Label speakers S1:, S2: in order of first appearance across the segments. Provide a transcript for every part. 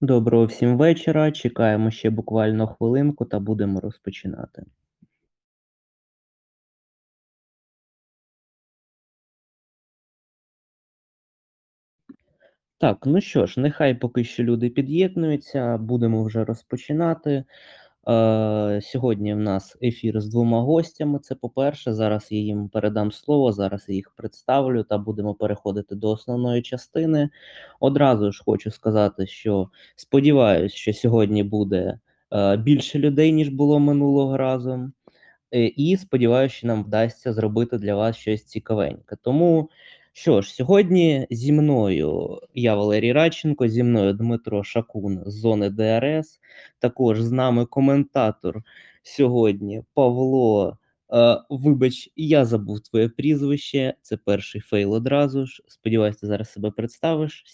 S1: Доброго всім вечора. Чекаємо ще буквально хвилинку та будемо розпочинати. Так, ну що ж, нехай поки що люди під'єднуються, будемо вже розпочинати. Е, Сьогодні в нас ефір з двома гостями. Це по-перше, зараз я їм передам слово, зараз я їх представлю та будемо переходити до основної частини. Одразу ж хочу сказати, що сподіваюся, що сьогодні буде е, більше людей, ніж було минулого разу. Е, І сподіваюся, що нам вдасться зробити для вас щось цікавеньке. Тому що ж, сьогодні зі мною я Валерій Радченко, зі мною Дмитро Шакун з зони DRS. Також з нами коментатор сьогодні Павло. Е, вибач, я забув твоє прізвище. Це перший fail одразу ж. Сподіваюся, ти зараз себе представиш.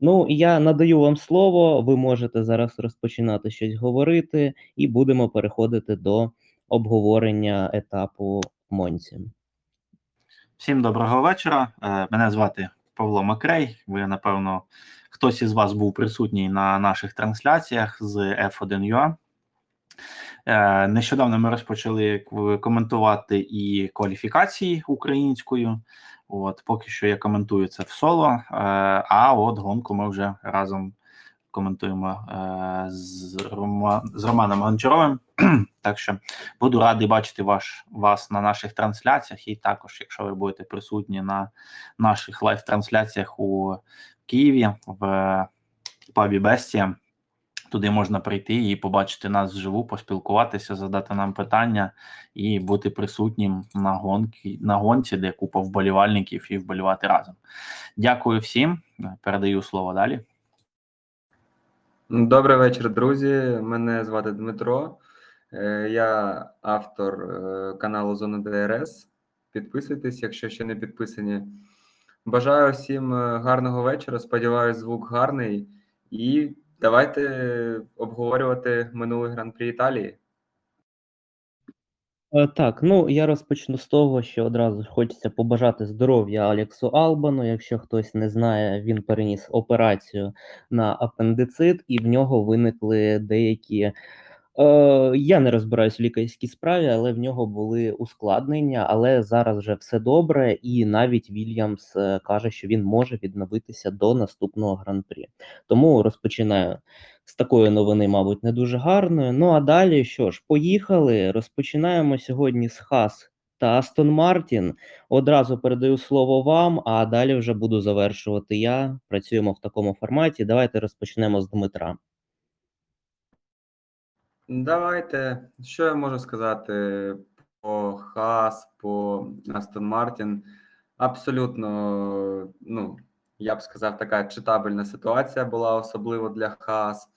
S1: Ну, я надаю вам слово. Ви можете зараз розпочинати щось говорити, і будемо переходити до обговорення етапу Монці.
S2: Всім доброго вечора. Е, Мене звати Павло Макрей. Ви, напевно, хтось із вас був присутній на наших трансляціях з F1UA. Е, Нещодавно ми розпочали коментувати і кваліфікації українською. От поки що я коментую це в соло. е, А от гонку ми вже разом коментуємо е, з, Рома, з Романом Гончаровим. Так що буду радий бачити ваш вас на наших трансляціях, і також, якщо ви будете присутні на наших лайв-трансляціях у Києві в пабі Бестія. Туди можна прийти і побачити нас вживу, поспілкуватися, задати нам питання і бути присутнім на гонки на гонці, де купа вболівальників і вболівати разом. Дякую всім. Передаю слово далі.
S3: Добрий вечір, друзі. Мене звати Дмитро. Е, Я автор е, каналу Зона ДРС. Підписуйтесь, якщо ще не підписані. Бажаю всім е, гарного вечора. Сподіваюсь, звук гарний. І давайте обговорювати минулий гран-прі Італії.
S1: Е, Так, ну я розпочну з того, що одразу хочеться побажати здоров'я Алексу Албану. Якщо хтось не знає, він переніс операцію на апендицит, і в нього виникли деякі. Е, я не розбираюсь в лікарській справі, але в нього були ускладнення. Але зараз вже все добре, і навіть Вільямс е, каже, що він може відновитися до наступного гран-прі. Тому розпочинаю з такої новини, мабуть, не дуже гарною. Ну а далі що ж, поїхали. Розпочинаємо сьогодні з Хас та Астон Мартін. Одразу передаю слово вам, а далі вже буду завершувати я. Працюємо в такому форматі. Давайте розпочнемо з Дмитра.
S3: Давайте, що я можу сказати по Хас, по Астон Мартін. Абсолютно, ну, я б сказав, така читабельна ситуація була, особливо для Хас.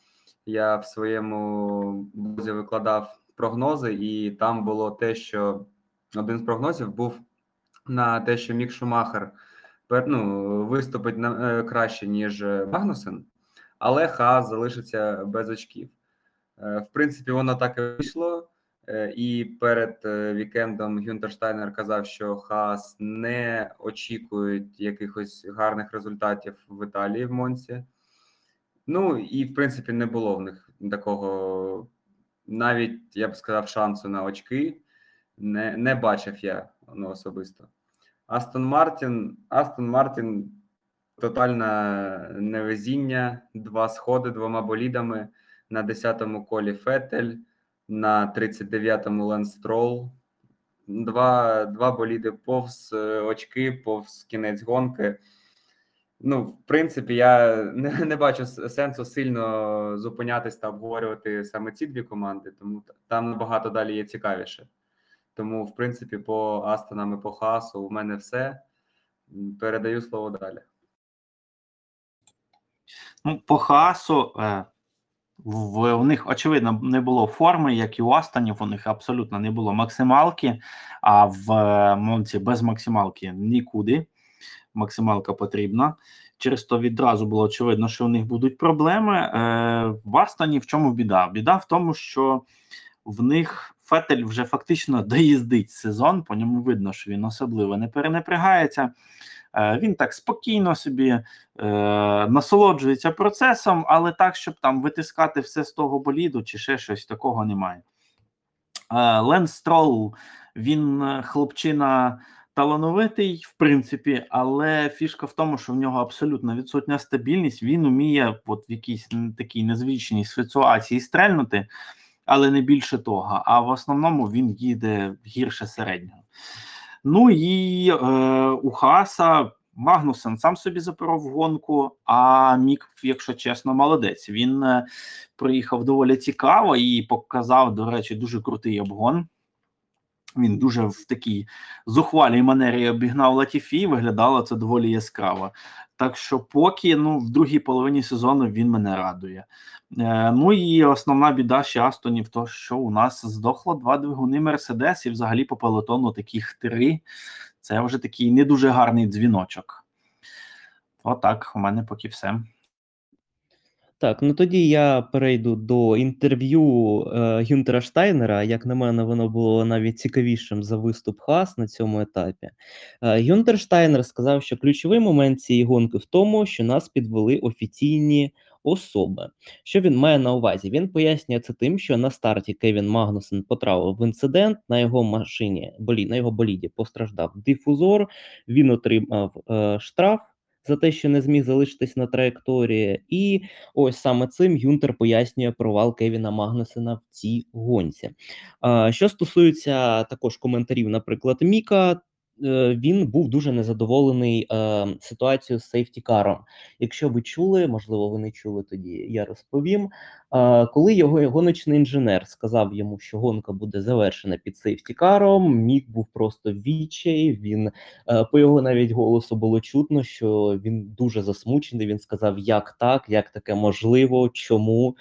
S3: Я в своєму блозі викладав прогнози, і там було те, що один з прогнозів був на те, що Мік Шумахер ну, виступить на, е, краще, ніж Магнусен, але Хас залишиться без очків. Е, В принципі, воно так і вийшло. Е, І перед е, вікендом Гюнтер Штайнер казав, що Хас не очікують якихось гарних результатів в Італії в Монці. Ну і в принципі не було в них такого, навіть я б сказав, шансу на очки. Не, не бачив я ну, особисто. Астон Мартін, Астон Мартін тотальне невезіння, два сходи двома болідами. На 10-му колі Фетель, на 39-му Ленс Строл. Два, два боліди повз е, очки, повз кінець гонки. Ну, в принципі, я не, не бачу сенсу сильно зупинятись та обговорювати саме ці дві команди, тому там набагато далі є цікавіше. Тому, в принципі, по Астонам і по Хасу у мене все. Передаю слово далі.
S2: Ну, по Хаасу е, в, у них очевидно не було форми, як і у Астанів. У них абсолютно не було максималки, а в е, Монці без максималки нікуди. Максималка потрібна. Через то відразу було очевидно, що у них будуть проблеми. Е, в Астані в чому біда? Біда в тому, що в них Фетель вже фактично доїздить сезон, по ньому видно, що він особливо не перенапрягається. Е, Він так спокійно собі е, насолоджується процесом, але так, щоб там витискати все з того боліду чи ще щось такого немає. Е, Ленс Строл, він е, хлопчина талановитий, в принципі, але фішка в тому, що в нього абсолютно відсутня стабільність. Він уміє от в якійсь такій незвичній ситуації стрельнути, але не більше того. А в основному він їде гірше середнього. Ну і е, у Хаса Магнусен сам собі запоров гонку, а Мік, якщо чесно, молодець. Він е, проїхав доволі цікаво і показав, до речі, дуже крутий обгон. Він дуже в такій зухвалій манері обігнав Латіфі, виглядало це доволі яскраво. Так що, поки ну, в другій половині сезону він мене радує. Е, ну і основна біда ще Астонів, то що у нас здохло два двигуни Мерседес, і взагалі по пелотону таких три. Це вже такий не дуже гарний дзвіночок. Отак, у мене поки все.
S1: Так, ну тоді я перейду до інтерв'ю е, Гюнтера Штайнера. Як на мене, воно було навіть цікавішим за виступ Хас на цьому етапі. Е, Гюнтер Штайнер сказав, що ключовий момент цієї гонки в тому, що нас підвели офіційні особи. Що він має на увазі? Він пояснює це тим, що на старті Кевін Магнусен потрапив в інцидент на його машині, болі, на його боліді постраждав дифузор, він отримав е, штраф. За те, що не зміг залишитись на траєкторії, і ось саме цим Юнтер пояснює провал Кевіна Магнесена в цій гонці. Що стосується також коментарів, наприклад, Міка, він був дуже незадоволений е, ситуацією з сейфтікаром. Якщо ви чули, можливо, ви не чули тоді, я розповім. Е, коли його гоночний інженер сказав йому, що гонка буде завершена під сейфтікаром, Мік був просто в відчаї. Він е, по його навіть голосу було чутно, що він дуже засмучений. Він сказав, як так, як таке можливо, чому.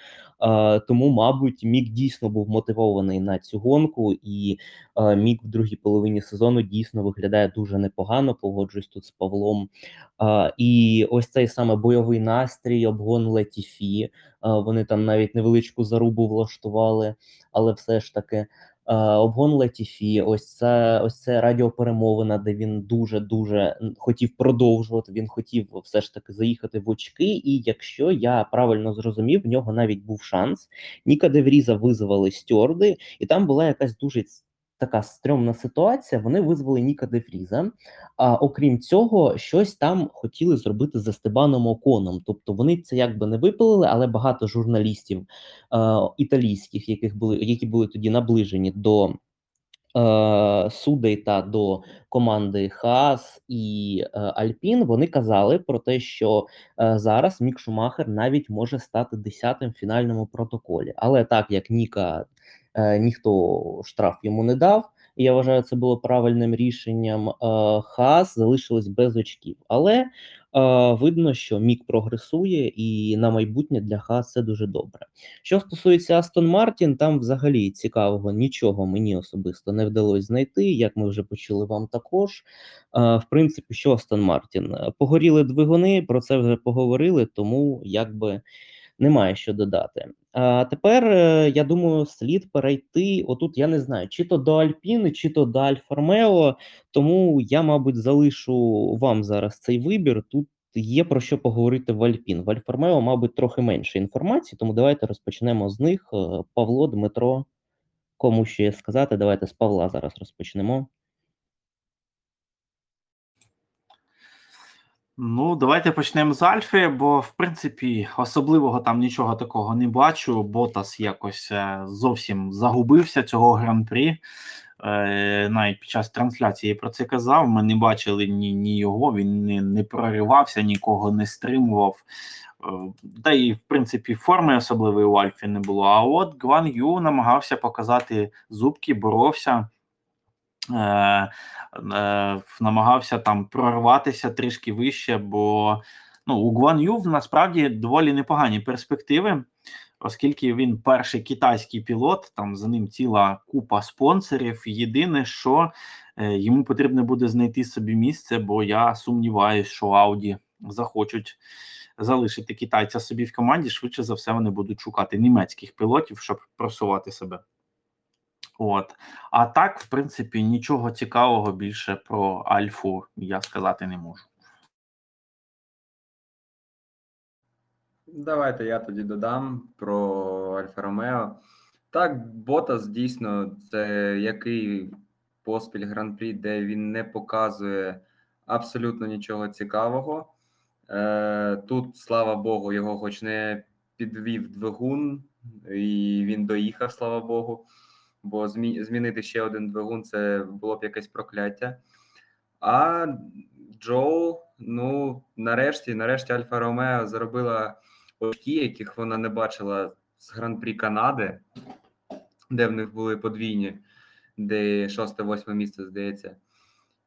S1: Тому, мабуть, Мік дійсно був мотивований на цю гонку, і Мік в другій половині сезону дійсно виглядає дуже непогано. Погоджуюсь тут з Павлом. І ось цей саме бойовий настрій, обгон Летіфі. Вони там навіть невеличку зарубу влаштували, але все ж таки. Е, обгон Летіфі, ось це ось це радіоперемовина, де він дуже дуже хотів продовжувати. Він хотів все ж таки заїхати в очки. І якщо я правильно зрозумів, в нього навіть був шанс. Ніка Девріза визвали стюарди, і там була якась дуже така стрьомна ситуація. Вони визвали Ніка Девріза. А окрім цього, щось там хотіли зробити з Естебаном Оконом. Тобто вони це якби не випилили, але багато журналістів е, італійських, яких були, які були тоді наближені до судей та до команди Хаас і Альпін, вони казали про те, що зараз Мік Шумахер навіть може стати десятим в фінальному протоколі. Але так як Ніка ніхто штраф йому не дав. І я вважаю, це було правильним рішенням. Е, Хаас залишились без очків, але е, видно, що Мік прогресує, і на майбутнє для Хаас це дуже добре. Що стосується Астон Мартін, там взагалі цікавого нічого мені особисто не вдалося знайти. Як ми вже почули вам також. Е, в принципі, що Астон Мартін погоріли двигуни, про це вже поговорили, тому якби немає що додати. А тепер е, я думаю, слід перейти. Отут я не знаю, чи то до Альпіни, чи то до Альфа Ромео. Тому я, мабуть, залишу вам зараз цей вибір. Тут є про що поговорити в Альпін. В Альфа Ромео, мабуть, трохи менше інформації, тому давайте розпочнемо з них. Е, Павло, Дмитро, кому ще сказати? Давайте з Павла зараз розпочнемо.
S2: Ну, давайте почнемо з Альфи, бо в принципі особливого там нічого такого не бачу. Ботас якось е, зовсім загубився цього гран-прі. Е, навіть під час трансляції про це казав. Ми не бачили ні ні його, він не, не проривався, нікого не стримував. Е, та і в принципі форми особливої у Альфі не було. А от Гван Ю намагався показати зубки, боровся. Е, е, намагався там прорватися трішки вище, бо ну, у Гван Ю насправді доволі непогані перспективи, оскільки він перший китайський пілот, там за ним ціла купа спонсорів. Єдине, що е, йому потрібно буде знайти собі місце, бо я сумніваюся, що Audi захочуть залишити китайця собі в команді. Швидше за все, вони будуть шукати німецьких пілотів, щоб просувати себе. От. А так, в принципі, нічого цікавого більше про Альфу я сказати не можу.
S3: Давайте я тоді додам про Альфа Ромео. Так, Ботас дійсно це який поспіль гран-прі, де він не показує абсолютно нічого цікавого. Е, Тут, слава Богу, його хоч не підвів двигун, і він доїхав, слава Богу. Бо змінити ще один двигун це було б якесь прокляття. А Джоу, ну, нарешті, нарешті Альфа Ромео заробила очки, яких вона не бачила з Гран-прі Канади, де в них були подвійні, де шосте-восьме місце, здається.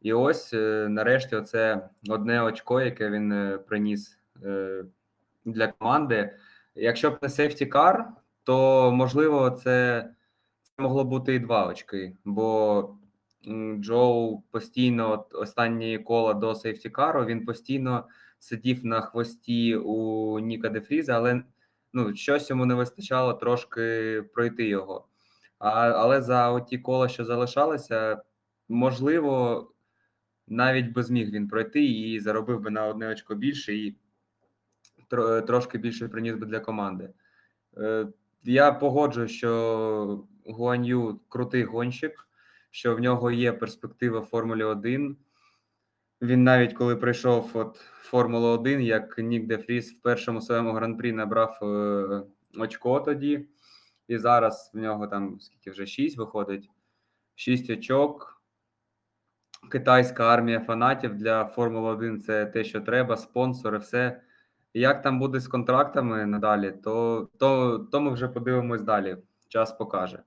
S3: І ось е, нарешті оце одне очко, яке він е, приніс е, для команди. Якщо б не сейфті-кар, то можливо це, це могло бути і два очки, бо Джоу постійно, от останні кола до сейфті-кару, він постійно сидів на хвості у Ніка Дефріза, але ну, щось йому не вистачало трошки пройти його. А, але за оті кола, що залишалися, можливо, навіть би зміг він пройти і заробив би на одне очко більше, і трошки більше приніс би для команди. Е, Я погоджую, що Гуан'ю крутий гонщик, що в нього є перспектива Формулі 1. Він навіть коли прийшов от Формулу 1, як Нік Де Фріс в першому своєму гран-прі набрав е, очко тоді, і зараз в нього там скільки вже 6 виходить, 6 очок. Китайська армія фанатів для Формули 1 це те, що треба, спонсори, все. Як там буде з контрактами надалі, то, то, то ми вже подивимось далі. Час покаже.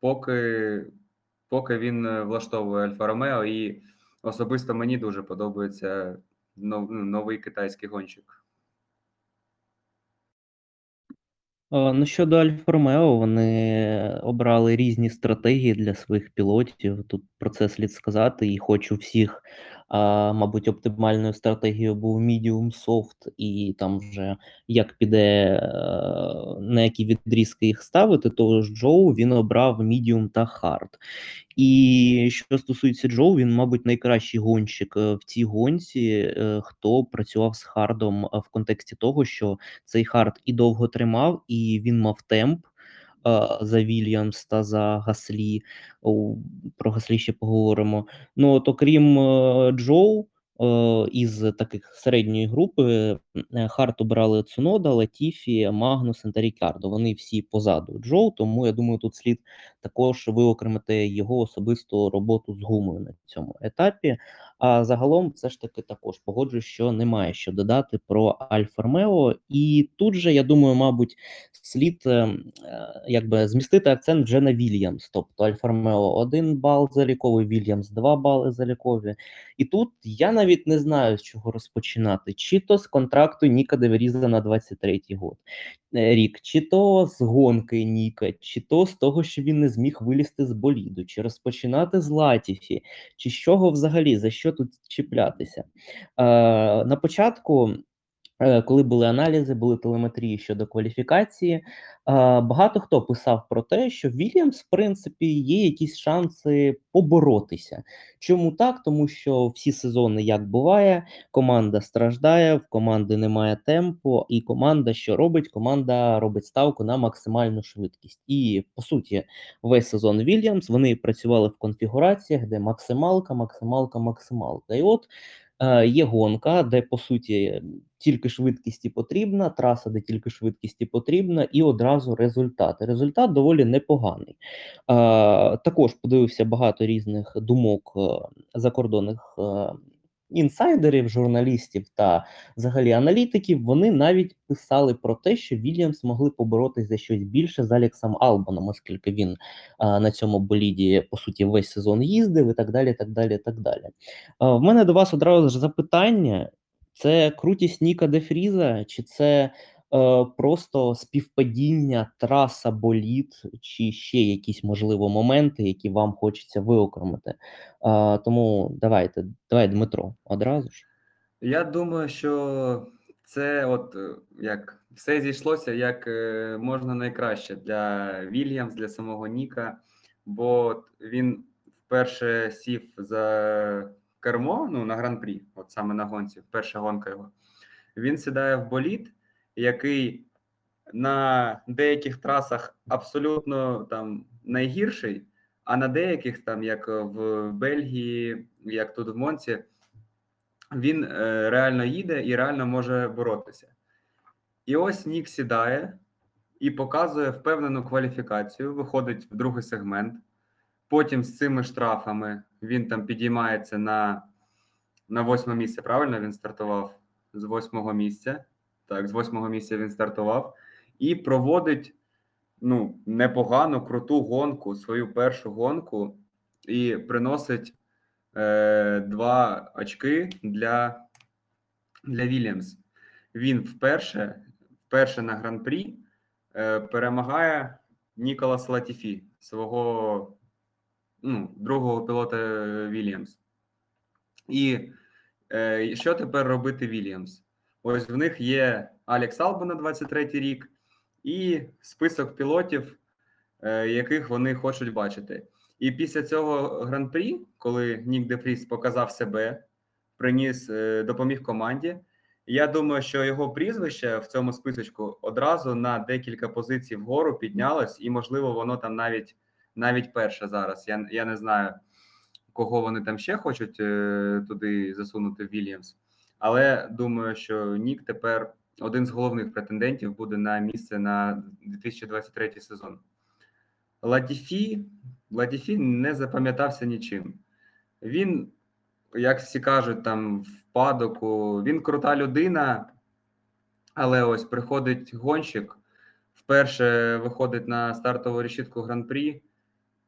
S3: Поки, поки він е, влаштовує Альфа Ромео, і особисто мені дуже подобається ну, новий китайський гонщик.
S1: Е, Ну, щодо Альфа Ромео, вони обрали різні стратегії для своїх пілотів. Тут про це слід сказати, і хочу всіх, а, мабуть, оптимальною стратегією був medium soft, і там вже як піде, е, на які відрізки їх ставити, то Джоу він обрав medium та hard. І що стосується Джоу, він, мабуть, найкращий гонщик е, в цій гонці, е, хто працював з хардом в контексті того, що цей hard і довго тримав, і він мав темп за Вільямс та за Гаслі. Про Гаслі ще поговоримо. Ну, от окрім е, Джоу, е, із таких середньої групи е, hard обрали Цунода, Латіфі, Магнусен та Рікардо. Вони всі позаду Джоу, тому я думаю, тут слід також виокремити його особисту роботу з гумою на цьому етапі. А загалом, все ж таки, також погоджуюсь, що немає що додати про Альфа Ромео. І тут же, я думаю, мабуть, слід е, е, якби змістити акцент вже на Вільямс. Тобто Альфа Ромео 1 бал заліковий, Вільямс 2 бали залікові. І тут я навіть не знаю, з чого розпочинати: чи то з контракту Ніка Деверіза на 23-й год. Рік, чи то з гонки Ніка, чи то з того, що він не зміг вилізти з боліду, чи розпочинати з Латіфі, чи з чого взагалі, за що тут чіплятися? Е, на початку, коли були аналізи, були телеметрії щодо кваліфікації, е, багато хто писав про те, що Вільямс, в принципі, є якісь шанси поборотися. Чому так? Тому що всі сезони, як буває, команда страждає, в команди немає темпу, і команда що робить? Команда робить ставку на максимальну швидкість. І по суті, весь сезон Вільямс вони працювали в конфігураціях, де максималка, максималка, максималка. І от е, є гонка, де по суті тільки швидкісті потрібна, траса, де тільки швидкісті потрібна, і одразу результат. Результат доволі непоганий. Е, також подивився багато різних думок е, закордонних. Інсайдерів, журналістів та взагалі аналітиків, вони навіть писали про те, що Вільямс могли поборотися за щось більше з Алексом Албаном, оскільки він а, на цьому боліді по суті весь сезон їздив і так далі. так далі, так далі. А, в мене до вас одразу ж запитання: це крутість Ніка Дефріза, чи це просто співпадіння, траса, боліт, чи ще якісь можливо моменти, які вам хочеться виокремити? Тому давайте, давай, Дмитро, одразу ж.
S3: Я думаю, що це от е, як все зійшлося як е, можна найкраще для Вільямс, для самого Ніка. бо він вперше сів за кермо ну, на гран-прі, от саме на гонці, перша гонка його. Він сідає в болід, який на деяких трасах абсолютно там найгірший, а на деяких, там, як в Бельгії, як тут в Монці, він е, реально їде і реально може боротися. І ось Нік сідає і показує впевнену кваліфікацію, виходить в другий сегмент. Потім з цими штрафами він там підіймається на, на восьме місце. Правильно він стартував з восьмого місця. Так, з восьмого місця він стартував і проводить ну, непогану круту гонку, свою першу гонку, і приносить е, два очки для, для Вільямс. Він вперше, вперше на гран-прі е, перемагає Ніколас Латіфі, свого ну, другого пілота Вільямс. І е, що тепер робити Вільямс? Ось в них є Алекс Алба на 23-й рік і список пілотів, е, яких вони хочуть бачити. І після цього гран-прі, коли Нік Дефріс показав себе, приніс, е, допоміг команді. Я думаю, що його прізвище в цьому списочку одразу на декілька позицій вгору піднялось, і, можливо, воно там навіть навіть перше зараз. Я я не знаю, кого вони там ще хочуть е, туди засунути Вільямс. Але думаю, що Нік тепер один з головних претендентів буде на місце на 2023 сезон. Латіфі, Латіфі не запам'ятався нічим. Він, як всі кажуть, там в падоку, він крута людина, але ось приходить гонщик, вперше виходить на стартову решітку гран-прі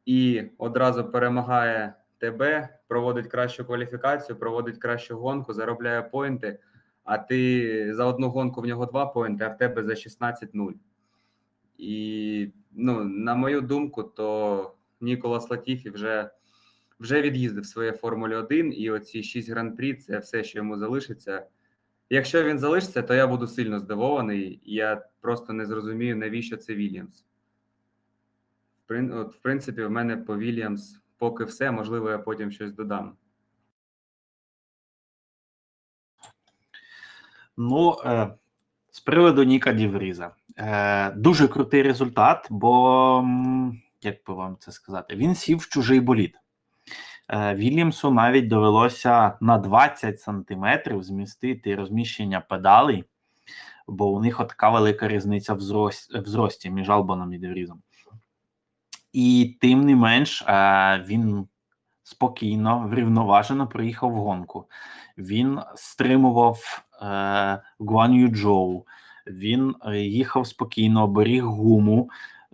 S3: і одразу перемагає тебе, проводить кращу кваліфікацію, проводить кращу гонку, заробляє поінти, а ти за одну гонку в нього два поінти, а в тебе за 16-0. І, ну, на мою думку, то Ніколас Латіфі вже вже від'їздив своє Формулі 1, і оці 6 гран-прі це все, що йому залишиться. Якщо він залишиться, то я буду сильно здивований. Я просто не зрозумію, навіщо це Вільямс. В принципі, в мене по Вільямс поки все, можливо, я потім щось додам.
S2: Ну, е, з приводу Ніка Дівріза. Е, Дуже крутий результат, бо, як би вам це сказати, він сів в чужий боліт. Е, Вільямсу навіть довелося на 20 сантиметрів змістити розміщення педалей, бо у них така велика різниця в зрості між Албаном і Деврізом. І тим не менш, е, він спокійно, врівноважено приїхав в гонку. Він стримував е, Гуан Юджоу, він їхав спокійно, оберіг гуму.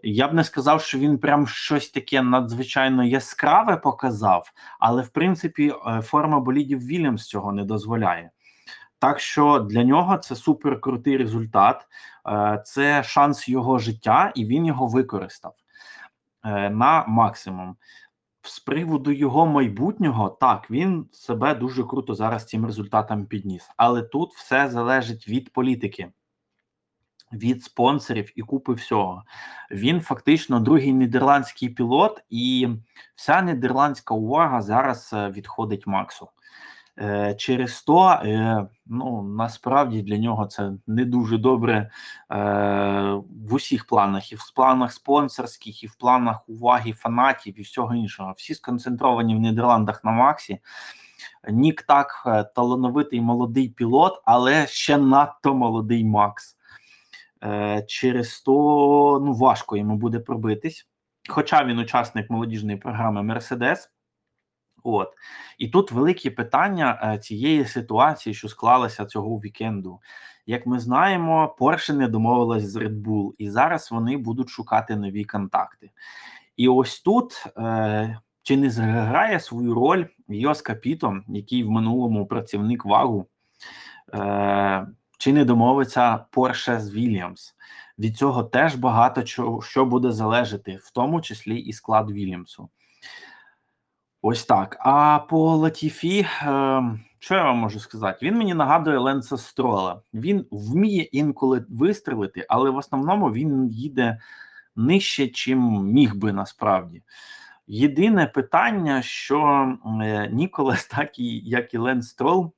S2: Я б не сказав, що він прям щось таке надзвичайно яскраве показав, але в принципі е, форма болідів Вільямс цього не дозволяє. Так що для нього це супер крутий результат, е, це шанс його життя, і він його використав е, на максимум. З приводу його майбутнього, так, він себе дуже круто зараз цим результатом підніс. Але тут все залежить від політики від спонсорів і купи всього. Він фактично другий нідерландський пілот, і вся нідерландська увага зараз е, відходить Максу. Е, через то, е, ну насправді для нього це не дуже добре в усіх планах, і в планах спонсорських, і в планах уваги фанатів, і всього іншого. Всі сконцентровані в Нідерландах на Максі. Нік так талановитий молодий пілот, але ще надто молодий Макс. Е, через то ну, важко йому буде пробитись. Хоча він учасник молодіжної програми Мерседес. От і тут великі питання е, цієї ситуації, що склалася цього вікенду. Як ми знаємо, Porsche не домовилась з Red Bull, і зараз вони будуть шукати нові контакти. І ось тут е, чи не зграє свою роль Йос Капіто, який в минулому працівник вагу. Е, чи не домовиться Порше з Вільямс. Від цього теж багато що буде залежати, в тому числі і склад Вільямсу. Ось так. А по Латіфі, е, що я вам можу сказати? Він мені нагадує Ленса Строла. Він вміє інколи вистрелити, але в основному він їде нижче, чим міг би насправді. Єдине питання, що е, Ніколас, так і як і Ленс Строл,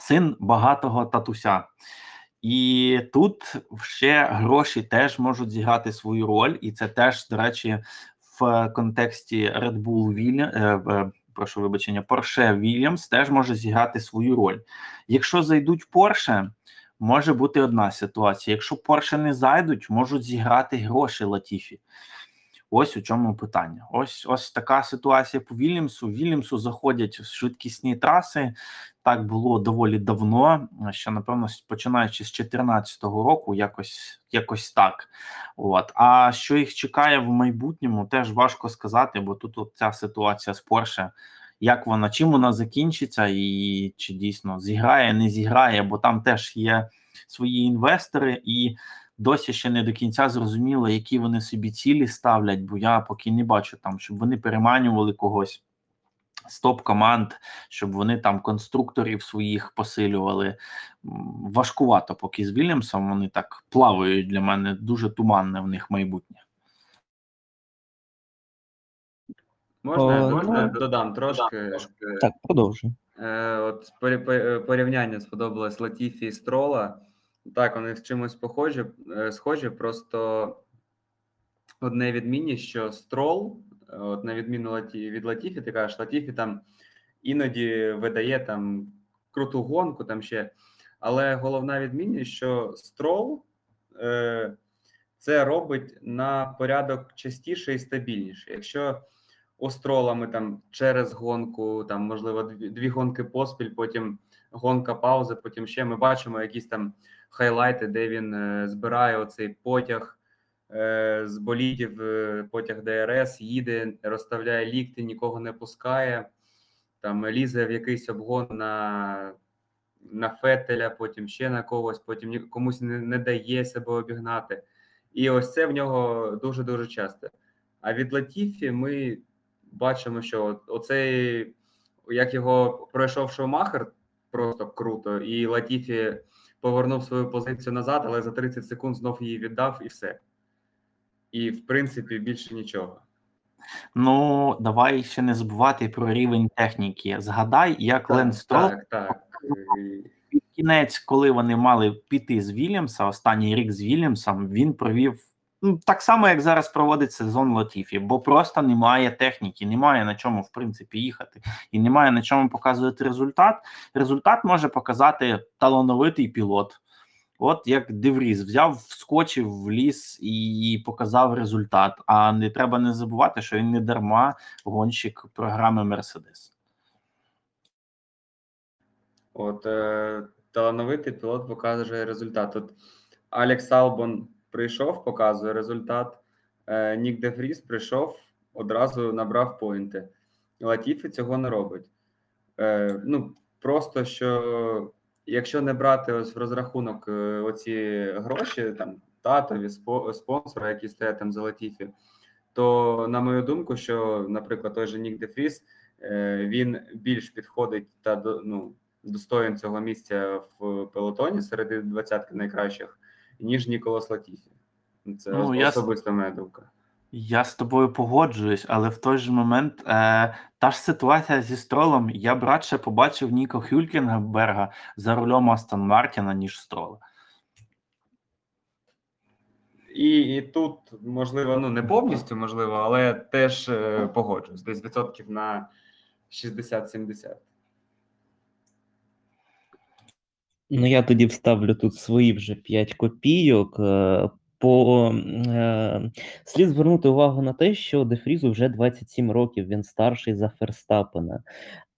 S2: син багатого татуся. І тут ще гроші теж можуть зіграти свою роль, і це теж, до речі, в контексті Red Bull Williams, прошу вибачення, Porsche Williams теж може зіграти свою роль. Якщо зайдуть Porsche, може бути одна ситуація. Якщо Porsche не зайдуть, можуть зіграти гроші Латіфі. Ось у чому питання. Ось ось така ситуація по Вільямсу. Вільямсу заходять в швидкісні траси. Так було доволі давно. Ще напевно, починаючи з 2014 року, якось якось так. От а що їх чекає в майбутньому, теж важко сказати, бо тут от ця ситуація з Порше. Як вона, чим вона закінчиться, і чи дійсно зіграє, не зіграє, бо там теж є свої інвестори, і досі ще не до кінця зрозуміло, які вони собі цілі ставлять, бо я поки не бачу там, щоб вони переманювали когось з топ-команд, щоб вони там конструкторів своїх посилювали. Важкувато, поки з Вільямсом вони так плавають для мене, дуже туманне в них майбутнє.
S3: Можна,
S1: О,
S3: можна
S1: ну,
S3: додам трошки.
S1: Так, продовжуй.
S3: Е, От порі- порівняння сподобалось Латіфі і Строла. Так, вони в чимось похожі, е, схожі, просто одне відмінність, що Строл, е, от на відміну Латі, від Латіфі, ти кажеш, Латіфі там іноді видає там круту гонку, там ще. Але головна відмінність, що Строл е, це робить на порядок частіше і стабільніше. Якщо у Строла ми там через гонку, там можливо дві, дві гонки поспіль, потім гонка пауза, потім ще ми бачимо якісь там хайлайти, де він е, збирає оцей потяг з болідів, е, потяг ДРС, їде, розставляє лікти, нікого не пускає, там лізе в якийсь обгон на, на Фетеля, потім ще на когось, потім комусь не, не дає себе обігнати. І ось це в нього дуже дуже часто. А від Латіфі ми бачимо, що оцей, як його пройшов Шумахер, просто круто, і Латіфі повернув свою позицію назад, але за 30 секунд знов її віддав і все. І в принципі більше нічого.
S2: Ну, давай ще не забувати про рівень техніки. Згадай, як Ленс Строл
S3: так, так.
S2: Під кінець, коли вони мали піти з Вільямса, останній рік з Вільямсом, він провів ну, так само, як зараз проводить сезон Латіфі, бо просто немає техніки, немає на чому в принципі їхати, і немає на чому показувати результат. Результат може показати талановитий пілот. От як Девріз взяв, вскочив в ліс і показав результат. А не треба не забувати, що він не дарма гонщик програми Мерседес.
S3: От е, талановитий пілот показує результат. От Алекс Албон прийшов, показує результат. Е, Нік Дефріс прийшов, одразу набрав поінти. Латіфі цього не робить. Е, ну, просто що якщо не брати ось в розрахунок е, оці гроші, там татові, спо- спонсори, які стоять там за Латіфі, то на мою думку, що, наприклад, той же Нік Дефріс, е, він більш підходить та ну, достоїн цього місця в пелотоні серед двадцятки найкращих, ніж Ніколас Латіфі. Це
S2: Ну, я-
S3: особиста моя думка.
S2: Я з тобою погоджуюсь, але в той же момент е, та ж ситуація зі стролом. Я б радше побачив Ніко Хюлькінгберга за рулем Астон Мартіна, ніж строла.
S3: І, і тут, можливо, ну не повністю можливо, але теж е, погоджуюсь. Десь відсотків на 60-70.
S1: Ну, я тоді вставлю тут свої вже 5 копійок. По е, слід звернути увагу на те, що Дефрізу вже 27 років, він старший за Ферстапена.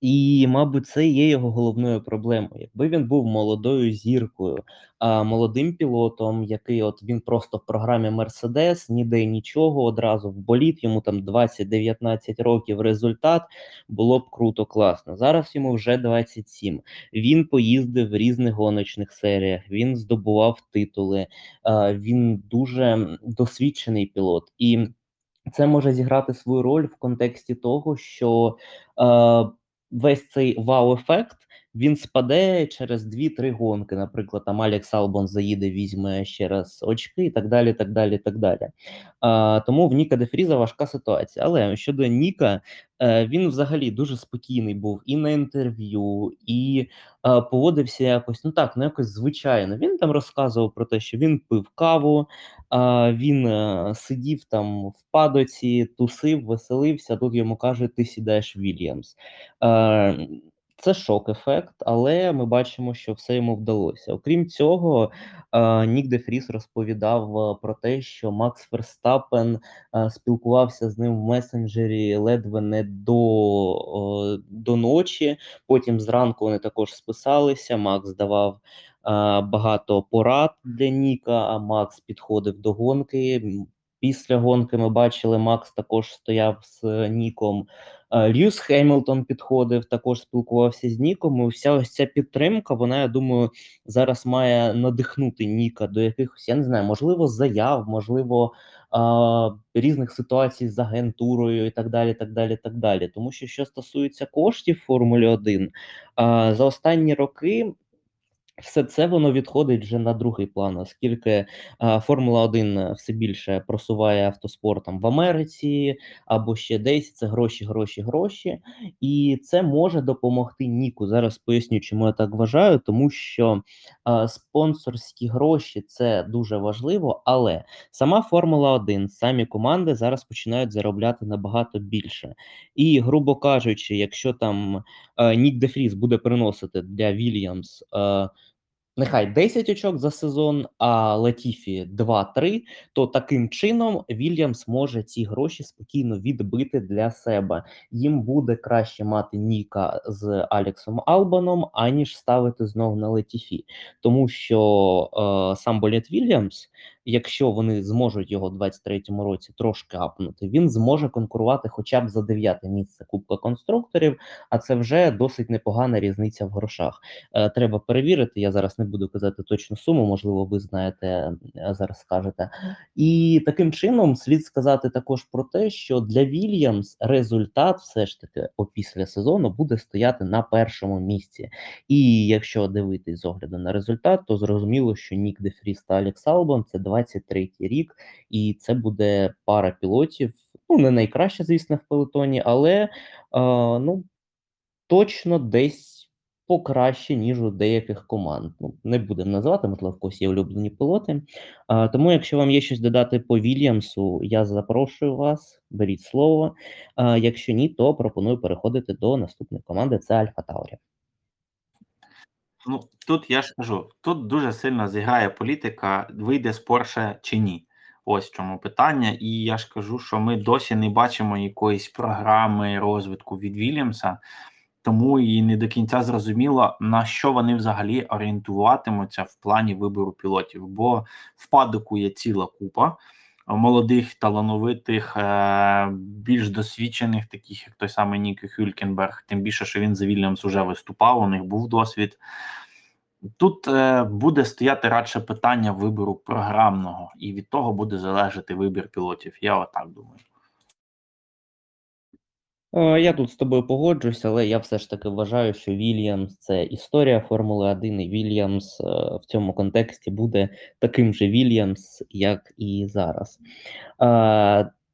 S1: І, мабуть, це є його головною проблемою. Якби він був молодою зіркою, а молодим пілотом, який от він просто в програмі Мерседес, ніде нічого, одразу в боліт, йому там 20-19 років результат, було б круто, класно. Зараз йому вже 27. Він поїздив в різних гоночних серіях, він здобував титули, він дуже досвідчений пілот. І це може зіграти свою роль в контексті того, що е, весь цей вау-ефект він спаде через 2-3 гонки. Наприклад, там Алекс Албон заїде, візьме ще раз очки і так далі. так далі, так далі. А, Тому в Ніка Дефріза важка ситуація. Але щодо Ніка, е, він взагалі дуже спокійний був і на інтерв'ю, і е, поводився якось, ну так, ну якось звичайно. Він там розказував про те, що він пив каву, а, він е, сидів там в падоці, тусив, веселився. Тут йому кажуть, ти сідаєш Вільямс. Це шок-ефект, але ми бачимо, що все йому вдалося. Окрім цього, Нік Де Фріс розповідав про те, що Макс Ферстапен спілкувався з ним в месенджері ледве не до, до ночі. Потім зранку вони також списалися. Макс давав багато порад для Ніка, а Макс підходив до гонки. Після гонки ми бачили, Макс також стояв з Ніком. Е, Льюіс Хемілтон підходив, також спілкувався з Ніком. І вся ось ця підтримка, вона, я думаю, зараз має надихнути Ніка до якихось, я не знаю, можливо, заяв, можливо, різних ситуацій з агентурою і так далі. так далі, так далі. Тому що, що стосується коштів Формулі 1, за останні роки. Все це воно відходить вже на другий план, оскільки а, Формула 1 все більше просуває автоспортом в Америці або ще десь. Це гроші, гроші, гроші. І це може допомогти Ніку. Зараз поясню, чому я так вважаю, тому що а, спонсорські гроші це дуже важливо, але сама Формула 1, самі команди зараз починають заробляти набагато більше. І, грубо кажучи, якщо там е, Нік Дефріс буде приносити для Вільямс. Нехай 10 очок за сезон, а Латіфі 2-3, то таким чином Вільямс може ці гроші спокійно відбити для себе. Їм буде краще мати Ніка з Алексом Албаном, аніж ставити знов на Латіфі. Тому що е, сам Боліт Вільямс, якщо вони зможуть його в 23-му році трошки апнути, він зможе конкурувати хоча б за дев'яте місце Кубка конструкторів, а це вже досить непогана різниця в грошах. Е, треба перевірити. Я зараз не буду казати точну суму, можливо, ви знаєте, е, зараз скажете. І таким чином слід сказати також про те, що для Вільямс результат все ж таки опісля сезону буде стояти на першому місці. І якщо дивитись з огляду на результат, то зрозуміло, що Нік Дефріс та Алекс Албон це 23-й рік, і це буде пара пілотів. Ну, не найкраща, звісно, в пелотоні, але ну точно десь покраще, ніж у деяких команд. Ну, не будемо називати, можливо, в когось є улюблені пілоти. А, тому, якщо вам є щось додати по Вільямсу, я запрошую вас, беріть слово. А, якщо ні, то пропоную переходити до наступної команди. Це Альфа Таурі.
S2: Ну, тут я ж кажу, тут дуже сильно зіграє політика, вийде з Порше чи ні. Ось в чому питання. І я ж кажу, що ми досі не бачимо якоїсь програми розвитку від Вільямса, тому і не до кінця зрозуміло, на що вони взагалі орієнтуватимуться в плані вибору пілотів. Бо в падоку є ціла купа молодих, талановитих, е, більш досвідчених, таких як той самий Нік Хюлькенберг, тим більше, що він за Вільямс уже виступав, у них був досвід. Тут е, буде стояти радше питання вибору програмного, і від того буде залежати вибір пілотів. Я отак думаю.
S1: Е, Я тут з тобою погоджуюсь, але я все ж таки вважаю, що Вільямс це історія Формули 1, і Вільямс е, в цьому контексті буде таким же Вільямс, як і зараз.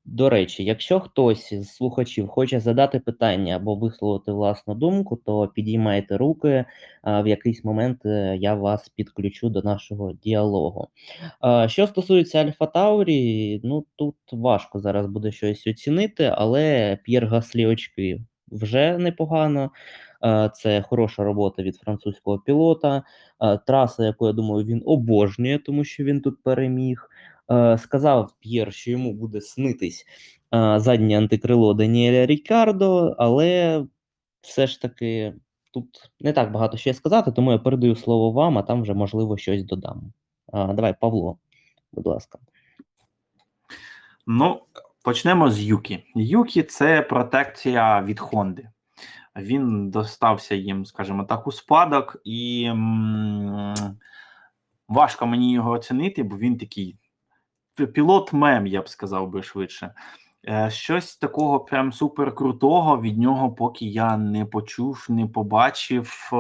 S1: Е, До речі, якщо хтось з слухачів хоче задати питання або висловити власну думку, то підіймайте руки. В якийсь момент е, я вас підключу до нашого діалогу. Е, Що стосується Альфа Таурі, ну тут важко зараз буде щось оцінити, але П'єр Гаслі очки вже непогано. Е, Це хороша робота від французького пілота. Е, Траса, яку я думаю, він обожнює, тому що він тут переміг. Е, Сказав П'єр, що йому буде снитись е, заднє антикрило Даніеля Рікардо, але все ж таки тут не так багато ще сказати, тому я передаю слово вам, а там вже можливо щось додам. Давай, Павло, будь ласка.
S2: Ну, почнемо з Юкі. Юкі це протекція від Хонди. Він достався їм, скажімо так, у спадок, і важко мені його оцінити, бо він такий пілот мем, я б сказав би швидше. Е, Щось такого прям супер крутого від нього, поки я не почув, не побачив. Е,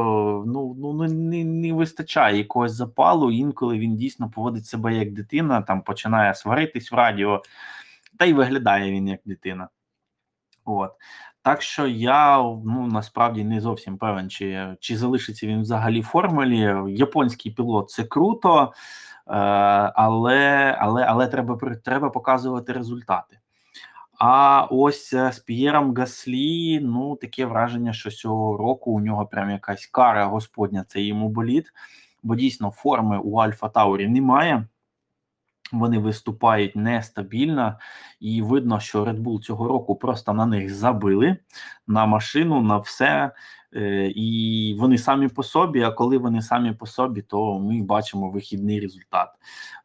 S2: Ну, ну не, не, не вистачає якогось запалу. Інколи він дійсно поводить себе як дитина, там починає сваритись в радіо, та й виглядає він як дитина. От. Так що я ну насправді не зовсім певен, чи, чи залишиться він взагалі в формулі. Японський пілот це круто, але, але, але треба, треба показувати результати. А ось е, з П'єром Гаслі, ну таке враження, що цього року у нього прям якась кара господня, це йому боліт, бо дійсно форми у Альфа Таурі немає. Вони виступають нестабільно, і видно, що Red Bull цього року просто на них забили на машину, на все. Е, І вони самі по собі. А коли вони самі по собі, то ми бачимо вихідний результат.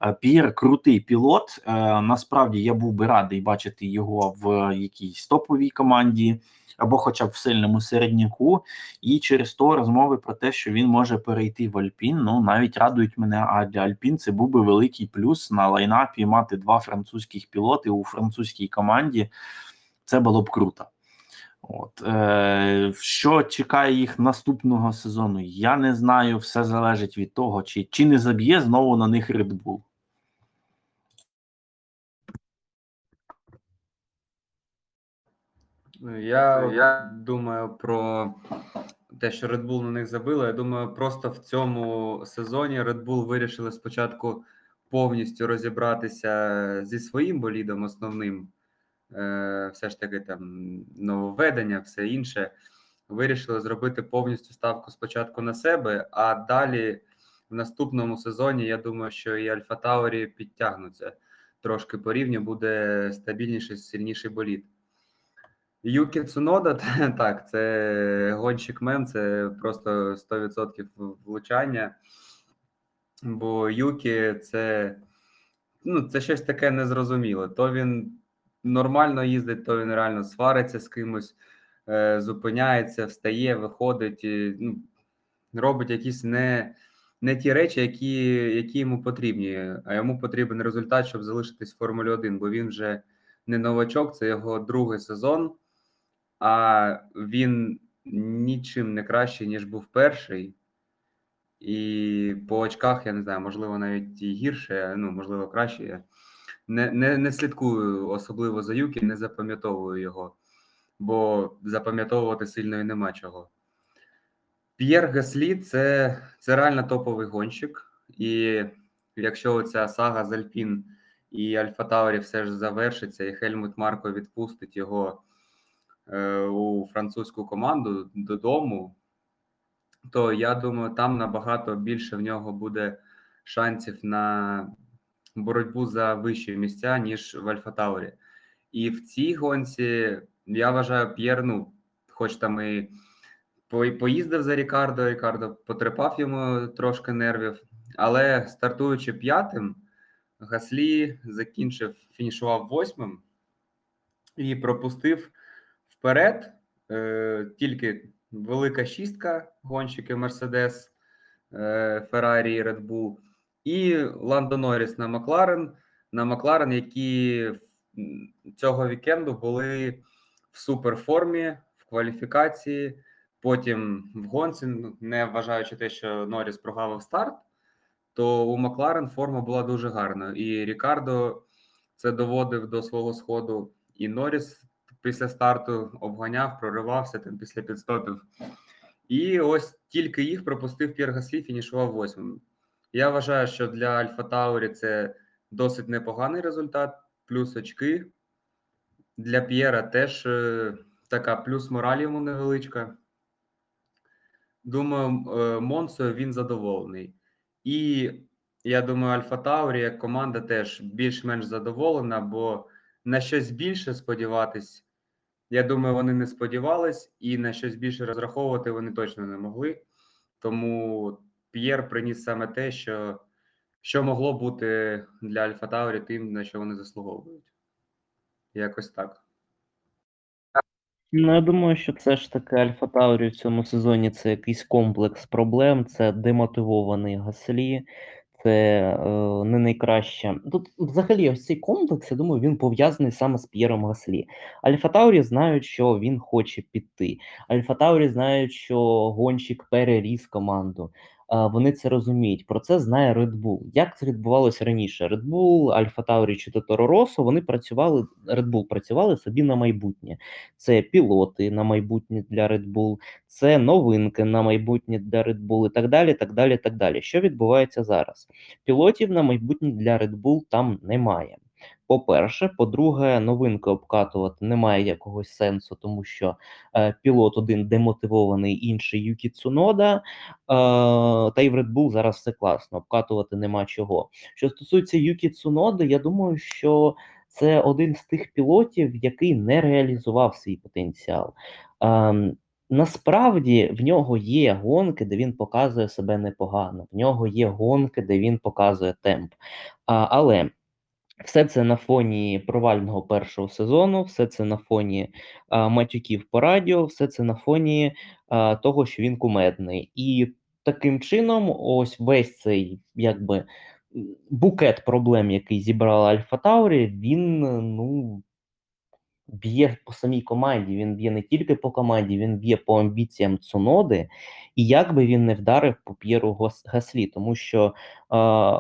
S2: Е, П'єр крутий пілот. е, Насправді я був би радий бачити його в якійсь топовій команді. Або хоча б в сильному середняку, і через то розмови про те, що він може перейти в Альпін, ну навіть радують мене. А для Альпін це був би великий плюс на лайнапі мати два французьких пілоти у французькій команді. Це було б круто. От е, що чекає їх наступного сезону? Я не знаю. Все залежить від того, чи, чи не заб'є знову на них Red Bull.
S3: Я, я думаю про те, що Red Bull на них забило. Я думаю, просто в цьому сезоні Red Bull вирішили спочатку повністю розібратися зі своїм болідом основним. Е, все ж таки там нововведення, все інше. Вирішили зробити повністю ставку спочатку на себе, а далі в наступному сезоні я думаю, що і Альфа Таурі підтягнуться трошки по рівню, буде стабільніший, сильніший болід. Юкі Цунода, так, це гонщик мем, це просто 100% влучання. Бо Юкі це, ну, це щось таке незрозуміле. То він нормально їздить, то він реально свариться з кимось, е, зупиняється, встає, виходить, ну, робить якісь не, не ті речі, які, які йому потрібні, а йому потрібен результат, щоб залишитись в Формулі 1, бо він вже не новачок, це його другий сезон а він нічим не кращий, ніж був перший. І по очках, я не знаю, можливо, навіть і гірше, ну, можливо, краще. Не, не, не слідкую особливо за Юкі, не запам'ятовую його, бо запам'ятовувати сильно і нема чого. П'єр Гаслі це, це реально топовий гонщик. І якщо ця сага з Альпін і Альфа Таурі все ж завершиться, і Хельмут Марко відпустить його е, у французьку команду додому, то я думаю, там набагато більше в нього буде шансів на боротьбу за вищі місця, ніж в Альфа Таурі. І в цій гонці я вважаю, П'єр, ну, хоч там і поїздив за Рікардо, Рікардо потрепав йому трошки нервів, але стартуючи п'ятим, Гаслі закінчив, фінішував восьмим і пропустив вперед е, тільки велика шістка гонщики Мерседес, Феррарі і Bull, і Ландо Норріс на Макларен, на Макларен, які цього вікенду були в суперформі, в кваліфікації. Потім в гонці, ну, не вважаючи те, що Норріс прогавив старт, то у Макларен форма була дуже гарна. І Рікардо це доводив до свого сходу. І Норріс після старту обганяв, проривався там після підстопів. І ось тільки їх пропустив П'єр Гаслі, фінішував восьмим. Я вважаю, що для Альфа Таурі це досить непоганий результат, плюс очки. Для П'єра теж е, така плюс мораль йому невеличка. Думаю, е, Монсою він задоволений. І я думаю, Альфа Таурі як команда теж більш-менш задоволена, бо на щось більше сподіватись, я думаю, вони не сподівались, і на щось більше розраховувати вони точно не могли. Тому П'єр приніс саме те, що, що могло бути для Альфа Таурі тим, на що вони заслуговують. Якось так.
S1: Ну, я думаю, що це ж таки Альфа Таурі в цьому сезоні це якийсь комплекс проблем, це демотивований Гаслі, це е, не найкраще. Тут взагалі ось цей комплекс, я думаю, він пов'язаний саме з П'єром Гаслі. Альфа Таурі знають, що він хоче піти. Альфа Таурі знають, що гонщик переріс команду. Вони це розуміють. Про це знає Red Bull. Як це відбувалося раніше? Red Bull, Альфа Таурі чи Торо Росо, вони працювали, Red Bull працювали собі на майбутнє. Це пілоти на майбутнє для Red Bull, це новинки на майбутнє для Red Bull і так далі. так далі, так далі. Що відбувається зараз? Пілотів на майбутнє для Red Bull там немає. По-перше, по-друге, новинки обкатувати немає якогось сенсу, тому що е, пілот один демотивований, інший Юкі Цунода, е, та й в Red Bull зараз все класно, обкатувати нема чого. Що стосується Юкі Цуноди, я думаю, що це один з тих пілотів, який не реалізував свій потенціал. Ем, Насправді в нього є гонки, де він показує себе непогано. В нього є гонки, де він показує темп. А, але все це на фоні провального першого сезону, все це на фоні а, матюків по радіо, все це на фоні а, того, що він кумедний. І таким чином, ось весь цей якби букет проблем, який зібрала Альфа Таурі, він ну б'є по самій команді. Він б'є не тільки по команді, він б'є по амбіціям Цуноди. І як би він не вдарив по П'єру Гаслі, тому що е,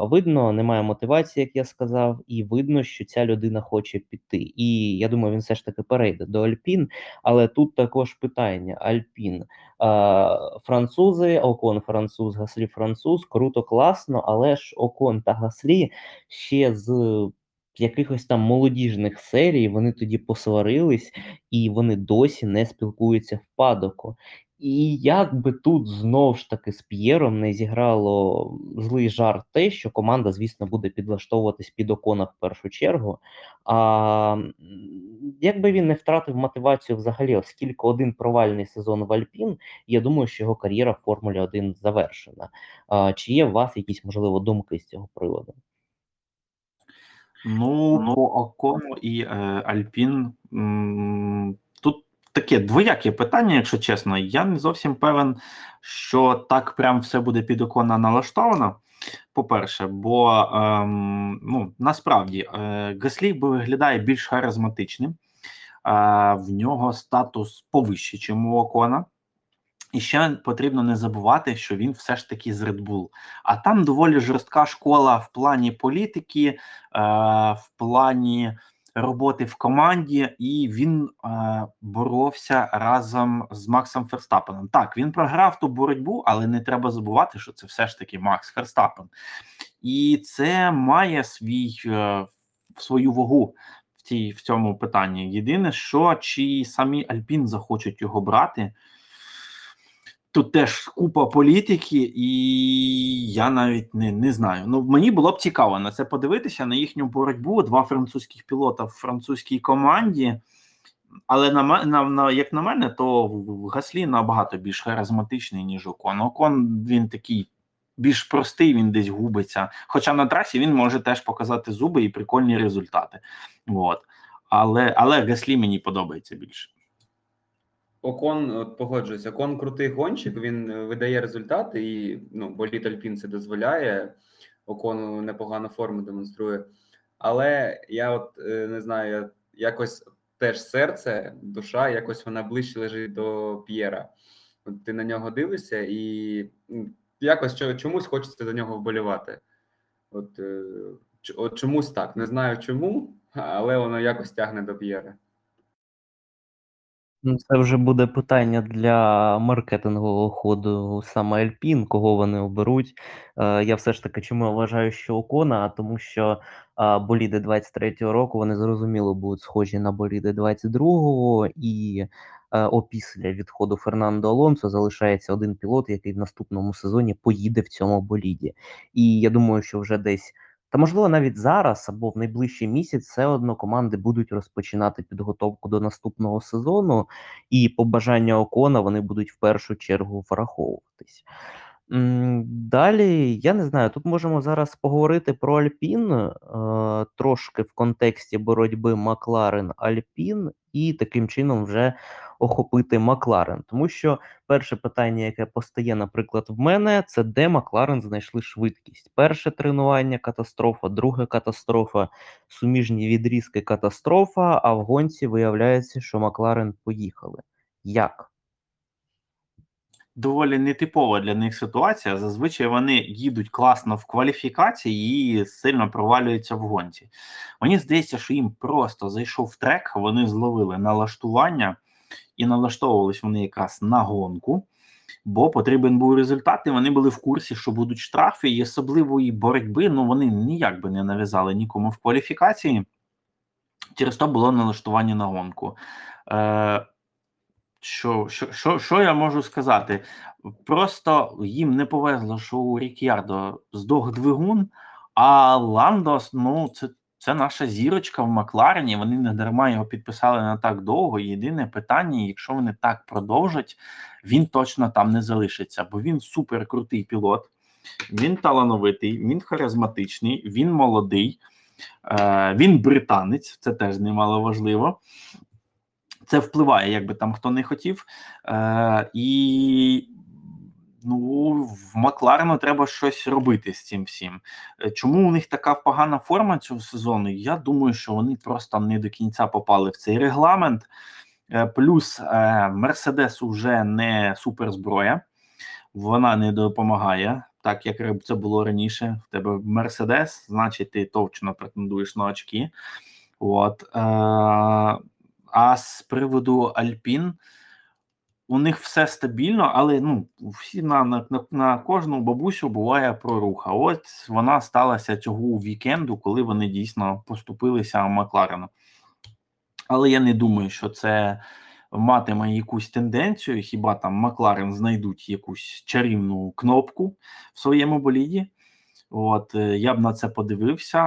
S1: видно, немає мотивації, як я сказав, і видно, що ця людина хоче піти. І я думаю, він все ж таки перейде до Альпін. Але тут також питання: Альпін. Е, французи, Окон француз, Гаслі француз, круто, класно, але ж Окон та Гаслі ще з якихось там молодіжних серій вони тоді посварились, і вони досі не спілкуються в падоку. І як би тут знов ж таки з П'єром не зіграло злий жарт те, що команда, звісно, буде підлаштовуватись під Окона в першу чергу. А якби він не втратив мотивацію взагалі, оскільки один провальний сезон в Альпін, я думаю, що його кар'єра в Формулі 1 завершена. А, чи є у вас якісь, можливо, думки з цього приводу?
S2: Ну, по Окону і е, Альпін м, тут таке двояке питання, якщо чесно. Я не зовсім певен, що так прям все буде під Окона налаштовано. По-перше, бо ем, ну, насправді е, Гаслі виглядає більш харизматичним, е, в нього статус повищий, чим у Окона. І ще потрібно не забувати, що він все ж таки з Red Bull. А там доволі жорстка школа в плані політики, е, в плані роботи в команді, і він е, боровся разом з Максом Ферстапеном. Так, він програв ту боротьбу, але не треба забувати, що це все ж таки Макс Ферстапен. І це має свій, е, свою вагу в, цьому питанні. Єдине, що чи самі Альпін захочуть його брати. Тут теж купа політики, і я навіть не не знаю. Ну мені було б цікаво на це подивитися на їхню боротьбу. Два французьких пілота в французькій команді. Але на, на, на як на мене, то Гаслі набагато більш харизматичний, ніж Окон. Окон він такий більш простий, він десь губиться. Хоча на трасі він може теж показати зуби і прикольні результати. От. Але, але Гаслі мені подобається більше.
S3: Окон, от погоджуюсь, Окон крутий гонщик, він е, видає результати, і ну, боліт Альпін це дозволяє. Окону непогану форму демонструє. Але я от е, не знаю, якось теж серце, душа, якось вона ближче лежить до П'єра. От ти на нього дивишся, і якось чомусь хочеться за нього вболівати. От, е, от чомусь так. Не знаю чому, але воно якось тягне до П'єра.
S1: Ну, Це вже буде питання для маркетингового ходу саме Альпін, кого вони оберуть. Е, я все ж таки чому вважаю, що Окона, а тому що е, боліди 23-го року вони зрозуміло будуть схожі на боліди 22-го, і е, опісля відходу Фернандо Алонсо залишається один пілот, який в наступному сезоні поїде в цьому боліді. І я думаю, що вже десь. Та можливо навіть зараз або в найближчий місяць все одно команди будуть розпочинати підготовку до наступного сезону, і побажання Окона вони будуть в першу чергу враховуватись. Далі, я не знаю, тут можемо зараз поговорити про Альпін е, трошки в контексті боротьби Макларен Альпін, і таким чином вже охопити Макларен? Тому що перше питання, яке постає, наприклад, в мене, це де Макларен знайшли швидкість. Перше тренування катастрофа, друге катастрофа, суміжні відрізки катастрофа, а в гонці виявляється, що Макларен поїхали. Як?
S2: доволі нетипова для них ситуація. Зазвичай вони їдуть класно в кваліфікації і сильно провалюються в гонці. Мені здається, що їм просто зайшов трек, вони зловили налаштування і налаштовувались вони якраз на гонку. Бо потрібен був результат, і вони були в курсі, що будуть штрафи, і особливої боротьби ну вони ніяк би не нав'язали нікому в кваліфікації. Через то було налаштування на гонку. Е, що що, що, що я можу сказати? Просто їм не повезло, що у Рік'ярдо здох двигун, а Ландос, ну, це це наша зірочка в Макларені. Вони не дарма його підписали на так довго. Єдине питання: якщо вони так продовжать, він точно там не залишиться, бо він супер крутий пілот, він талановитий, він харизматичний, він молодий, е, він британець, це теж немало важливо це впливає, якби там хто не хотів. Е, І ну, в Макларену треба щось робити з цим всім. Е, чому у них така погана форма цього сезону? Я думаю, що вони просто не до кінця попали в цей регламент. Е, плюс е, Мерседес вже не суперзброя, вона не допомагає. Так як це було раніше, в тебе Мерседес, значить, ти точно претендуєш на очки. От а з приводу Альпін, у них все стабільно, але ну, всі на на, на кожну бабусю буває проруха. От вона сталася цього вікенду, коли вони дійсно поступилися Макларену. Але я не думаю, що це матиме якусь тенденцію. Хіба там Макларен знайдуть якусь чарівну кнопку в своєму боліді? От е, я б на це подивився.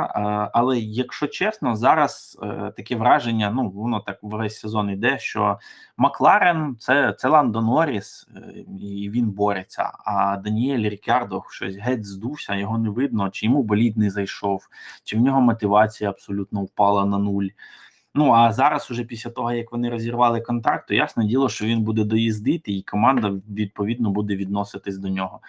S2: Але якщо чесно, зараз е, таке враження, ну воно так весь сезон йде, що Макларен це це Ландо Норріс, е, і він бореться. А Даніель Рікардо щось геть здувся, його не видно, чи йому болід не зайшов, чи в нього мотивація абсолютно впала на нуль. Ну а зараз, уже після того, як вони розірвали контракт, то ясне діло, що він буде доїздити, і команда відповідно буде відноситись до нього.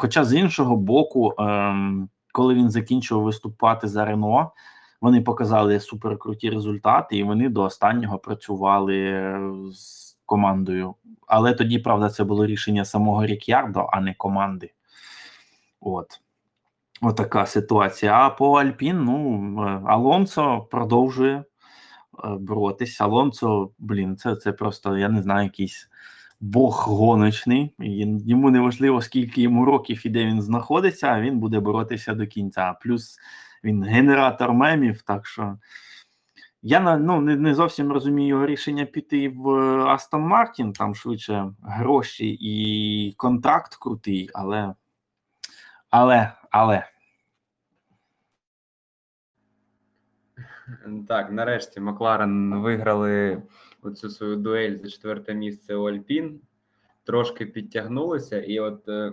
S2: Хоча з іншого боку, ем, коли він закінчив виступати за Рено, вони показали суперкруті результати, і вони до останнього працювали е, з командою. Але тоді, правда, це було рішення самого Рік'ярдо, а не команди. От. Отака ситуація. А по Альпін, ну, е, Алонсо продовжує е, боротися. Алонсо, блін, це це просто, я не знаю, якийсь Бог гоночний, йому не важливо, скільки йому років і де він знаходиться, він буде боротися до кінця. Плюс він генератор мемів. Так що я ну, не не зовсім розумію його рішення піти в Астон Мартін, там швидше гроші і контракт крутий, але. Але, але.
S3: Так, нарешті Макларен виграли оцю свою дуель за четверте місце у Альпін, трошки підтягнулися, і от е,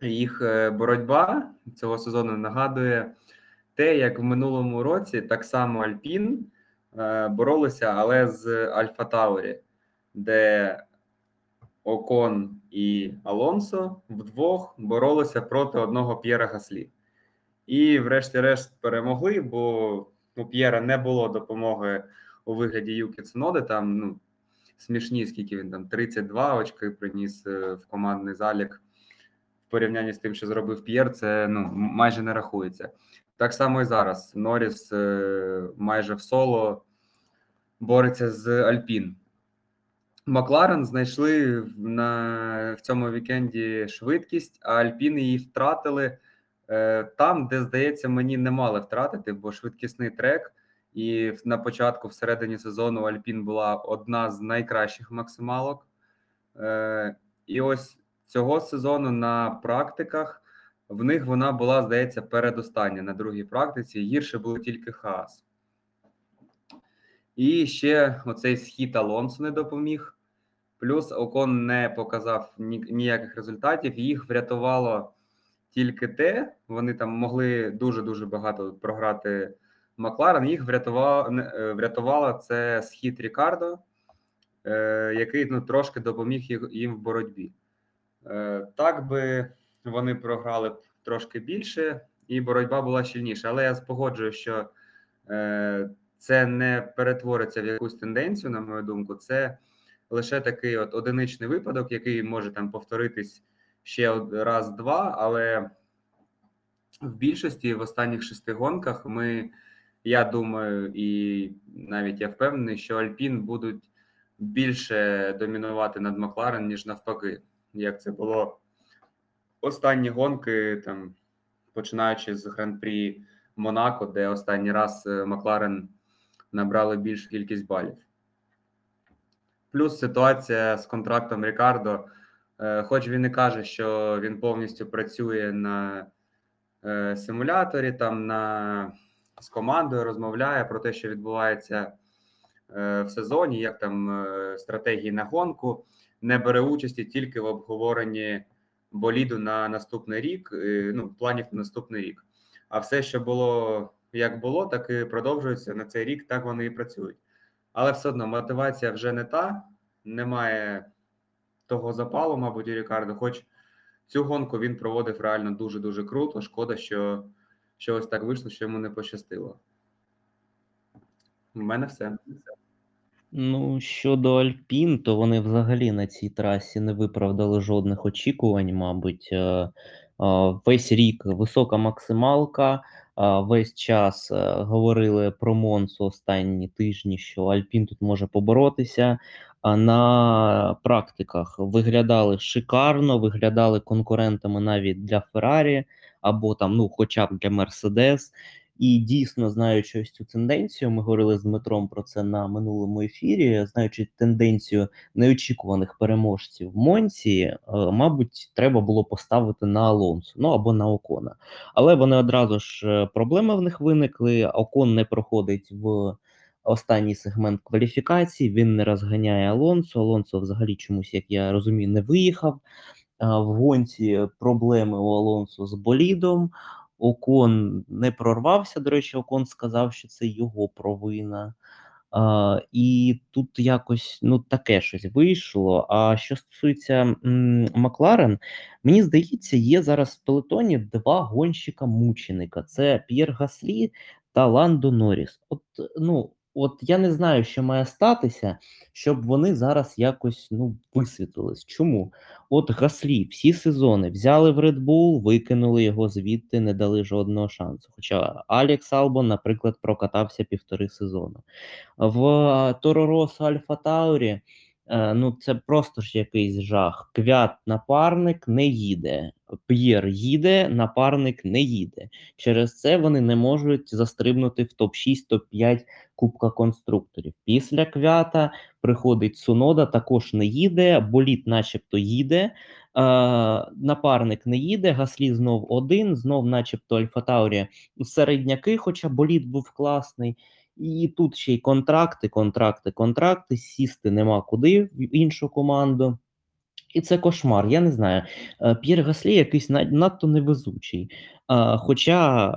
S3: їх е, боротьба цього сезону нагадує те, як в минулому році так само Альпін е, боролися, але з Альфа Таурі, де Окон і Алонсо вдвох боролися проти одного П'єра Гаслі. І, врешті-решт, перемогли, бо у П'єра не було допомоги у вигляді Юкі Цуноди, там ну, смішні, скільки він там 32 очки приніс е, в командний залік в порівнянні з тим, що зробив П'єр, це ну, майже не рахується. Так само і зараз. Норріс е, майже в соло бореться з Альпін. Макларен знайшли на в цьому вікенді швидкість, а Альпін її втратили е, там, де, здається, мені не мали втратити, бо швидкісний трек. І на початку, всередині сезону, Альпін була одна з найкращих максималок. Е, І ось цього сезону на практиках в них вона була, здається, передостання на другій практиці. Гірше було тільки хас. І ще оцей схід Алонсо не допоміг. Плюс Окон не показав ніяких результатів. Їх врятувало тільки те, вони там могли дуже дуже багато програти. Макларен їх врятував, е, врятувала це схід Рікардо, е, який ну, трошки допоміг їм в боротьбі. Е, Так би вони програли б трошки більше, і боротьба була щільніша. Але я спогоджую, що це не перетвориться в якусь тенденцію, на мою думку. Це лише такий от одиничний випадок, який може там повторитись ще раз-два, але в більшості в останніх шести гонках ми, я думаю, і навіть я впевнений, що Альпін будуть більше домінувати над Макларен, ніж навпаки, як це було останні гонки, там, починаючи з гран-прі Монако, де останній раз е, Макларен набрали більшу кількість балів. Плюс ситуація з контрактом Рікардо, е, хоч він і каже, що він повністю працює на е, симуляторі, там на з командою розмовляє про те, що відбувається е, в сезоні, як там е, стратегії на гонку, не бере участі тільки в обговоренні боліду на наступний рік, е, ну, планів на наступний рік. А все, що було як було, так і продовжується на цей рік, так вони і працюють. Але все одно мотивація вже не та, немає того запалу, мабуть, у Рікардо. Хоч цю гонку він проводив реально дуже-дуже круто. Шкода, що, що ось так вийшло, що йому не пощастило. У мене все.
S1: Ну, щодо Альпін, то вони взагалі на цій трасі не виправдали жодних очікувань, мабуть. Е, е, Весь рік висока максималка, е, весь час говорили про Монсу останні тижні, що Альпін тут може поборотися. А на практиках виглядали шикарно, виглядали конкурентами навіть для Феррарі або там, ну, хоча б для Мерседес. І дійсно, знаючи ось цю тенденцію, ми говорили з Дмитром про це на минулому ефірі. Знаючи тенденцію неочікуваних переможців в Монці, е, мабуть, треба було поставити на Алонсо, ну або на Окона. Але вони одразу ж е, проблеми в них виникли. Окон не проходить в останній сегмент кваліфікації. Він не розганяє Алонсо. Алонсо, взагалі, чомусь, як я розумію, не виїхав. В гонці проблеми у Алонсо з болідом. Окон не прорвався. До речі, Окон сказав, що це його провина. А, і тут якось ну таке щось вийшло. А що стосується м, Макларен, мені здається, є зараз в пелетоні два гонщика-мученика: це П'єр Гаслі та Ландо Норріс. От ну. От я не знаю, що має статися, щоб вони зараз якось ну висвітлились. Чому? От Гаслі всі сезони взяли в Red Bull, викинули його звідти, не дали жодного шансу. Хоча Алекс Албон, наприклад, прокатався півтори сезону. В Торорос Альфа Таурі е, ну це просто ж якийсь жах. Квят напарник не їде. П'єр їде, напарник не їде. Через це вони не можуть застрибнути в топ-6, топ-5 Кубка конструкторів. Після квята приходить Сунода, також не їде, боліт, начебто, їде. Напарник не їде, Гаслі знов один, знов, начебто, Альфа Таурі середняки, хоча боліт був класний. І тут ще й контракти, контракти, контракти. Сісти нема куди в іншу команду. І це кошмар. Я не знаю. Е, П'єр Гаслі якийсь надто невезучий. Хоча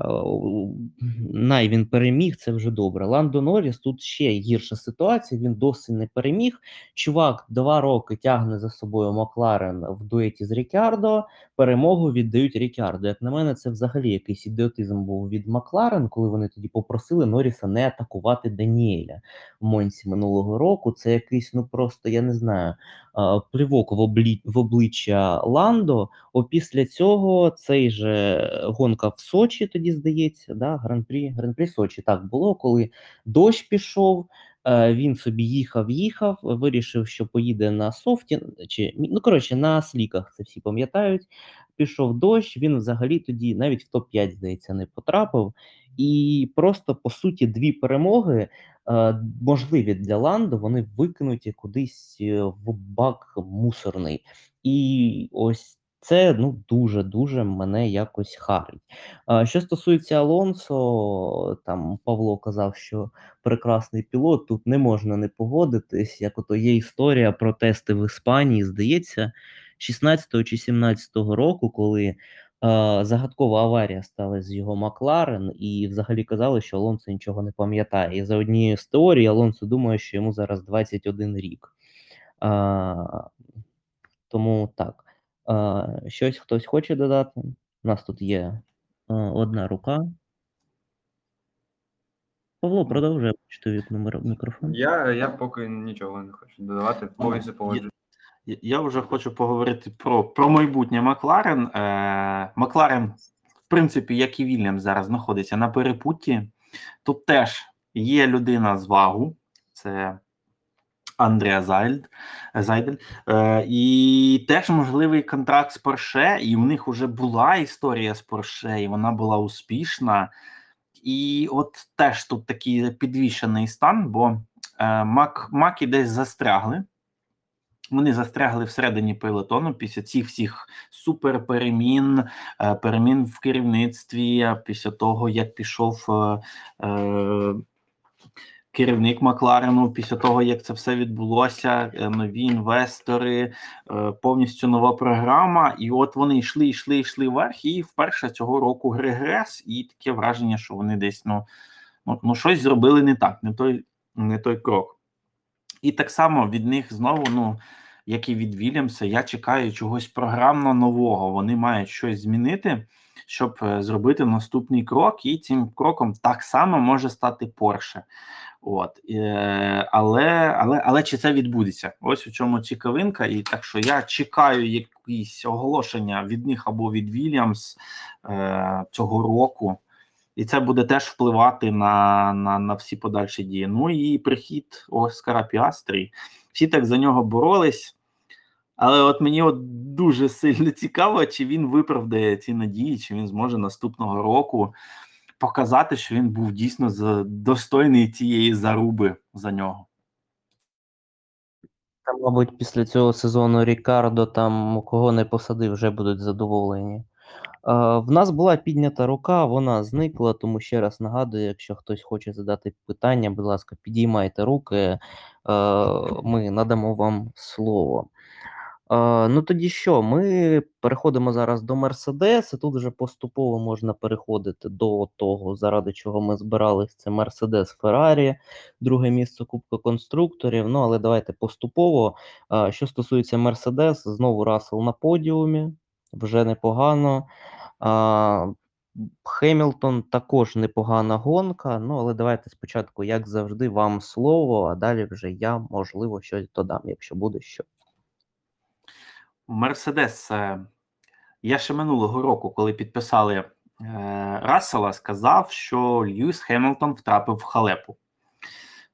S1: най він переміг, це вже добре. Ландо Норріс тут ще гірша ситуація. Він досі не переміг. Чувак два роки тягне за собою Макларен в дуеті з Рікардо. Перемогу віддають Рікардо. Як на мене, це взагалі якийсь ідіотизм був від Макларен, коли вони тоді попросили Норріса не атакувати Даніеля в Монці минулого року. Це якийсь, ну просто я не знаю, плівок в обличчя Ландо. Опісля цього цей же гонка в Сочі, тоді здається, да, гран-прі, гран-прі Сочі так було, коли дощ пішов. е, Він собі їхав, їхав, вирішив, що поїде на софті, чи ну коротше на сліках. Це всі пам'ятають. Пішов дощ. Він взагалі тоді навіть в топ 5 здається, не потрапив. І просто по суті дві перемоги е, можливі для Ландо. Вони викинуті кудись е, в бак мусорний. І ось це ну дуже дуже мене якось харить. Що стосується Алонсо, там Павло казав, що прекрасний пілот. Тут не можна не погодитись. Як ото є історія про тести в Іспанії, здається, 16 чи 17 року, коли е, загадкова аварія сталася з його Макларен, і взагалі казали, що Алонсо нічого не пам'ятає. І за однією з теорій Алонсо думає, що йому зараз 21 рік. А, тому так. А, щось хтось хоче додати? У нас тут є одна рука. Павло, продовжує, вікно мікрофон.
S3: Я, я поки нічого не хочу додавати, повністю погоджуюсь.
S2: Я- Я вже хочу поговорити про, про майбутнє Макларен. Е, Макларен, в принципі, як і Вільям, зараз знаходиться на перепутті. Тут теж є людина з вагу, це Андрія Зайд, Зайдель. Е, і теж можливий контракт з Порше, і в них вже була історія з Порше, і вона була успішна. І от теж тут такий підвішений стан, бо е, Мак, Маки десь застрягли. Вони застрягли всередині пелотону після цих всіх суперперемін, е, перемін в керівництві, після того, як пішов е, е, керівник Макларену, після того, як це все відбулося, е, нові інвестори, е, повністю нова програма. І от вони йшли, йшли, йшли вверх, і вперше цього року регрес, і таке враження, що вони десь ну, ну, ну щось зробили не так, не той, не той крок. І так само від них знову, ну як і від Вільямса, я чекаю чогось програмно нового. Вони мають щось змінити, щоб е, зробити наступний крок, і цим кроком так само може стати Порше. От е, але, але, але чи це відбудеться? Ось у чому цікавинка, і так що я чекаю якісь оголошення від них або від Вільямс е, цього року. І це буде теж впливати на на, на всі подальші дії. Ну і прихід Оскара Піастрі. Всі так за нього боролись. Але от мені от дуже сильно цікаво, чи він виправдає ці надії, чи він зможе наступного року показати, що він був дійсно достойний цієї заруби за нього.
S1: Та, мабуть, після цього сезону Рікардо там кого не посадив, вже будуть задоволені. Е, в нас була піднята рука, вона зникла, тому ще раз нагадую, якщо хтось хоче задати питання, будь ласка, підіймайте руки, е, ми надамо вам слово. Ну тоді що? Ми переходимо зараз до Мерседес, і тут вже поступово можна переходити до того, заради чого ми збирались. Це Мерседес Феррарі, друге місце Кубка конструкторів. Ну але давайте поступово. Що стосується Мерседес, знову Рассел на подіумі, вже непогано. Хемілтон також непогана гонка. Ну, але давайте спочатку, як завжди, вам слово, а далі вже я, можливо, щось додам, якщо буде що.
S2: Мерседес. Я ще минулого року, коли підписали е, Рассела, сказав, що Льюіс Хемілтон втрапив в халепу.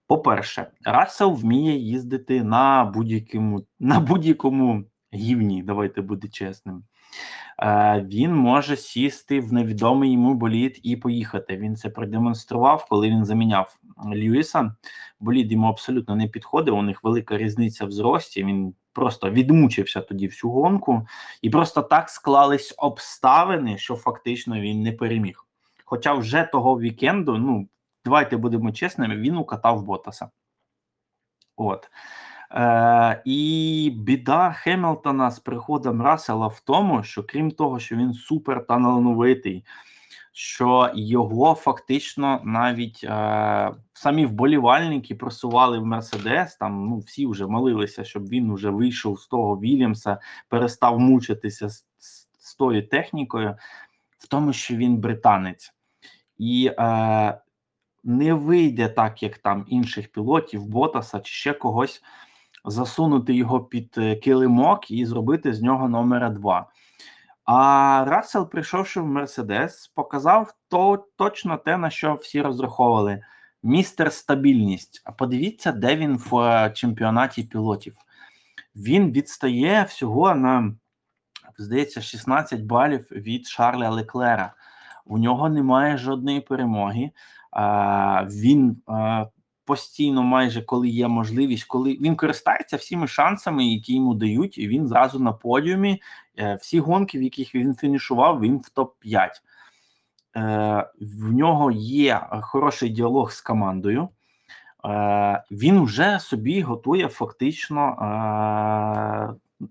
S2: По-перше, Рассел вміє їздити на будь-якому на будь-якому гівні, давайте бути чесним. Е, Він може сісти в невідомий йому болід і поїхати. Він це продемонстрував, коли він заміняв Льюіса. Болід йому абсолютно не підходив. У них велика різниця в зрості. Він просто відмучився тоді всю гонку, і просто так склались обставини, що фактично він не переміг. Хоча вже того вікенду, ну давайте будемо чесними, він укатав Ботаса. От. Е, і біда Хемілтона з приходом Рассела в тому, що крім того, що він супер талановитий, що його фактично навіть е, самі вболівальники просували в Мерседес. Там ну всі вже молилися, щоб він вже вийшов з того Вільямса, перестав мучитися з, з, з тою технікою, в тому, що він британець. І е, не вийде так, як там інших пілотів, Ботаса чи ще когось засунути його під е, килимок і зробити з нього номера два. А Рассел, прийшовши в Мерседес, показав то точно те, на що всі розраховували: містер стабільність. А подивіться, де він в е, чемпіонаті пілотів. Він відстає всього на, здається, 16 балів від Шарля Леклера. У нього немає жодної перемоги. Він а, постійно, майже коли є можливість, коли він користається всіми шансами, які йому дають, і він зразу на подіумі. Е, Всі гонки, в яких він фінішував, він в топ-5. Е, В нього є хороший діалог з командою. Е, Він вже собі готує фактично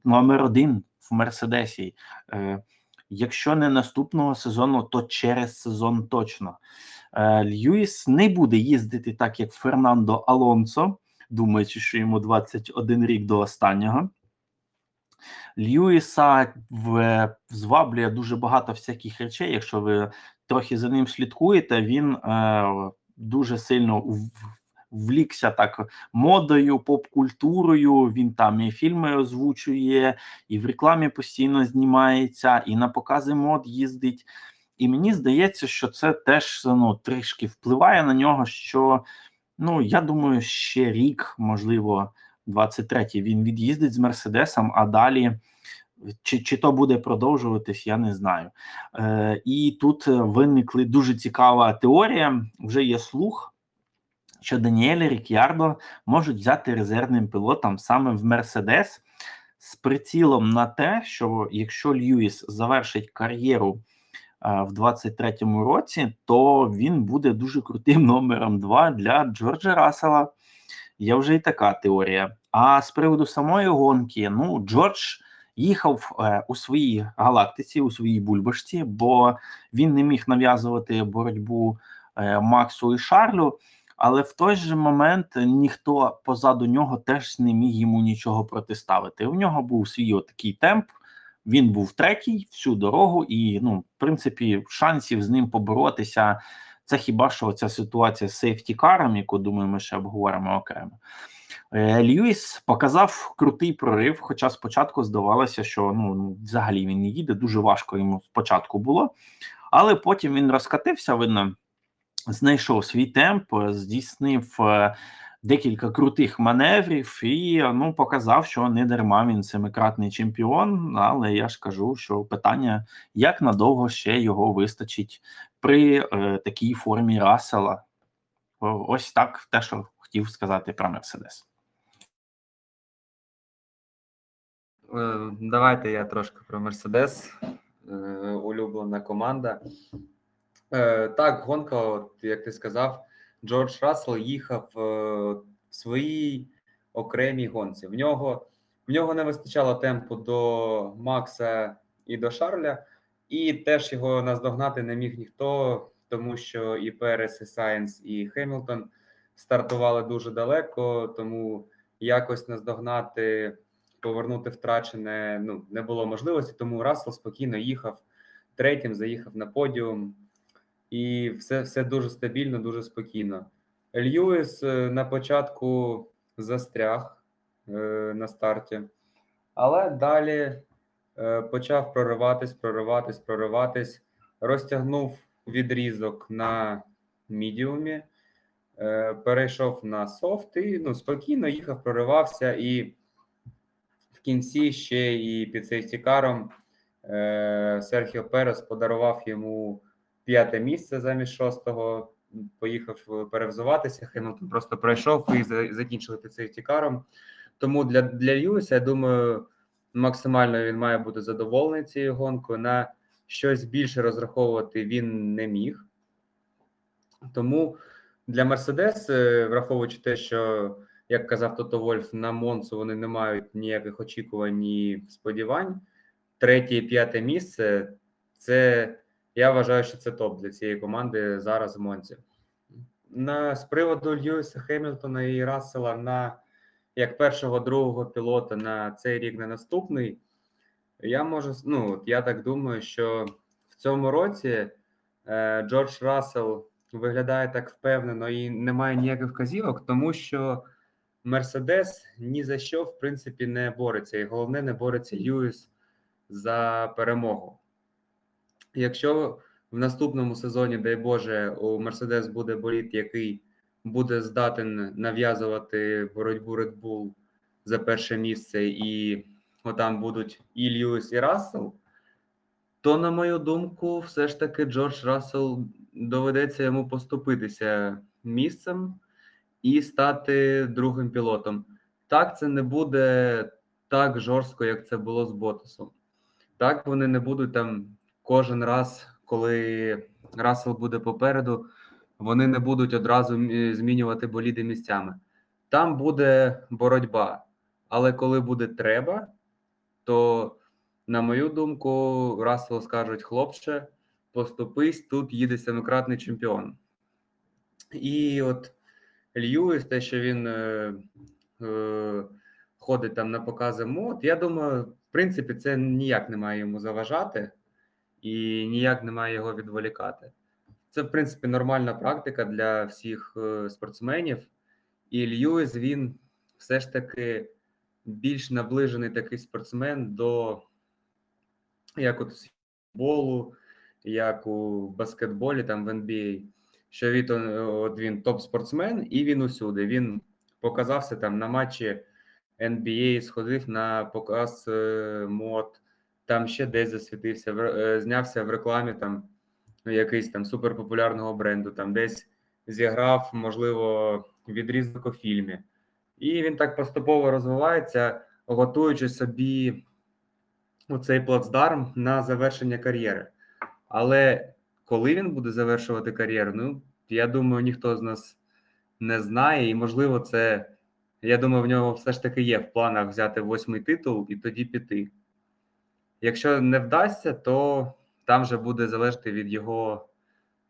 S2: номер один в Мерседесі. Е, Якщо не наступного сезону, то через сезон точно. Е, Льюіс не буде їздити так, як Фернандо Алонсо, думаючи, що йому 21 рік до останнього. Льюіса в, зваблює дуже багато всяких речей. Якщо ви трохи за ним слідкуєте, він е, дуже сильно в- влікся так модою, поп-культурою. Він там і фільми озвучує, і в рекламі постійно знімається, і на покази мод їздить. І мені здається, що це теж ну, трішки впливає на нього. Що ну я думаю, ще рік, можливо, 23-й він від'їздить з Мерседесом, а далі. Чи, чи то буде продовжуватись, я не знаю. Е, і тут виникли дуже цікава теорія. Вже є слух, що Даніель Рік'ярдо можуть взяти резервним пілотом саме в Мерседес з прицілом на те, що якщо Льюіс завершить кар'єру е, в 23-му році, то він буде дуже крутим номером 2 для Джорджа Рассела. Є вже і така теорія. А з приводу самої гонки, ну, Джордж їхав е, у своїй галактиці, у своїй бульбашці, бо він не міг нав'язувати боротьбу е, Максу і Шарлю. Але в той же момент ніхто позаду нього теж не міг йому нічого протиставити. У нього був свій отакий темп. Він був третій всю дорогу, і ну, в принципі, шансів з ним поборотися. Це хіба що ця ситуація з сейфтікаром, яку думаю, ми ще обговоримо окремо. Е, Льюіс показав крутий прорив, хоча спочатку здавалося, що ну, взагалі він не їде. Дуже важко йому спочатку було, але потім він розкатився, видно, знайшов свій темп, здійснив е, декілька крутих маневрів і ну, показав, що не дарма він семикратний чемпіон. Але я ж кажу, що питання, як надовго ще його вистачить при е, такій формі Рассела. Ось так те, що хотів сказати про Мерседес.
S3: Е, Давайте я трошки про Мерседес. Е, Улюблена команда. Е, Так, гонка, от, як ти сказав, Джордж Рассел їхав е, в своїй окремій гонці. В нього, в нього не вистачало темпу до Макса і до Шарля, і теж його наздогнати не міг ніхто, тому що і Перес, і Сайнс, і Хемілтон стартували дуже далеко, тому якось наздогнати повернути втрачене ну, не було можливості, тому Рассел спокійно їхав третім, заїхав на подіум, і все, все дуже стабільно, дуже спокійно. Льюіс е, на початку застряг е, на старті, але далі е, почав прориватись, прориватись, прориватись, розтягнув відрізок на мідіумі, перейшов на софт і ну, спокійно їхав, проривався і в кінці ще і під сейфтікаром е, Серхіо Перес подарував йому п'яте місце замість шостого. Поїхав перевзуватися. Хемілтон просто пройшов і за- закінчили під сейфтікаром. Тому для, для Льюіса, я думаю, максимально він має бути задоволений цією гонкою. На щось більше розраховувати він не міг. Тому для Мерседес, е, враховуючи те, що як казав Тото Вольф, на Монцу вони не мають ніяких очікувань і сподівань. Третє і п'яте місце це я вважаю, що це топ для цієї команди зараз в Монці. На з приводу Льюіса Хемілтона і Рассела на як першого другого пілота на цей рік на наступний. Я можу ну, я так думаю, що в цьому році е, Джордж Рассел виглядає так впевнено і немає ніяких вказівок, тому що Мерседес ні за що в принципі не бореться, і головне не бореться Льюіс за перемогу. Якщо в наступному сезоні, дай Боже, у Мерседес буде боліт, який буде здатен нав'язувати боротьбу Red Bull за перше місце, і отам будуть і Льюіс, і Рассел, то, на мою думку, все ж таки Джордж Рассел доведеться йому поступитися місцем і стати другим пілотом. Так, це не буде так жорстко, як це було з Ботасом. Так, вони не будуть там кожен раз, коли Рассел буде попереду, вони не будуть одразу змінювати боліди місцями. Там буде боротьба. Але коли буде треба, то, на мою думку, Рассел скажуть, хлопче, поступись, тут їде семикратний чемпіон. І от Льюіс, те, що він е, е, ходить там на покази мод, я думаю, в принципі, це ніяк не має йому заважати і ніяк не має його відволікати. Це, в принципі, нормальна практика для всіх е, спортсменів. І Льюіс він все ж таки більш наближений такий спортсмен до як от футболу, як у баскетболі, там в NBA, що він, е, от він топ-спортсмен, і він усюди. Він показався там на матчі NBA, сходив на показ е, мод, там ще десь засвітився, в- е, знявся в рекламі там ну, якийсь там суперпопулярного бренду, там десь зіграв, можливо, відрізок у фільмі. І він так поступово розвивається, готуючи собі цей плацдарм на завершення кар'єри. Але коли він буде завершувати кар'єру, ну я думаю, ніхто з нас не знає, і можливо, це я думаю, в нього все ж таки є в планах взяти восьмий титул і тоді піти. Якщо не вдасться, то там вже буде залежати від його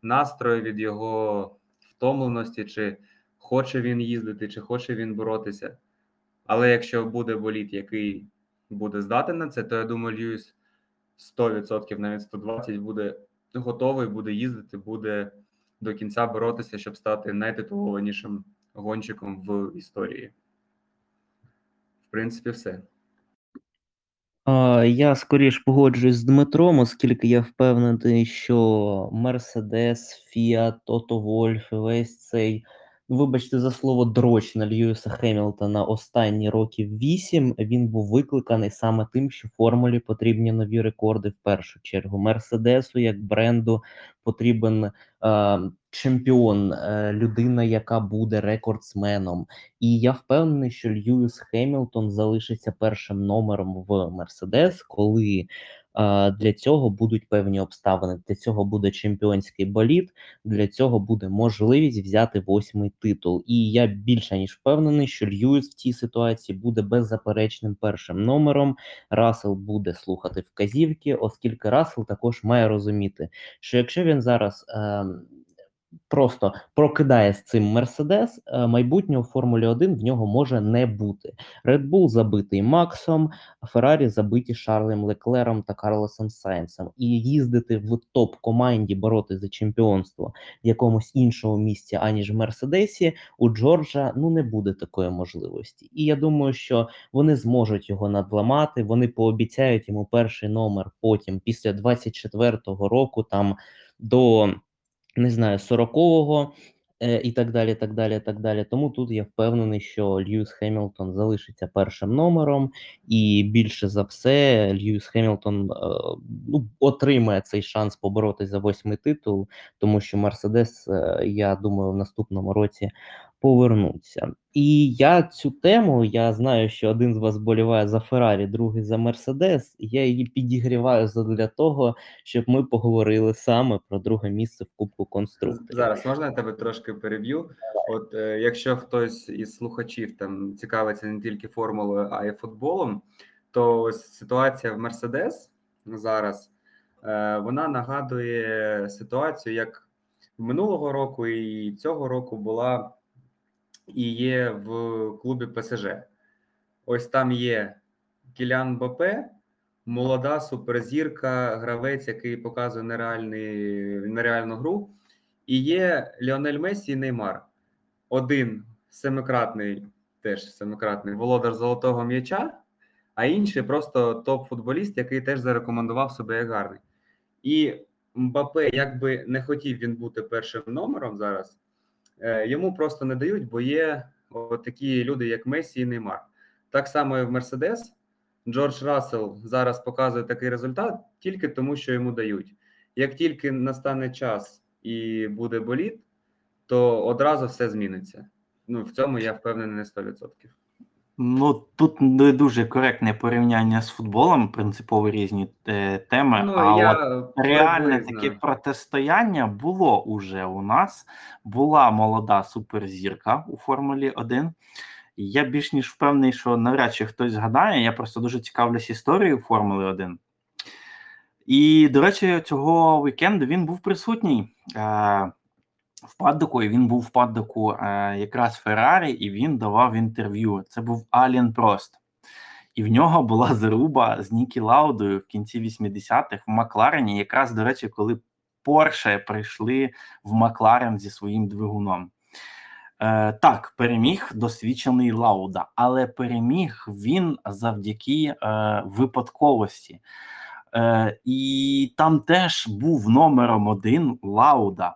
S3: настрою, від його втомленості, чи хоче він їздити, чи хоче він боротися. Але якщо буде боліт, який буде здатен на це, то я думаю, Льюіс 100%, навіть 120 буде готовий, буде їздити, буде до кінця боротися, щоб стати найтитулованішим гонщиком в історії. В принципі, все.
S1: Я скоріш погоджуюсь з Дмитром, оскільки я впевнений, що Mercedes, Fiat, Wolff і весь цей, вибачте за слово, дроч на Льюіса Хемілтона останні років вісім, він був викликаний саме тим, що формулі потрібні нові рекорди в першу чергу. Мерседесу як бренду потрібен е, чемпіон, е, людина, яка буде рекордсменом. І я впевнений, що Льюіс Хемілтон залишиться першим номером в Мерседес, коли для цього будуть певні обставини. Для цього буде чемпіонський боліт, для цього буде можливість взяти восьмий титул. І я більше ніж впевнений, що Льюіс в цій ситуації буде беззаперечним першим номером. Расел буде слухати вказівки, оскільки Расел також має розуміти, що якщо він зараз. ем, просто прокидає з цим Мерседес, е, майбутнього Формулі 1 в нього може не бути. Red Bull забитий Максом, Феррарі забиті Шарлем Леклером та Карлосом Сайнсом. І їздити в топ-команді боротися за чемпіонство в якомусь іншому місці, аніж в Мерседесі, у Джорджа ну не буде такої можливості. І я думаю, що вони зможуть його надламати. Вони пообіцяють йому перший номер потім, після 24-го року, там до не знаю, 40-го е, і так далі, так далі, так далі. Тому тут я впевнений, що Льюіс Хемілтон залишиться першим номером, і більше за все Льюіс Хемілтон е, ну, отримає цей шанс поборотися за восьмий титул, тому що Мерседес, е, я думаю, в наступному році повернуться. І я цю тему, я знаю, що один з вас боліває за Феррарі, другий за Мерседес. Я її підігріваю для того, щоб ми поговорили саме про друге місце в Кубку конструкторів.
S3: Зараз можна я тебе трошки переб'ю? От е, якщо хтось із слухачів там цікавиться не тільки формулою, а й футболом, то ось ситуація в Мерседес зараз е, вона нагадує ситуацію, як минулого року і цього року була і є в клубі ПСЖ. Ось там є Кілян Бапе, молода суперзірка, гравець, який показує нереальний, нереальну гру. І є Ліонель Месі і Неймар. Один семикратний, теж семикратний володар золотого м'яча, а інший просто топ-футболіст, який теж зарекомендував себе як гарний. І Мбапе, якби не хотів він бути першим номером зараз, йому просто не дають, бо є от такі люди, як Месі і Неймар. Так само і в Мерседес. Джордж Рассел зараз показує такий результат тільки тому, що йому дають. Як тільки настане час і буде боліт, то одразу все зміниться. Ну, в цьому я впевнений на 100%.
S2: Ну тут не дуже коректне порівняння з футболом, принципово різні е, теми.
S3: Ну,
S2: а
S3: я
S2: от реальне таке протистояння було уже у нас. Була молода суперзірка у Формулі 1. Я більш ніж впевнений, що навряд чи хтось згадає. Я просто дуже цікавлюсь історією Формули 1. І, до речі, цього вікенду він був присутній. Е, в і він був в паддоку е, якраз Феррарі, і він давав інтерв'ю. Це був Алін Прост. І в нього була заруба з Нікі Лаудою в кінці 80-х в Макларені, якраз, до речі, коли Порше прийшли в Макларен зі своїм двигуном. Е, Так, переміг досвідчений Лауда, але переміг він завдяки е, випадковості. Е, І там теж був номером один Лауда,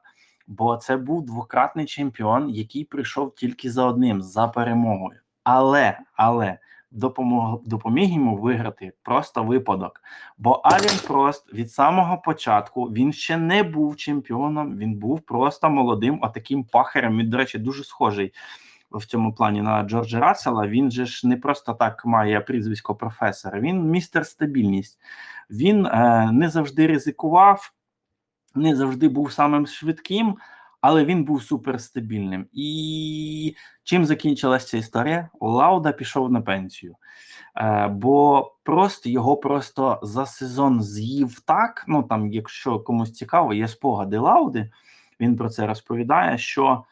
S2: бо це був двократний чемпіон, який прийшов тільки за одним за перемогою. Але, але допомог, допоміг йому виграти просто випадок. Бо Алін Прост від самого початку він ще не був чемпіоном, він був просто молодим, отаким пахарем. Він, до речі, дуже схожий в цьому плані на Джорджа Рассела. Він же ж не просто так має прізвисько професора, він містер стабільність. Він е, не завжди ризикував, не завжди був самим швидким. Але він був суперстабільним. І чим закінчилася ця історія? Лауда пішов на пенсію, е, бо просто його просто за сезон з'їв так. Ну там, якщо комусь цікаво, є спогади Лауди. Він про це розповідає, що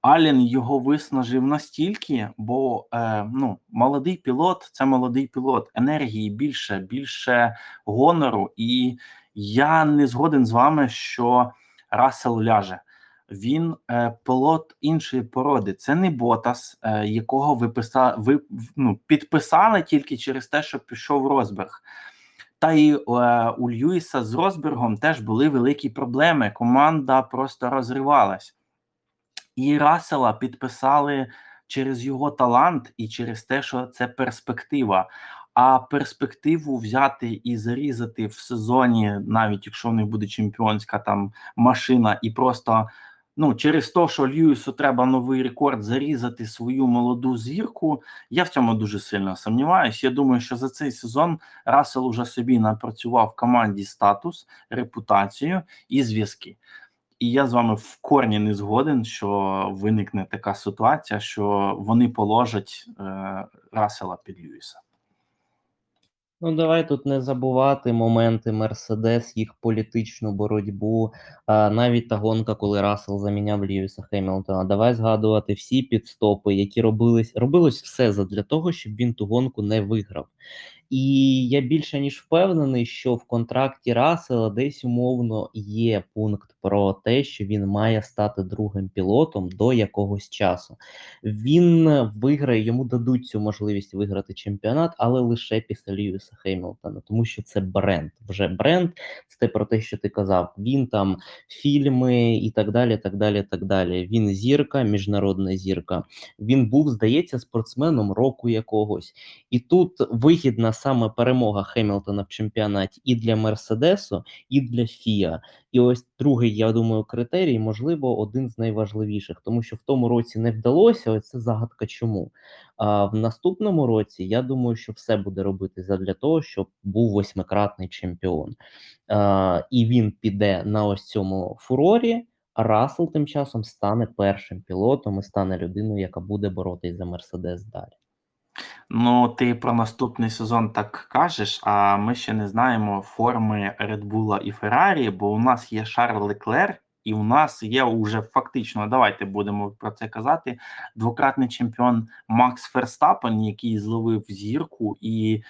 S2: Алін його виснажив настільки, бо е, ну, молодий пілот це молодий пілот, енергії більше, більше гонору. І я не згоден з вами, що Рассел ляже. Він е, пілот іншої породи. Це не Ботас, е, якого ви, писа, ви ну, підписали тільки через те, що пішов Розберг. Та й е, у Льюіса з Розбергом теж були великі проблеми. Команда просто розривалась. І Рассела підписали через його талант і через те, що це перспектива. А перспективу взяти і зарізати в сезоні, навіть якщо в них буде чемпіонська там машина, і просто ну через те, що Льюісу треба новий рекорд зарізати свою молоду зірку. Я в цьому дуже сильно сумніваюся. Я думаю, що за цей сезон Рассел уже собі напрацював в команді статус, репутацію і зв'язки. І я з вами в корні не згоден, що виникне така ситуація, що вони положать е, Рассела під Льюіса.
S1: Ну, давай тут не забувати моменти Мерседес, їх політичну боротьбу, а, навіть та гонка, коли Рассел заміняв Льюіса Хемілтона. Давай згадувати всі підстопи, які робились. Робилось все задля того, щоб він ту гонку не виграв. І я більше ніж впевнений, що в контракті Рассела десь умовно є пункт про те, що він має стати другим пілотом до якогось часу. Він виграє, йому дадуть цю можливість виграти чемпіонат, але лише після Льюіса Хеймлтона, тому що це бренд. Вже бренд. Це про те, що ти казав. Він там фільми і так далі. так далі, так далі. Він зірка, міжнародна зірка. Він був, здається, спортсменом року якогось. І тут вигідна саме перемога Хемілтона в чемпіонаті і для Мерседесу, і для Фіа. І ось другий, я думаю, критерій, можливо, один з найважливіших, тому що в тому році не вдалося. Ось це загадка, чому. А в наступному році я думаю, що все буде робити задля того, щоб був восьмикратний чемпіон. А, І він піде на ось цьому фурорі. А Рассел тим часом стане першим пілотом і стане людиною, яка буде боротись за Мерседес далі.
S2: Ну, ти про наступний сезон так кажеш, а ми ще не знаємо форми Bull і Феррарі, бо у нас є Шарль Леклер, і у нас є уже фактично, давайте будемо про це казати. Двократний чемпіон Макс Ферстапен, який зловив зірку, і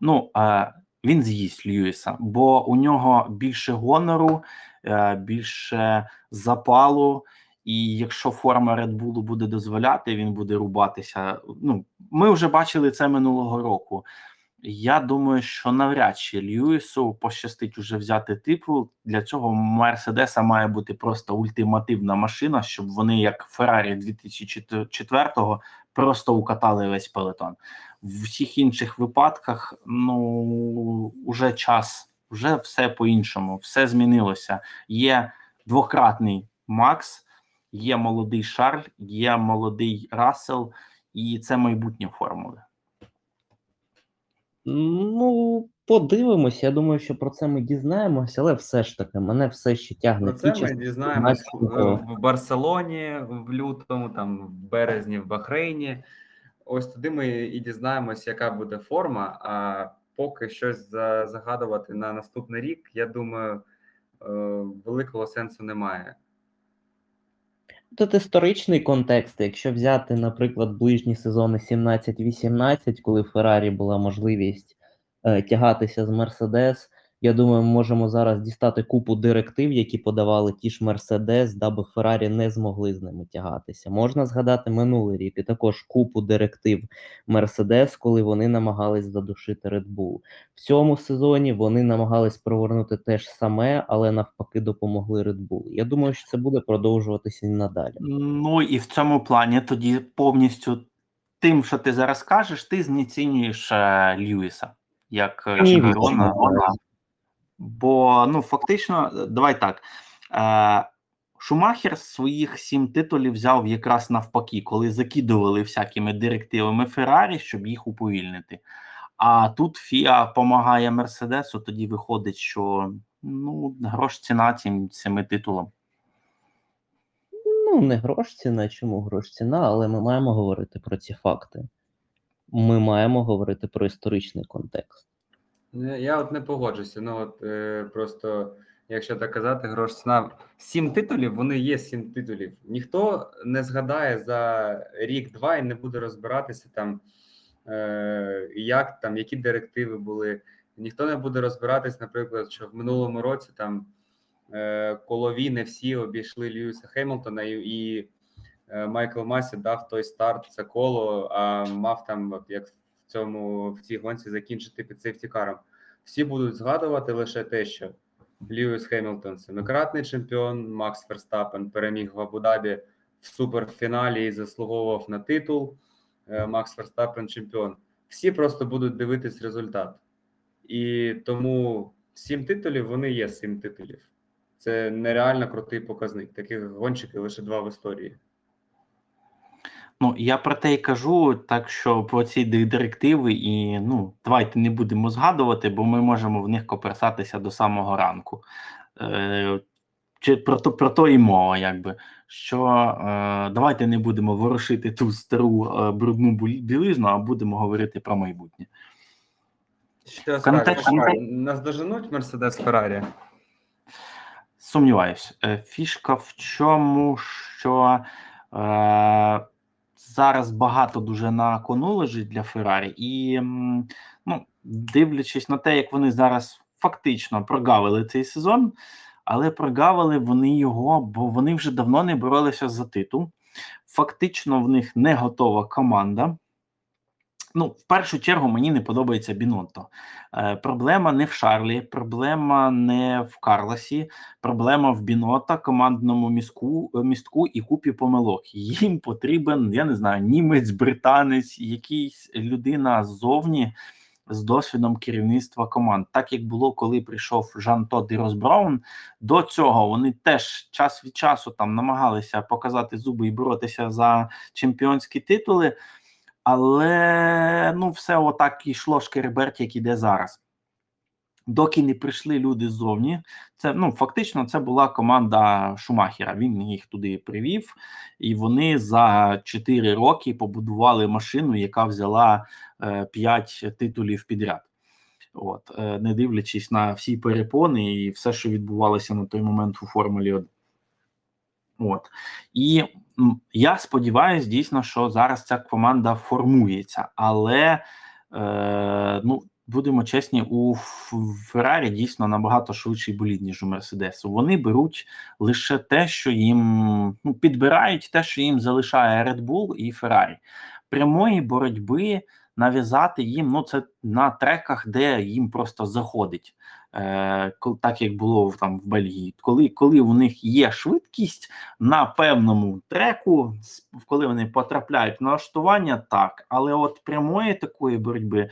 S2: ну, е, він з'їсть Льюіса, бо у нього більше гонору, е, більше запалу. І якщо форма Red Bull буде дозволяти, він буде рубатися. Ну, ми вже бачили це минулого року. Я думаю, що навряд чи Льюісу пощастить уже взяти типу. Для цього Мерседеса має бути просто ультимативна машина, щоб вони, як Феррарі 2004-го, просто укатали весь пелетон. В всіх інших випадках, ну вже час, вже все по-іншому, все змінилося. Є двократний Макс є молодий Шарль, є молодий Рассел, і це майбутнє формули.
S1: Ну, подивимось. Я думаю, що про це ми дізнаємося, але все ж таки, мене все ще тягне.
S3: Про це ми
S1: 17-го.
S3: в Барселоні в лютому, там в березні, в Бахрейні. Ось туди ми і дізнаємось, яка буде форма. А поки щось загадувати на наступний рік, я думаю, е, великого сенсу немає.
S1: Тут історичний контекст. Якщо взяти, наприклад, ближні сезони 17-18, коли в Феррарі була можливість е, тягатися з Мерседес, я думаю, ми можемо зараз дістати купу директив, які подавали ті ж Мерседес, даби Феррарі не змогли з ними тягатися. Можна згадати минулий рік і також купу директив Мерседес, коли вони намагались задушити Red Bull. В цьому сезоні вони намагались провернути те ж саме, але навпаки допомогли Red Bull. Я думаю, що це буде продовжуватися і надалі.
S2: Ну і в цьому плані тоді повністю тим, що ти зараз кажеш, ти знецінюєш е, Льюіса як е, чемпіона. Бо ну фактично, давай так. Е, Шумахер своїх сім титулів взяв якраз навпаки, коли закидували всякими директивами Феррарі, щоб їх уповільнити. А тут Фіа допомагає Мерседесу, тоді виходить, що ну, грош ціна цим семи титулам.
S1: Ну, не грош ціна, чому грош ціна, але ми маємо говорити про ці факти. Ми маємо говорити про історичний контекст.
S3: Я, от не погоджуся. Ну от е, просто, якщо так казати, грош ціна. Сім титулів, вони є сім титулів. Ніхто не згадає за рік-два і не буде розбиратися там, е, як там, які директиви були. Ніхто не буде розбиратись, наприклад, що в минулому році там е, колові не всі обійшли Льюіса Хеймлтона і, і е, Майкл Масі дав той старт це коло, а мав там, от як цьому в цій гонці закінчити під сейфтікаром. Всі будуть згадувати лише те, що Льюіс Хемілтон семикратний чемпіон, Макс Ферстапен переміг в Абу-Дабі в суперфіналі і заслуговував на титул. Е, Макс Ферстапен чемпіон. Всі просто будуть дивитись результат. І тому сім титулів вони є сім титулів. Це нереально крутий показник. Таких гонщиків лише два в історії.
S2: Ну, я про те й кажу, так що про ці директиви, і ну, давайте не будемо згадувати, бо ми можемо в них коперсатися до самого ранку. Е, чи про то, про то і мова, якби. Що е, давайте не будемо ворушити ту стару е, брудну білизну, а будемо говорити про майбутнє.
S3: Що
S2: контексті-
S3: скажеш? Нас доженуть Мерседес Феррарі?
S2: Сумніваюсь. Е, Фішка в чому, що е, зараз багато дуже на кону лежить для Феррарі, і ну, дивлячись на те, як вони зараз фактично прогавили цей сезон, але прогавили вони його, бо вони вже давно не боролися за титул. Фактично, в них не готова команда. Ну, в першу чергу мені не подобається Бінотто. Е, проблема не в Шарлі, проблема не в Карлосі, проблема в Бінота, командному містку, містку і купі помилок. Їм потрібен, я не знаю, німець, британець, якийсь людина ззовні з досвідом керівництва команд. Так як було, коли прийшов Жан Тод і Рос Браун, до цього вони теж час від часу там намагалися показати зуби і боротися за чемпіонські титули. Але ну, все отак йшло шкереберть, як іде зараз. Доки не прийшли люди ззовні, це ну фактично це була команда Шумахера. Він їх туди привів, і вони за 4 роки побудували машину, яка взяла е, 5 титулів підряд. От, е, не дивлячись на всі перепони і все, що відбувалося на той момент у Формулі 1. От. І я сподіваюся, дійсно, що зараз ця команда формується, але е, ну, будемо чесні, у Феррарі дійсно набагато швидший болід, ніж у Мерседесу. Вони беруть лише те, що їм ну, підбирають те, що їм залишає Red Bull і Феррарі. Прямої боротьби нав'язати їм ну, це на треках, де їм просто заходить. Е, так як було там в Бельгії, коли, коли у них є швидкість на певному треку, коли вони потрапляють в налаштування, так, але от прямої такої боротьби.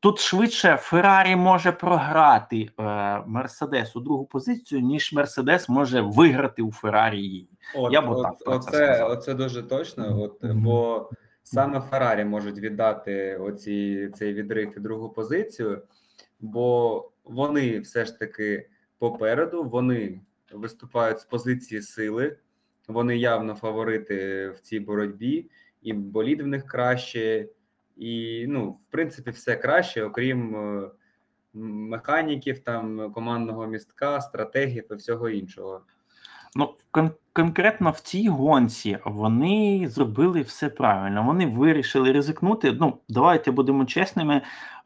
S2: Тут швидше Феррарі може програти е, Мерседесу другу позицію, ніж Мерседес може виграти у Феррарі її.
S3: От,
S2: Я б
S3: от,
S2: отак про це
S3: оце,
S2: сказав.
S3: оце дуже точно. От,
S2: Мгм.
S3: Бо саме Феррарі можуть віддати оці, цей відрив і другу позицію, бо вони все ж таки попереду, вони виступають з позиції сили, вони явно фаворити в цій боротьбі, і болід в них краще, і ну, в принципі, все краще, окрім е, механіків, там командного містка, стратегів і всього іншого.
S2: Ну, кон- конкретно в цій гонці вони зробили все правильно. Вони вирішили ризикнути. Ну, давайте будемо чесними.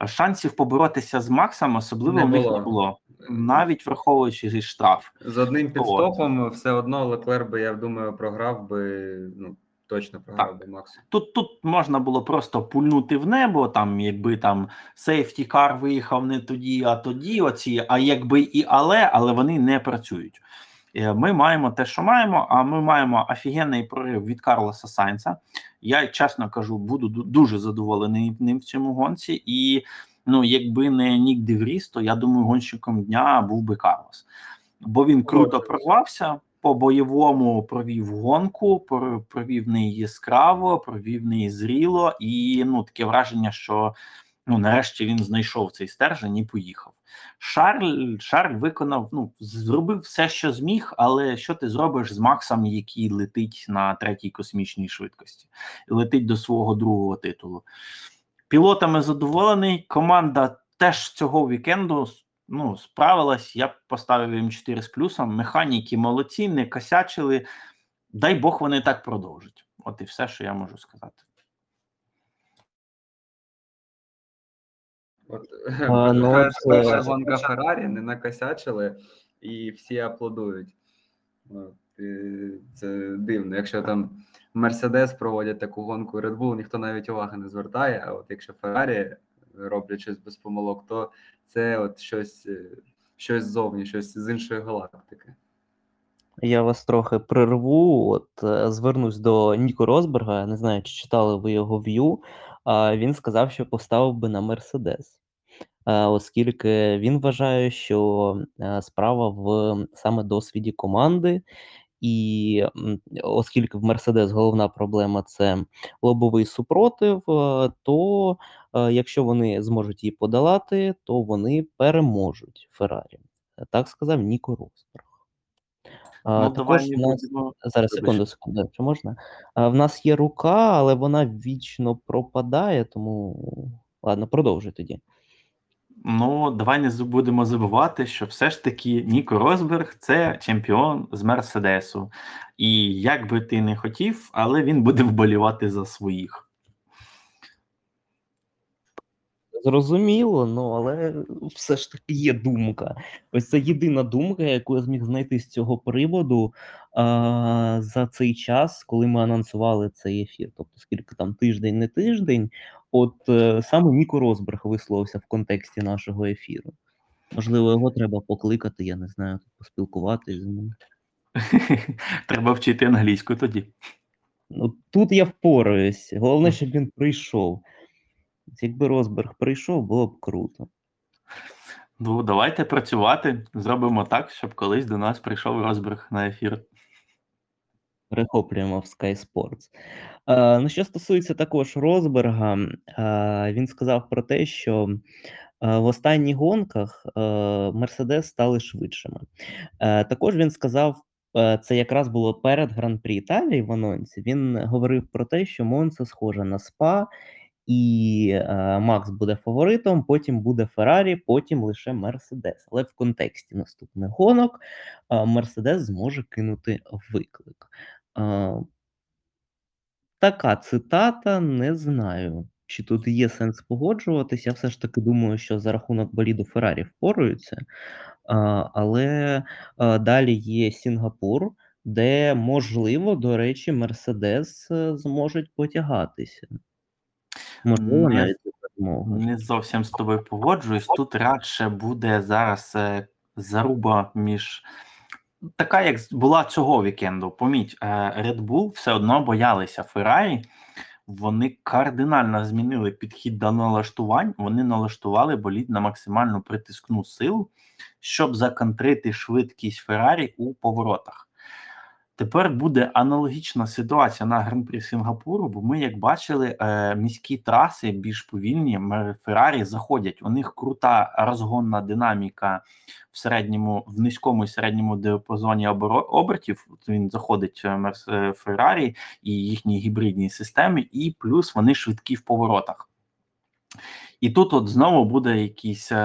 S2: Шансів поборотися з Максом особливо
S3: Не
S2: в них
S3: було.
S2: не було, навіть враховуючи штраф.
S3: З одним підстопом все одно Леклер би, я думаю, програв би, ну, точно програв би Максу.
S2: Тут тут можна було просто пульнути в небо, там, якби там сейфті кар виїхав не тоді, а тоді. Оці, а якби і але, але вони не працюють. Е, Ми маємо те, що маємо, а ми маємо офігенний прорив від Карлоса Сайнца. Я чесно кажу, буду дуже задоволений ним в цьому гонці. І ну, якби не Нік Девріс, то я думаю, гонщиком дня був би Карлос. Бо він круто прорвався, по бойовому провів гонку, провів неї яскраво, провів неї зріло, і ну таке враження, що ну нарешті він знайшов цей стержень і поїхав. Шарль Шарль виконав, ну зробив все, що зміг, але що ти зробиш з Максом, який летить на третій космічній швидкості, летить до свого другого титулу. Пілотами задоволений. Команда теж цього вікенду ну, справилась. Я поставив їм 4 з плюсом. Механіки молодці, не косячили. Дай Бог, вони так продовжать. От і все, що я можу сказати.
S3: От,
S1: А, ну,
S3: перша, перша гонка Феррарі не накосячили, і всі аплодують. От, і це дивно. Якщо там Мерседес проводять таку гонку Red Bull, ніхто навіть уваги не звертає. А от якщо Феррарі роблять щось без помилок, то це от щось, е, щось ззовні, щось з іншої галактики.
S1: Я вас трохи прерву. От е, звернусь до Ніко Росберга. Я не знаю, чи читали ви його в'ю. Він сказав, що поставив би на Мерседес, оскільки він вважає, що е, справа в саме досвіді команди, і оскільки в Мерседес головна проблема це лобовий супротив, е, то е, якщо вони зможуть її подолати, то вони переможуть Феррарі. Так сказав Ніко Росберг.
S2: Ну,
S1: також
S2: давай
S1: в нас
S2: будемо.
S1: зараз секунду, секунду, чи можна? В нас є рука, але вона вічно пропадає, тому ладно, продовжуй тоді.
S2: Ну, давай не будемо забувати, що все ж таки Ніко Росберг це чемпіон з Мерседесу. І як би ти не хотів, але він буде вболівати за своїх.
S1: Зрозуміло, ну але все ж таки є думка. Ось це єдина думка, яку я зміг знайти з цього приводу а, за цей час, коли ми анонсували цей ефір. Тобто, скільки там тиждень, не тиждень, от е, саме Ніко Росберг висловився в контексті нашого ефіру. Можливо, його треба покликати, я не знаю, поспілкуватися з ним.
S2: Треба вчити англійську тоді.
S1: Ну, тут я впораюсь. Головне, щоб він прийшов. Якби Росберг прийшов, було б круто.
S2: Ну, давайте працювати. Зробимо так, щоб колись до нас прийшов Росберг на ефір.
S1: Перехоплюємо в Sky Sports. Е, ну, що стосується також Росберга, е, він сказав про те, що е, в останніх гонках е, Мерседес стали швидшими. Е, також він сказав, це якраз було перед Гран-прі Італії в анонсі. Він говорив про те, що Монца схожа на СПА, і е, Макс буде фаворитом, потім буде Феррарі, потім лише Мерседес. Але в контексті наступних гонок е, Мерседес зможе кинути виклик. Е, така цитата, не знаю, чи тут є сенс погоджуватися. Я все ж таки думаю, що за рахунок боліду Феррарі впораються. Але далі є Сінгапур, де, можливо, до речі, Мерседес зможуть потягатися. Можливо,
S2: Не-
S1: навіть за.
S2: Не зовсім з тобою погоджуюсь. Тут радше буде зараз е, заруба між. Така, як була цього вікенду. Поміть, е, Red Bull все одно боялися Феррарі. Вони кардинально змінили підхід до налаштувань. Вони налаштували болід на максимальну притискну силу, щоб законтрити швидкість Феррарі у поворотах. Тепер буде аналогічна ситуація на гран-прі Сінгапуру, бо ми, як бачили, е, міські траси більш повільні. Феррарі заходять. У них крута розгонна динаміка в середньому, в низькому і середньому діапазоні оборо- обертів. Він заходить е, е, Феррарі і їхній гібридній системі, і плюс вони швидкі в поворотах. І тут от знову буде якийсь, е,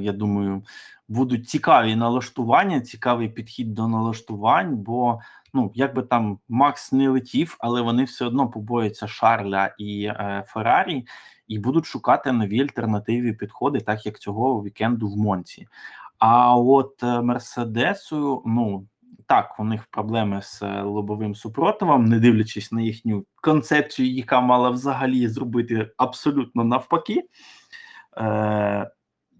S2: я думаю, будуть цікаві налаштування, цікавий підхід до налаштувань, бо ну як би там Макс не летів, але вони все одно побоюються Шарля і е, Феррарі, і будуть шукати нові альтернативні підходи, так як цього вікенду в Монці. А от е, Мерседесу, ну так, у них проблеми з е, лобовим супротивом, не дивлячись на їхню концепцію, яка мала взагалі зробити абсолютно навпаки. Е,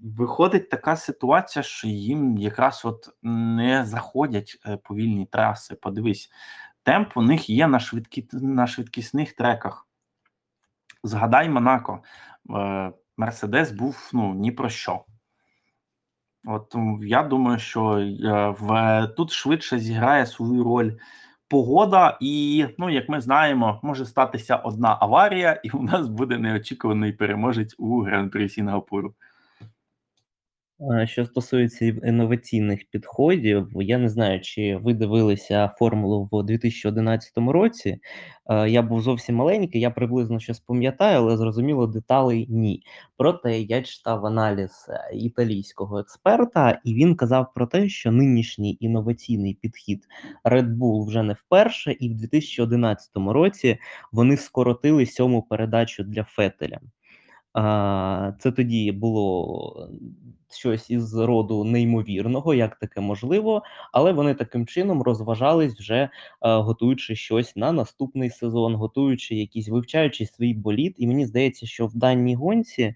S2: Виходить така ситуація, що їм якраз от не заходять е, повільні траси. Подивись, темп у них є на швидкі, на швидкісних треках. Згадай Монако, Е, Мерседес був ну ні про що. От я думаю, що е, в тут швидше зіграє свою роль погода, і ну, як ми знаємо, може статися одна аварія, і у нас буде неочікуваний переможець у гран-прі Сінгапуру.
S1: Е, Що стосується інноваційних підходів, я не знаю, чи ви дивилися формулу в 2011 році. Е, Я був зовсім маленький, я приблизно щось пам'ятаю, але зрозуміло, деталей ні. Проте я читав аналіз е, італійського експерта, і він казав про те, що нинішній інноваційний підхід Red Bull вже не вперше, і в 2011 році вони скоротили сьому передачу для Фетеля. Це тоді було щось із роду неймовірного, як таке можливо, але вони таким чином розважались вже е, готуючи щось на наступний сезон, готуючи якісь вивчаючи свій боліт. І мені здається, що в даній гонці е,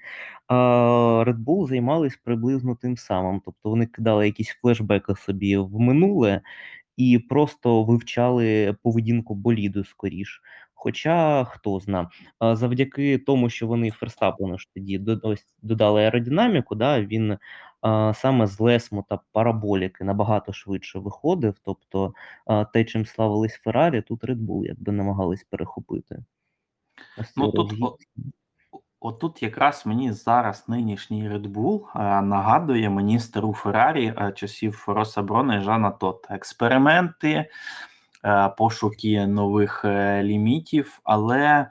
S1: Red Bull займались приблизно тим самим. Тобто вони кидали якісь флешбеки собі в минуле і просто вивчали поведінку боліду скоріш. Хоча хто зна, завдяки тому, що вони Ферстапену ж тоді додали аеродинаміку, да, він а, саме з лесму та параболіки набагато швидше виходив. Тобто а, те, чим славились Феррарі, тут Red Bull якби намагались перехопити.
S2: Ну, тут
S1: розгін.
S2: о- Отут якраз мені зараз нинішній Red Bull е, нагадує мені стару Феррарі часів Роса Брона і Жана Тота. Експерименти, пошуки нових е, лімітів, але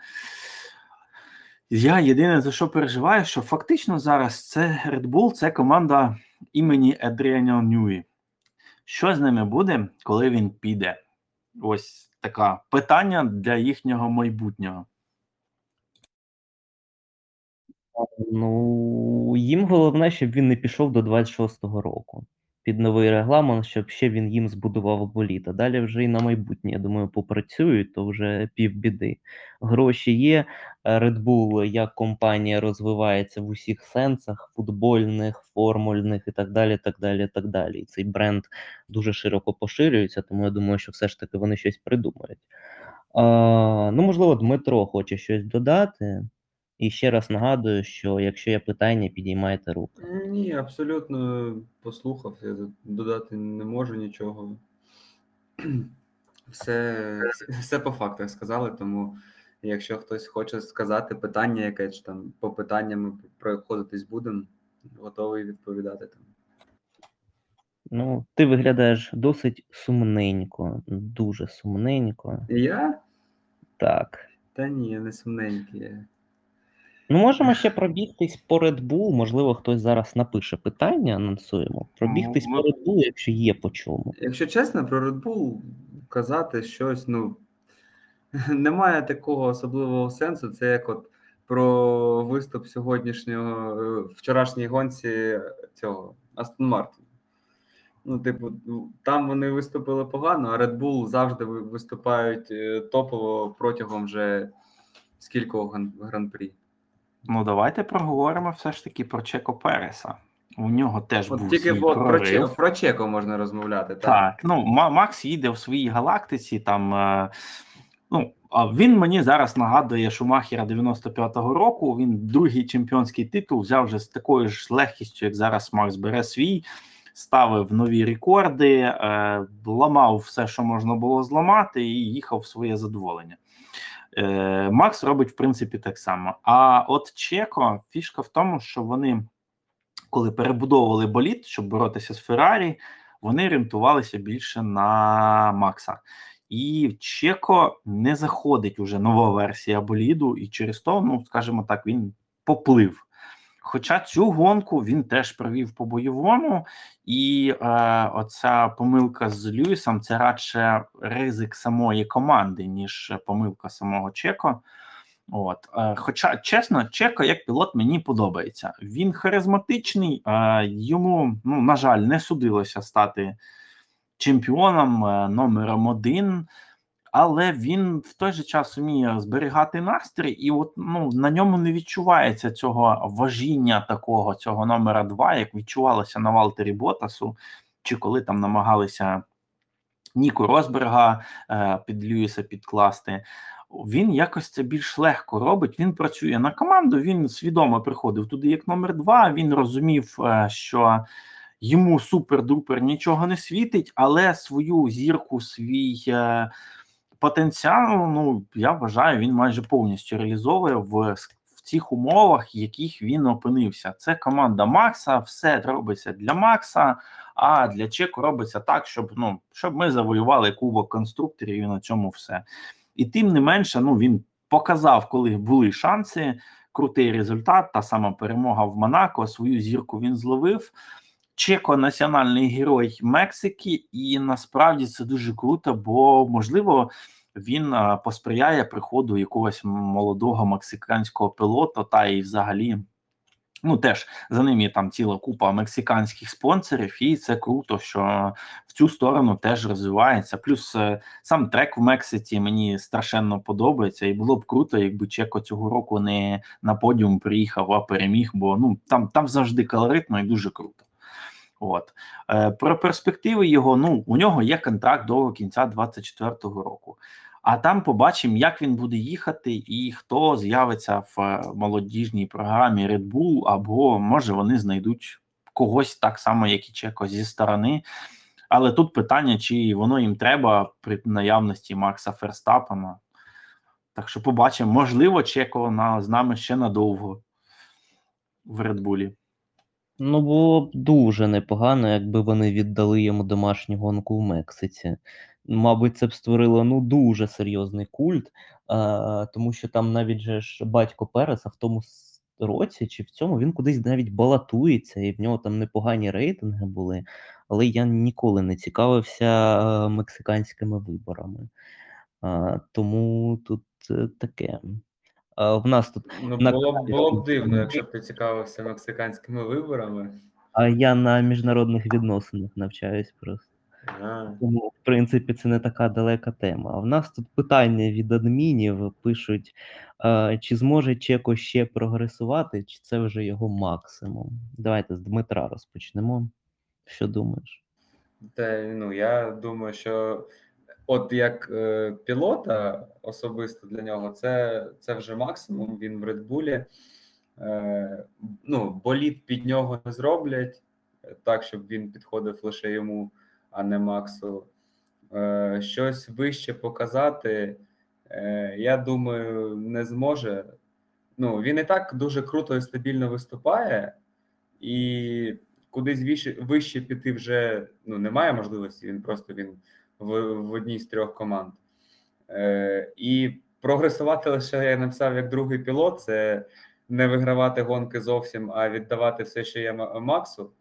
S2: я єдине за що переживаю, що фактично зараз це Red Bull, це команда імені Едріаня Ньюї. Що з ними буде, коли він піде? Ось таке питання для їхнього майбутнього.
S1: Ну, їм головне, щоб він не пішов до 26-го року під новий регламент, щоб ще він їм збудував боліт. А далі вже і на майбутнє, я думаю, попрацюють, то вже півбіди. Гроші є. Red Bull як компанія розвивається в усіх сенсах: футбольних, формульних і так далі. так далі, так далі. І цей бренд дуже широко поширюється, тому я думаю, що все ж таки вони щось придумають. А, ну, можливо, Дмитро хоче щось додати. І ще раз нагадую, що якщо є питання, підіймайте руку.
S3: Ні, абсолютно послухав. Я додати не можу нічого. Все, все по фактах сказали, тому якщо хтось хоче сказати питання, яке чи там по питанням проходитись будемо, готовий відповідати там.
S1: Ну, ти виглядаєш досить сумненько, дуже сумненько.
S3: Я?
S1: Так.
S3: Та ні, я не сумненький.
S1: Ну, можемо ще пробігтись по Red Bull. Можливо, хтось зараз напише питання, анонсуємо. Пробігтись
S2: Ну,
S1: по Red Bull, якщо є по чому.
S3: Якщо чесно, про Red Bull казати щось, ну немає такого особливого сенсу. Це як от про виступ сьогоднішнього е, вчорашній гонці цього Астон Мартін. Ну, типу, там вони виступили погано, а Red Bull завжди виступають е, топово протягом вже скількох гран- гран-прі.
S2: Ну, давайте проговоримо все ж таки про Чеко Переса. У нього теж
S3: От
S2: був
S3: тільки
S2: свій
S3: от про,
S2: прорив.
S3: Че- про Чеко можна розмовляти. Так?
S2: Так, ну Ма- Макс їде в своїй галактиці. Там е, ну а він мені зараз нагадує Шумахера 95-го року. Він другий чемпіонський титул взяв вже з такою ж легкістю, як зараз Макс бере свій, ставив нові рекорди, е, ламав все, що можна було зламати, і їхав в своє задоволення. Е, Макс робить в принципі так само. А от Чеко, фішка в тому, що вони, коли перебудовували боліт, щоб боротися з Феррарі, вони орієнтувалися більше на Макса. І в Чеко не заходить уже нова версія боліду, і через то, ну скажімо так, він поплив. Хоча цю гонку він теж провів по бойовому, і е, оця помилка з Льюісом це радше ризик самої команди, ніж помилка самого Чеко. От, е, хоча, чесно, Чеко як пілот мені подобається. Він харизматичний, е, йому, ну, на жаль, не судилося стати чемпіоном е, номером один, але він в той же час вміє зберігати настрій, і от ну, на ньому не відчувається цього важіння такого, цього номера два, як відчувалося на Валтері Ботасу, чи коли там намагалися Ніку Росберга е, під Льюіса підкласти. Він якось це більш легко робить. Він працює на команду. Він свідомо приходив туди як номер два. Він розумів, е, що йому супер-дупер нічого не світить, але свою зірку, свій е, потенціал, ну я вважаю, він майже повністю реалізовує в, в цих умовах, в яких він опинився. Це команда Макса, все робиться для Макса. А для Чеку робиться так, щоб ну щоб ми завоювали кубок конструкторів і на цьому все. І тим не менше, ну він показав, коли були шанси. Крутий результат, та сама перемога в Монако. Свою зірку він зловив. Чеко національний герой Мексики, і насправді це дуже круто, бо можливо він посприяє приходу якогось молодого мексиканського пілота, та і взагалі. Ну, теж за ним є там ціла купа мексиканських спонсорів, і це круто, що в цю сторону теж розвивається. Плюс е, сам трек в Мексиці мені страшенно подобається, і було б круто, якби Чеко цього року не на подіум приїхав, а переміг, бо ну там там завжди колоритно і дуже круто. От е, про перспективи його. Ну у нього є контракт до кінця 24-го року. А там побачимо, як він буде їхати, і хто з'явиться в е, молодіжній програмі Red Bull, або може вони знайдуть когось так само, як і Чеко зі сторони. Але тут питання, чи воно їм треба при наявності Макса Ферстапена. Так що побачимо, можливо, Чеко на, з нами ще надовго в Bull.
S1: Ну, було б дуже непогано, якби вони віддали йому домашню гонку в Мексиці. Мабуть, це б створило ну дуже серйозний культ, а, тому що там навіть же ж батько Переса в тому році чи в цьому він кудись навіть балотується, і в нього там непогані рейтинги були. Але я ніколи не цікавився мексиканськими виборами. А, Тому тут е, таке. В нас тут
S3: Ну,
S1: на
S3: було б було б дивно, якщо б ти цікавився мексиканськими виборами.
S1: А я на міжнародних відносинах навчаюсь просто.
S3: А,
S1: Тому, в принципі, це не така далека тема. А в нас тут питання від адмінів пишуть: чи зможе Чеко ще прогресувати, чи це вже його максимум? Давайте з Дмитра розпочнемо. Що думаєш?
S3: Та ну я думаю, що от як е, пілота особисто для нього, це, це вже максимум. Він в Редбулі. Е, ну, боліт під нього не зроблять е, так, щоб він підходив лише йому, а не Максу. Е, щось вище показати, е, я думаю, не зможе. Ну, він і так дуже круто і стабільно виступає, і кудись вище, вище піти вже ну, немає можливості. Він просто він в, в одній з трьох команд. Е, і прогресувати лише я написав як другий пілот. Це не вигравати гонки зовсім, а віддавати все, що є Максу.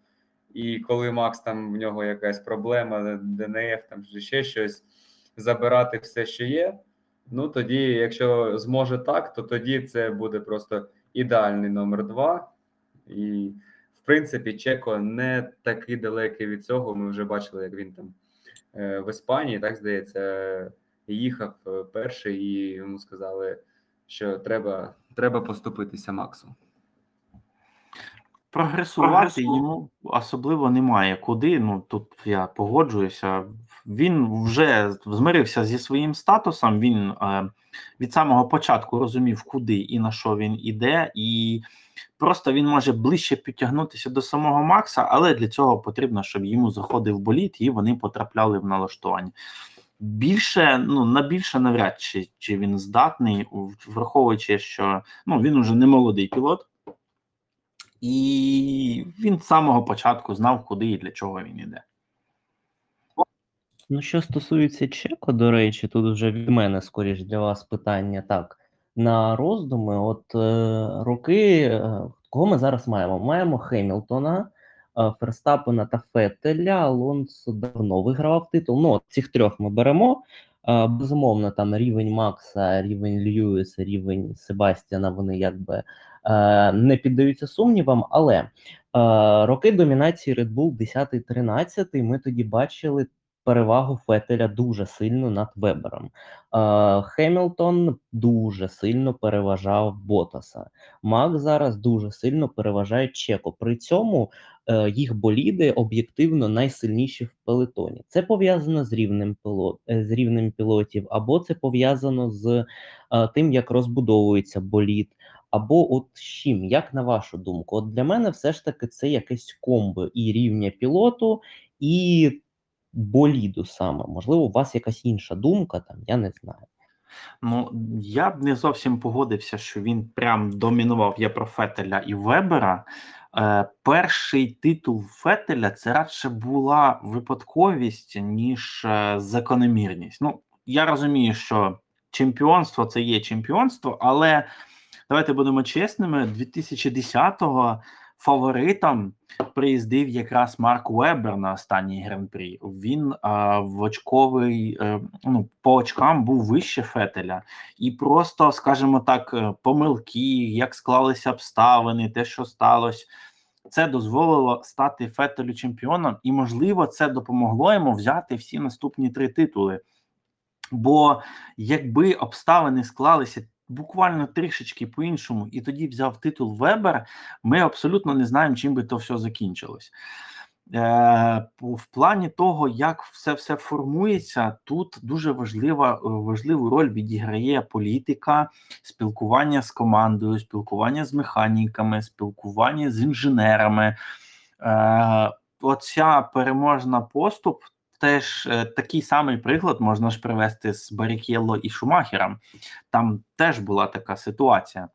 S3: І коли Макс там в нього якась проблема, ДНФ, там чи ще щось, забирати все, що є. Ну тоді, якщо зможе так, то тоді це буде просто ідеальний номер два. І, в принципі, Чеко не такий далекий від цього. Ми вже бачили, як він там в Іспанії, так здається, їхав е, перший, і йому сказали, що треба, треба поступитися Максу.
S2: Прогресувати йому особливо немає куди. Ну тут я погоджуюся. Він вже змирився зі своїм статусом. Він е, від самого початку розумів, куди і на що він іде, і просто він може ближче підтягнутися до самого Макса, але для цього потрібно, щоб йому заходив боліт і вони потрапляли в налаштування. Більше, ну на більше навряд чи, чи він здатний, враховуючи, що ну він уже не молодий пілот. І він з самого початку знав, куди і для чого він іде.
S1: Ну, що стосується Чеко, до речі, тут вже від мене скоріш для вас питання так. На роздуми, от е, роки, е, кого ми зараз маємо? Маємо Хемілтона, е, Ферстапена та Феттеля. Алонсо давно вигравав титул. Ну, от цих трьох ми беремо. Безумовно, там рівень Макса, рівень Льюіса, рівень Себастьяна, вони якби не піддаються сумнівам, але роки домінації Red Bull 10-13 ми тоді бачили перевагу Фетеля дуже сильно над Вебером. Е, Хемілтон дуже сильно переважав Ботаса. Мак зараз дуже сильно переважає Чеко. При цьому е, їх боліди об'єктивно найсильніші в пелетоні. Це пов'язано з рівнем пілот, е, з рівнем пілотів, або це пов'язано з е, тим, як розбудовується болід. Або от з чим, як на вашу думку? От для мене все ж таки це якесь комбо і рівня пілоту, і боліду саме. Можливо, у вас якась інша думка, там я не знаю.
S2: Ну, я б не зовсім погодився, що він прям домінував я про Фетеля і Вебера. Е, перший титул Фетеля це радше була випадковість, ніж е, закономірність. Ну, я розумію, що чемпіонство це є чемпіонство, але давайте будемо чесними: 2010-го фаворитом приїздив якраз Марк Вебер на останній гран-прі. Він а, в очковий е, ну, по очкам був вище Фетеля, і просто, скажімо так, е, помилки, як склалися обставини, те, що сталося. Це дозволило стати Фетелю чемпіоном, і, можливо, це допомогло йому взяти всі наступні три титули. Бо якби обставини склалися буквально трішечки по-іншому, і тоді взяв титул Вебер, ми абсолютно не знаємо, чим би то все закінчилось. Е, В плані того, як все все формується, тут дуже важлива важливу роль відіграє політика, спілкування з командою, спілкування з механіками, спілкування з інженерами. Е, Оця переможна поступ. Теж е, такий самий приклад можна ж привести з Барікєло і Шумахером. Там теж була така ситуація.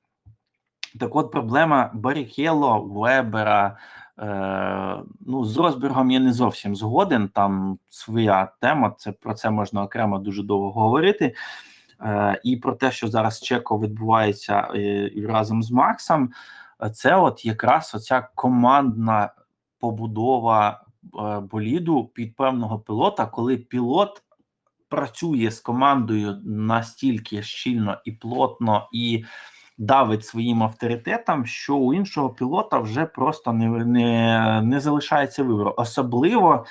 S2: Так от проблема Барікєло, Вебера. Е, ну, з Розбергом я не зовсім згоден. Там своя тема. Це про це можна окремо дуже довго говорити. Е, і про те, що зараз Чеко відбувається е, разом з Максом, це от якраз оця командна побудова е, боліду під певного пілота, коли пілот працює з командою настільки щільно і плотно і давить своїм авторитетом, що у іншого пілота вже просто не не, не залишається вибору. Особливо,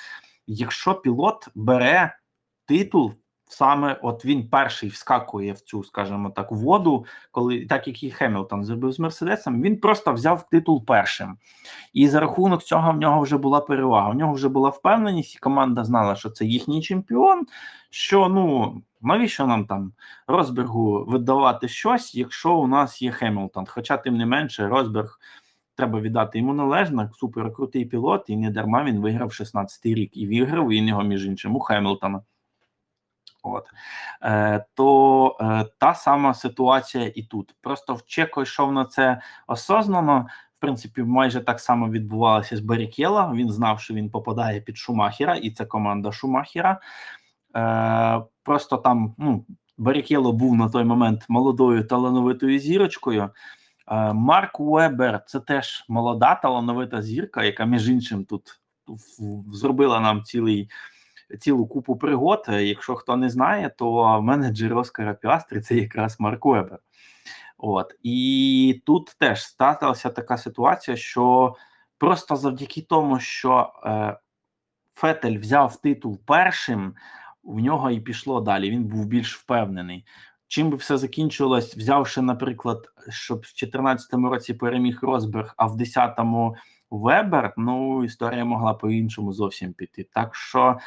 S2: якщо пілот бере титул. Саме от він перший вскакує в цю, скажімо так, воду, коли так як і Хемілтон зробив з Мерседесом, він просто взяв титул першим. І за рахунок цього в нього вже була перевага. В нього вже була впевненість, і команда знала, що це їхній чемпіон. Що ну навіщо нам там Розбергу видавати щось, якщо у нас є Хемілтон? Хоча, тим не менше, Розберг треба віддати йому належно, суперкрутий пілот, і не дарма він виграв 16-й рік і виграв він його між іншим у Хемілтона. От е, то е, та сама ситуація і тут. Просто в Чеко йшов на це осознано. В принципі, майже так само відбувалося з Барікєла. Він знав, що він попадає під Шумахера, і це команда Шумахера. Е, Просто там ну, Барікєло був на той момент молодою талановитою зірочкою. Марк Уебер це теж молода талановита зірка, яка між іншим тут зробила нам цілий цілу купу пригод. Якщо хто не знає, то менеджер Оскара Піастрі це якраз Марк Вебер. От і тут теж сталася така ситуація, що просто завдяки тому, що е, Фетель взяв титул першим, в нього і пішло далі. Він був більш впевнений. Чим би все закінчилось, взявши, наприклад, щоб в 2014 році переміг Розберг, а в 10-му Вебер, ну історія могла по-іншому зовсім піти. Так що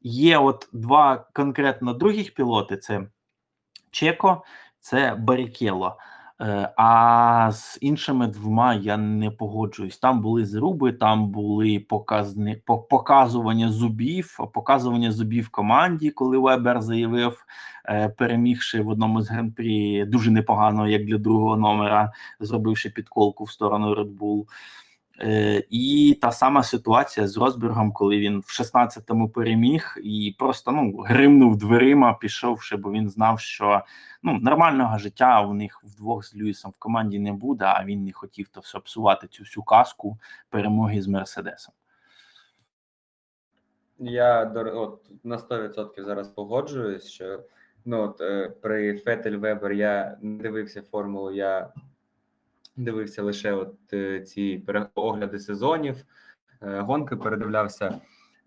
S2: Є от два конкретно других пілоти: це Чеко, це Барікело. Е, а з іншими двома я не погоджуюсь. Там були зруби, там були показни, показування зубів, показування зубів команді, коли Вебер заявив, е, перемігши в одному з гран-прі дуже непогано, як для другого номера, зробивши підколку в сторону Red Bull. Е, І та сама ситуація з Росбергом, коли він в 16-му переміг і просто ну гримнув дверима, пішовши, бо він знав, що ну нормального життя у них вдвох з Льюісом в команді не буде, а він не хотів то все псувати цю всю казку перемоги з Мерседесом.
S3: Я от, на 100% зараз погоджуюсь, що ну, от, е, при Фетель Вебер я не дивився формулу, я дивився лише от, е, ці огляди сезонів, е, гонки передивлявся.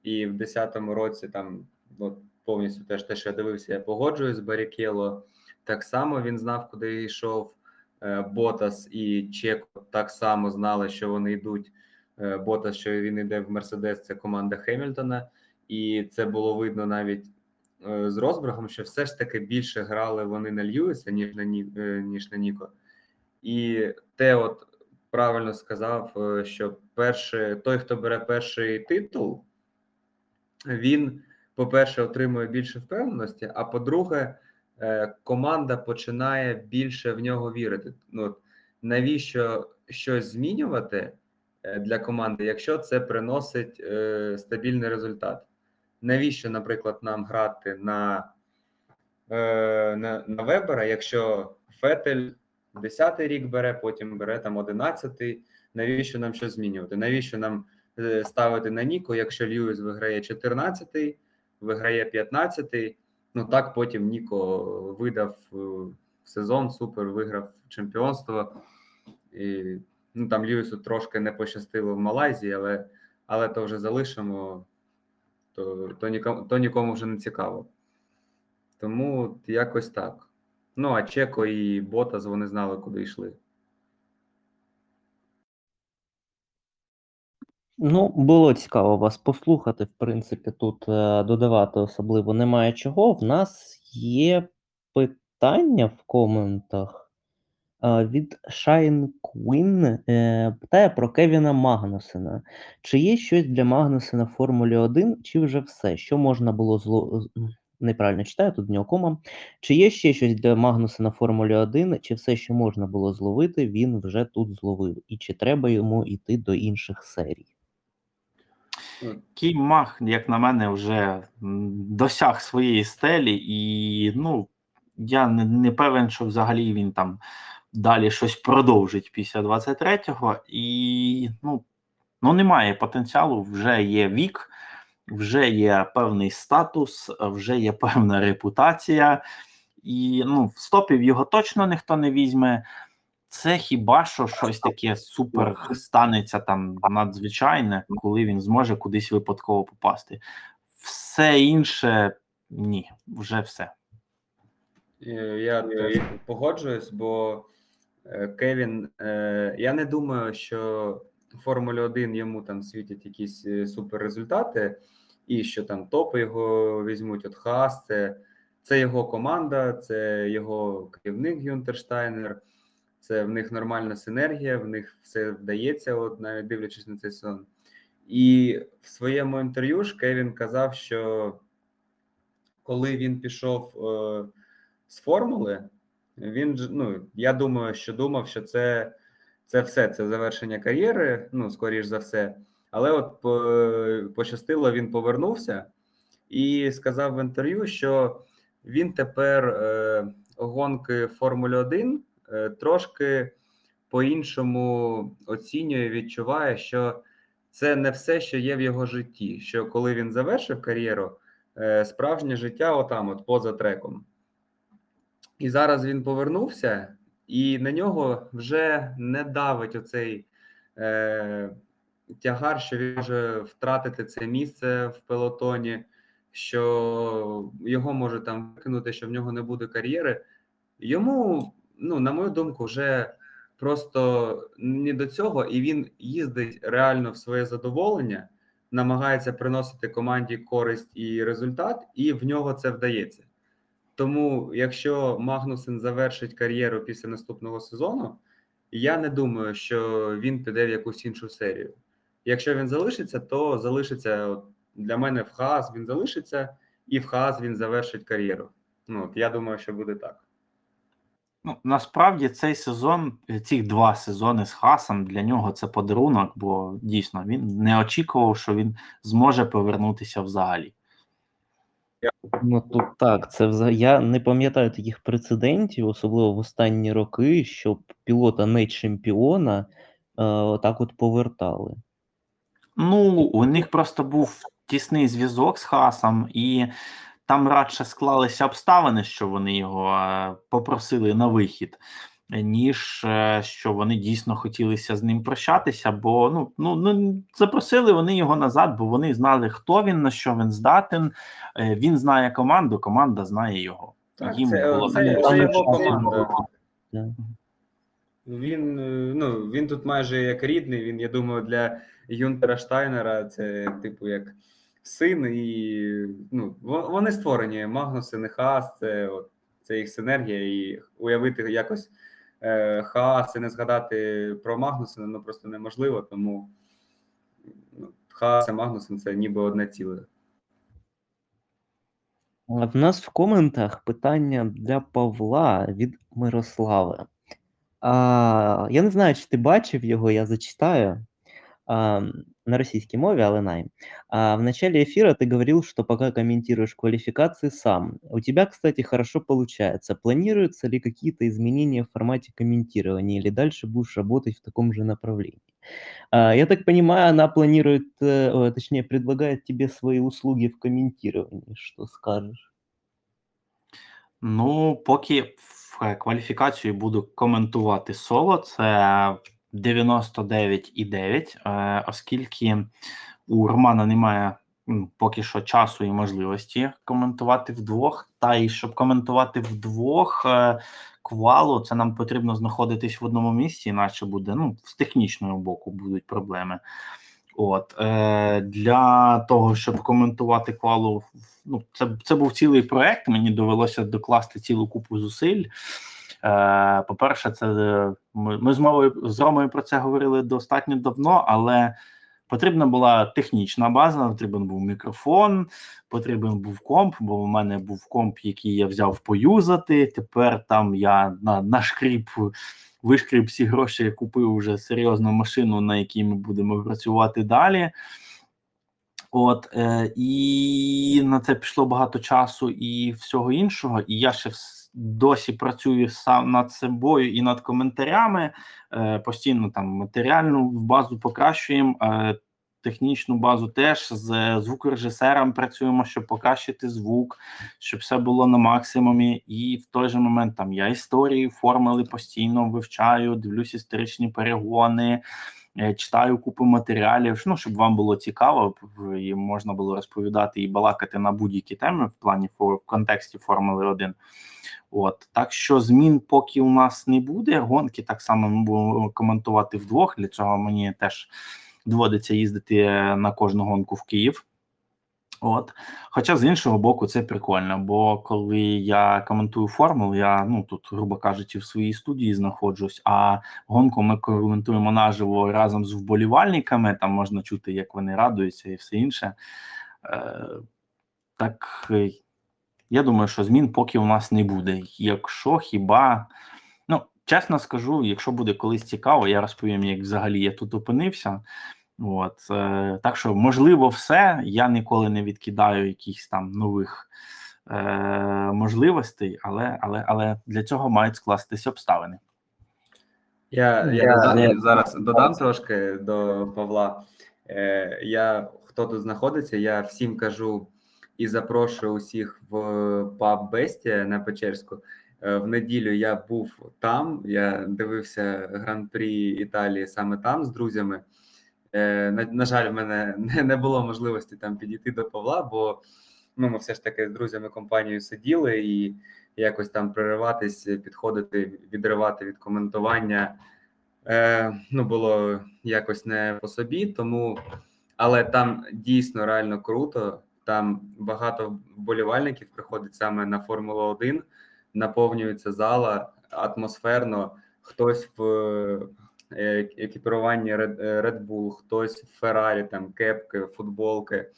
S3: І в 10-му році там от, повністю теж те, що я дивився, я погоджуюсь з Барікело. Так само він знав, куди йшов. Е, Ботас і Чеко так само знали, що вони йдуть. Ботас, що він йде в Мерседес, це команда Хемільтона, і це було видно навіть з Розбергом, що все ж таки більше грали вони на Льюіса, ніж на Ні, ніж на Ніко. І те, от правильно сказав, е, що перше, той, хто бере перший титул, він, по-перше, отримує більше впевненості, а по-друге, е, команда починає більше в нього вірити. Ну, навіщо щось змінювати е, для команди, якщо це приносить стабільний результат? Навіщо, наприклад, нам грати на, на, на Вебера, якщо Фетель 10-й рік бере, потім бере там 11-й, навіщо нам щось змінювати? Навіщо нам е, ставити на Ніко, якщо Льюіс виграє 14-й, виграє 15-й, ну так потім Ніко видав е, сезон, супер, виграв чемпіонство. І, ну, там Льюісу трошки не пощастило в Малайзії, але, але то вже залишимо, то, то, нікому, то нікому вже не цікаво. Тому якось так. Ну, а Чеко і Ботас вони знали, куди йшли.
S1: Ну, було цікаво вас послухати. В принципі, тут е, додавати особливо немає чого. В нас є питання в коментах е, від Shine Queen. Е, питає про Кевіна Магнусена. Чи є щось для Магнусена в Формулі 1, чи вже все? Що можна було зло... Неправильно читаю, тут в нього кома. Чи є ще щось для Магнусена в Формулі 1, чи все, що можна було зловити, він вже тут зловив? І чи треба йому йти до інших серій?
S2: Кій Мах, як на мене, вже досяг своєї стелі, і ну я не, не певен, що взагалі він там далі щось продовжить після 23-го. І ну, ну немає потенціалу, вже є вік, вже є певний статус, вже є певна репутація, і ну, в стопів його точно ніхто не візьме. Це хіба що щось таке супер станеться там надзвичайне, коли він зможе кудись випадково попасти. Все інше ні, вже все.
S3: Е, Я погоджуюсь, бо е, Кевін, е, я не думаю, що Формулі 1 йому там світять якісь е, суперрезультати, і що там топи його візьмуть. От Хас, це, це його команда, це його керівник Гюнтер Штайнер, це в них нормальна синергія, в них все вдається, от навіть дивлячись на цей сезон. І в своєму інтерв'ю ж Кевін казав, що коли він пішов. Е, з формули, він ну, я думаю, що думав, що це, це все, це завершення кар'єри, ну, скоріш за все. Але от по, пощастило, він повернувся і сказав в інтерв'ю, що він тепер е, гонки Формулі 1 е, трошки по-іншому оцінює, відчуває, що це не все, що є в його житті. Що коли він завершив кар'єру, е, справжнє життя отам, от поза треком. І зараз він повернувся, і на нього вже не давить оцей е, тягар, що він може втратити це місце в пелотоні, що його може там викинути, що в нього не буде кар'єри. Йому, ну, на мою думку, вже просто не до цього, і він їздить реально в своє задоволення, намагається приносити команді користь і результат, і в нього це вдається. Тому, якщо Магнусен завершить кар'єру після наступного сезону, я не думаю, що він піде в якусь іншу серію. Якщо він залишиться, то залишиться от, для мене в Хаас він залишиться, і в Хаас він завершить кар'єру. Ну, от, я думаю, що буде так.
S2: Ну, насправді цей сезон, е, ці два сезони з Хасом для нього це подарунок, бо дійсно він не очікував, що він зможе повернутися взагалі.
S1: Ну тут так, це вза- я не пам'ятаю таких прецедентів, особливо в останні роки, щоб пілота не чемпіона е, так от повертали.
S2: Ну, у них просто був тісний зв'язок з Хасом, і там радше склалися обставини, що вони його е, попросили на вихід, ніж е, що вони дійсно хотілися з ним прощатися. Бо ну, ну, ну запросили вони його назад, бо вони знали, хто він, на що він здатен. Е, Він знає команду, команда знає його.
S3: Так,
S2: Їм
S3: це,
S2: було
S3: це,
S2: там
S3: це його команда. Він, е, ну, він тут майже як рідний. Він, я думаю, для Юнтера Штайнера це типу як син, і ну, вони створені. Магнусен і Хаас, це, от, це їх синергія, і уявити якось е, Хаас не згадати про Магнусена ну просто неможливо, тому ну, Хаас і Магнусен це ніби одне ціле.
S1: В нас в коментах питання для Павла від Мирослави. А, я не знаю, чи ти бачив його, я зачитаю а, на российской мове, але най. А, в начале эфира ты говорил, что пока комментируешь квалификации сам. У тебя, кстати, хорошо получается. Планируются ли какие-то изменения в формате комментирования или дальше будешь работать в таком же направлении? А, я так понимаю, она планирует, э, о, точнее, предлагает тебе свои услуги в комментировании. Что скажешь?
S2: Ну, поки в е, кваліфікацію буду коментувати соло, це 99,9, е, оскільки у Романа немає поки що часу і можливості коментувати вдвох. Та і щоб коментувати вдвох е, квалу, це нам потрібно знаходитись в одному місці, іначе буде ну, з технічного боку будуть проблеми. От е, для того, щоб коментувати квалу, ну це, це був цілий проект. Мені довелося докласти цілу купу зусиль. Е, по-перше, це е, ми, ми з мовою з Ромою про це говорили достатньо давно, але потрібна була технічна база, потрібен був мікрофон, потрібен був комп, бо в мене був комп, який я взяв поюзати. Тепер там я на, на шкріп вишкріп всі гроші, купив вже серйозну машину, на якій ми будемо працювати далі. От е, і на це пішло багато часу і всього іншого. І я ще досі працюю сам над собою і над коментарями. Е, постійно там матеріальну базу покращуємо. Е, Технічну базу теж з звукорежисером працюємо, щоб покращити звук, щоб все було на максимумі. І в той же момент там я історії, формули постійно вивчаю, дивлюсь історичні перегони, читаю купу матеріалів, ну, щоб вам було цікаво, і можна було розповідати і балакати на будь-які теми в плані в контексті Формули 1. От так що змін поки у нас не буде. Гонки так само ми будемо коментувати вдвох. Для цього мені теж доводиться їздити на кожну гонку в Київ. От, хоча з іншого боку, це прикольно, бо коли я коментую формулу, я ну тут, грубо кажучи, в своїй студії знаходжусь, а гонку ми коментуємо наживо разом з вболівальниками. Там можна чути, як вони радуються, і все інше. Е, так е, я думаю, що змін поки у нас не буде. Якщо хіба, ну чесно скажу, якщо буде колись цікаво, я розповім, як взагалі я тут опинився. От е, так що, можливо, все. Я ніколи не відкидаю якихось там нових е, можливостей, але, але, але для цього мають скластися обставини.
S3: Я, я,
S1: Я-
S3: додам,
S1: я-
S3: зараз додам трошки до Павла. Е, я, хто тут знаходиться, я всім кажу і запрошую усіх в паб Бестія на Печерську. Е, в неділю я був там, я дивився гран-прі Італії саме там з друзями. Е, на, на жаль, в мене не, не було можливості там підійти до Павла, бо ну, ми все ж таки з друзями компанією сиділи і якось там перериватись, підходити, відривати від коментування. Е, ну, було якось не по собі, тому але там дійсно реально круто. Там багато вболівальників приходить саме на Формулу 1, наповнюється зала атмосферно. Хтось в е, екіпіруванні Red, е, Red Bull, хтось Феррарі, там кепки, футболки.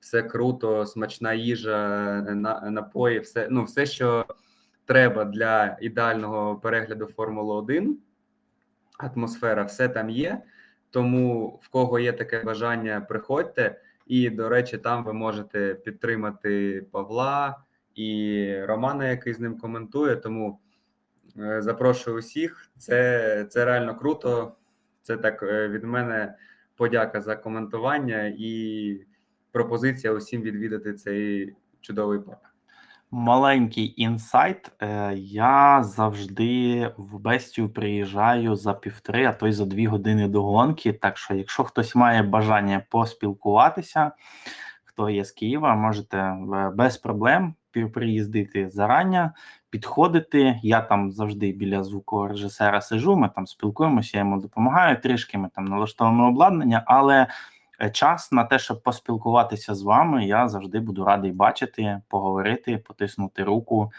S3: Все круто, смачна їжа, напої, все, ну, все, що треба для ідеального перегляду Формули 1. Атмосфера, все там є. Тому в кого є таке бажання, приходьте. І, до речі, там ви можете підтримати Павла і Романа, який з ним коментує. Тому е, запрошую усіх. Це, це реально круто. Це так е, від мене подяка за коментування і пропозиція усім відвідати цей чудовий парк.
S2: Маленький інсайт. Е, Я завжди в Бестію приїжджаю за півтори, а то й за дві години до гонки. Так що, якщо хтось має бажання поспілкуватися, хто є з Києва, можете е, без проблем приїздити зарання, підходити. Я там завжди біля звукорежисера сижу. Ми там спілкуємося, я йому допомагаю трішки. Ми там налаштовуємо обладнання, але е, час на те, щоб поспілкуватися з вами, я завжди буду радий бачити, поговорити, потиснути руку.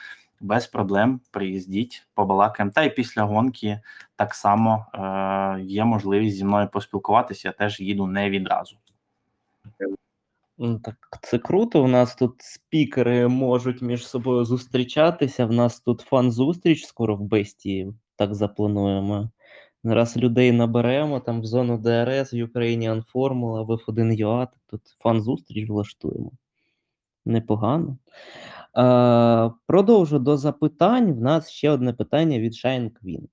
S2: Без проблем приїздіть, побалакаємо. Та й після гонки так само е, є можливість зі мною поспілкуватися. Я теж їду не відразу.
S1: Так, це круто. У нас тут спікери можуть між собою зустрічатися. В нас тут фан-зустріч скоро в Бесті, так заплануємо. Зараз людей наберемо там в зону ДРС, в Ukrainian Formula, в F1 UA, тут фан-зустріч влаштуємо. Непогано. Е, продовжу до запитань. В нас ще одне питання від Shine Queen.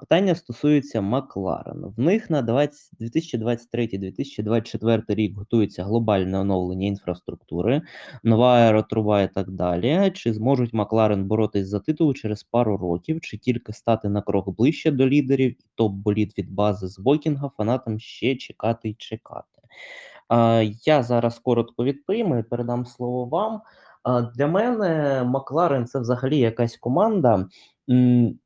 S1: Питання стосується Макларен. В них на 2023-2024 рік готується глобальне оновлення інфраструктури, нова аеротруба і так далі. Чи зможуть Макларен боротись за титул через пару років, чи тільки стати на крок ближче до лідерів, і топ-боліт від бази з Вокінга фанатам ще чекати й чекати? Я зараз коротко відповім і передам слово вам. Для мене Макларен це взагалі якась команда,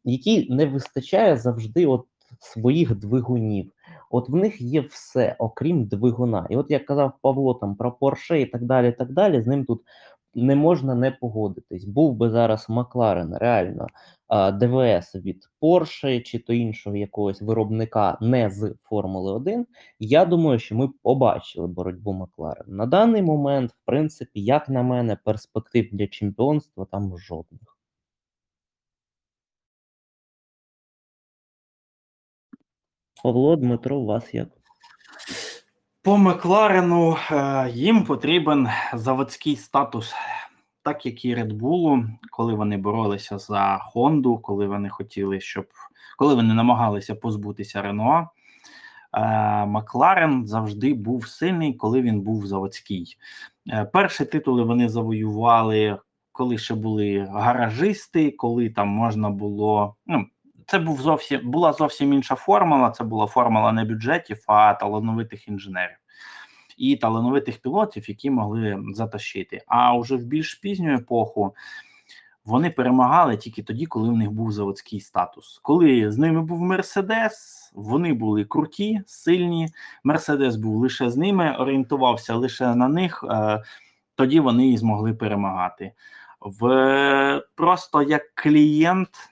S1: якій не вистачає завжди от своїх двигунів. От в них є все, окрім двигуна. І от як казав Павло там про Порше і так далі, так далі, з ним тут не можна не погодитись. Був би зараз Макларен реально ДВС від Порше чи то іншого якогось виробника не з Формули 1, я думаю, що ми побачили боротьбу Макларен. На даний момент, в принципі, як на мене, перспектив для чемпіонства там жодних. Павло, Дмитро, у вас як?
S2: По Макларену е, їм потрібен заводський статус, так як і Red Bull, коли вони боролися за Хонду, коли вони хотіли, щоб коли вони намагалися позбутися Ренуа. Е, Макларен завжди був сильний, коли він був заводський. Е, Перші титули вони завоювали, коли ще були гаражисти, коли там можна було. Ну, це був зовсім була зовсім інша формула. Це була формула не бюджетів, а талановитих інженерів і талановитих пілотів, які могли затащити. А вже в більш пізню епоху вони перемагали тільки тоді, коли в них був заводський статус. Коли з ними був Мерседес, вони були круті, сильні. Мерседес був лише з ними, орієнтувався лише на них. Е, тоді вони і змогли перемагати. В просто як клієнт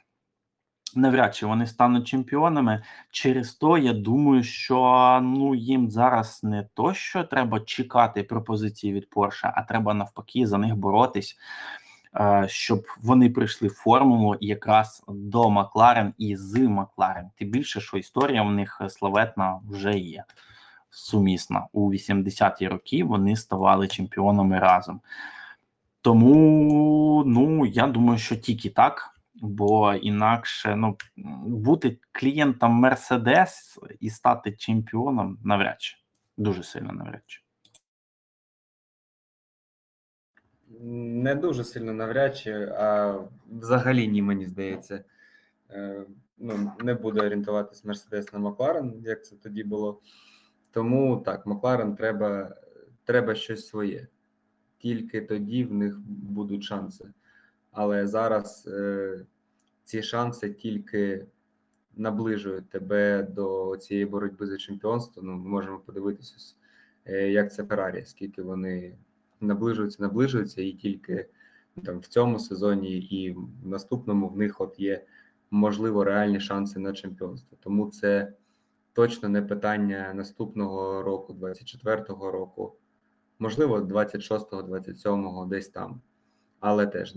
S2: навряд чи вони стануть чемпіонами. Через то я думаю, що ну їм зараз не то, що треба чекати пропозиції від Порше, а треба навпаки за них боротись, е, щоб вони прийшли в формулу якраз до Макларен і з Макларен. Тим більше, що історія в них славетна вже є. Сумісна у 80-ті роки вони ставали чемпіонами разом. Тому ну я думаю, що тільки так бо інакше ну, бути клієнтом Mercedes і стати чемпіоном навряд чи дуже сильно навряд чи.
S3: Не дуже сильно навряд чи, а взагалі ні, мені здається. Е, Ну, не буде орієнтуватись Мерседес на Макларен, як це тоді було. Тому так, Макларен треба, треба щось своє. Тільки тоді в них будуть шанси. Але зараз е, ці шанси тільки наближують тебе до цієї боротьби за чемпіонство. Ну, ми можемо подивитися, е, як це Феррарі, скільки вони наближуються, наближуються, і тільки там в цьому сезоні і в наступному в них от є можливо реальні шанси на чемпіонство. Тому це точно не питання наступного року, 24-го року, можливо, 26-го, 27-го, десь там. Але теж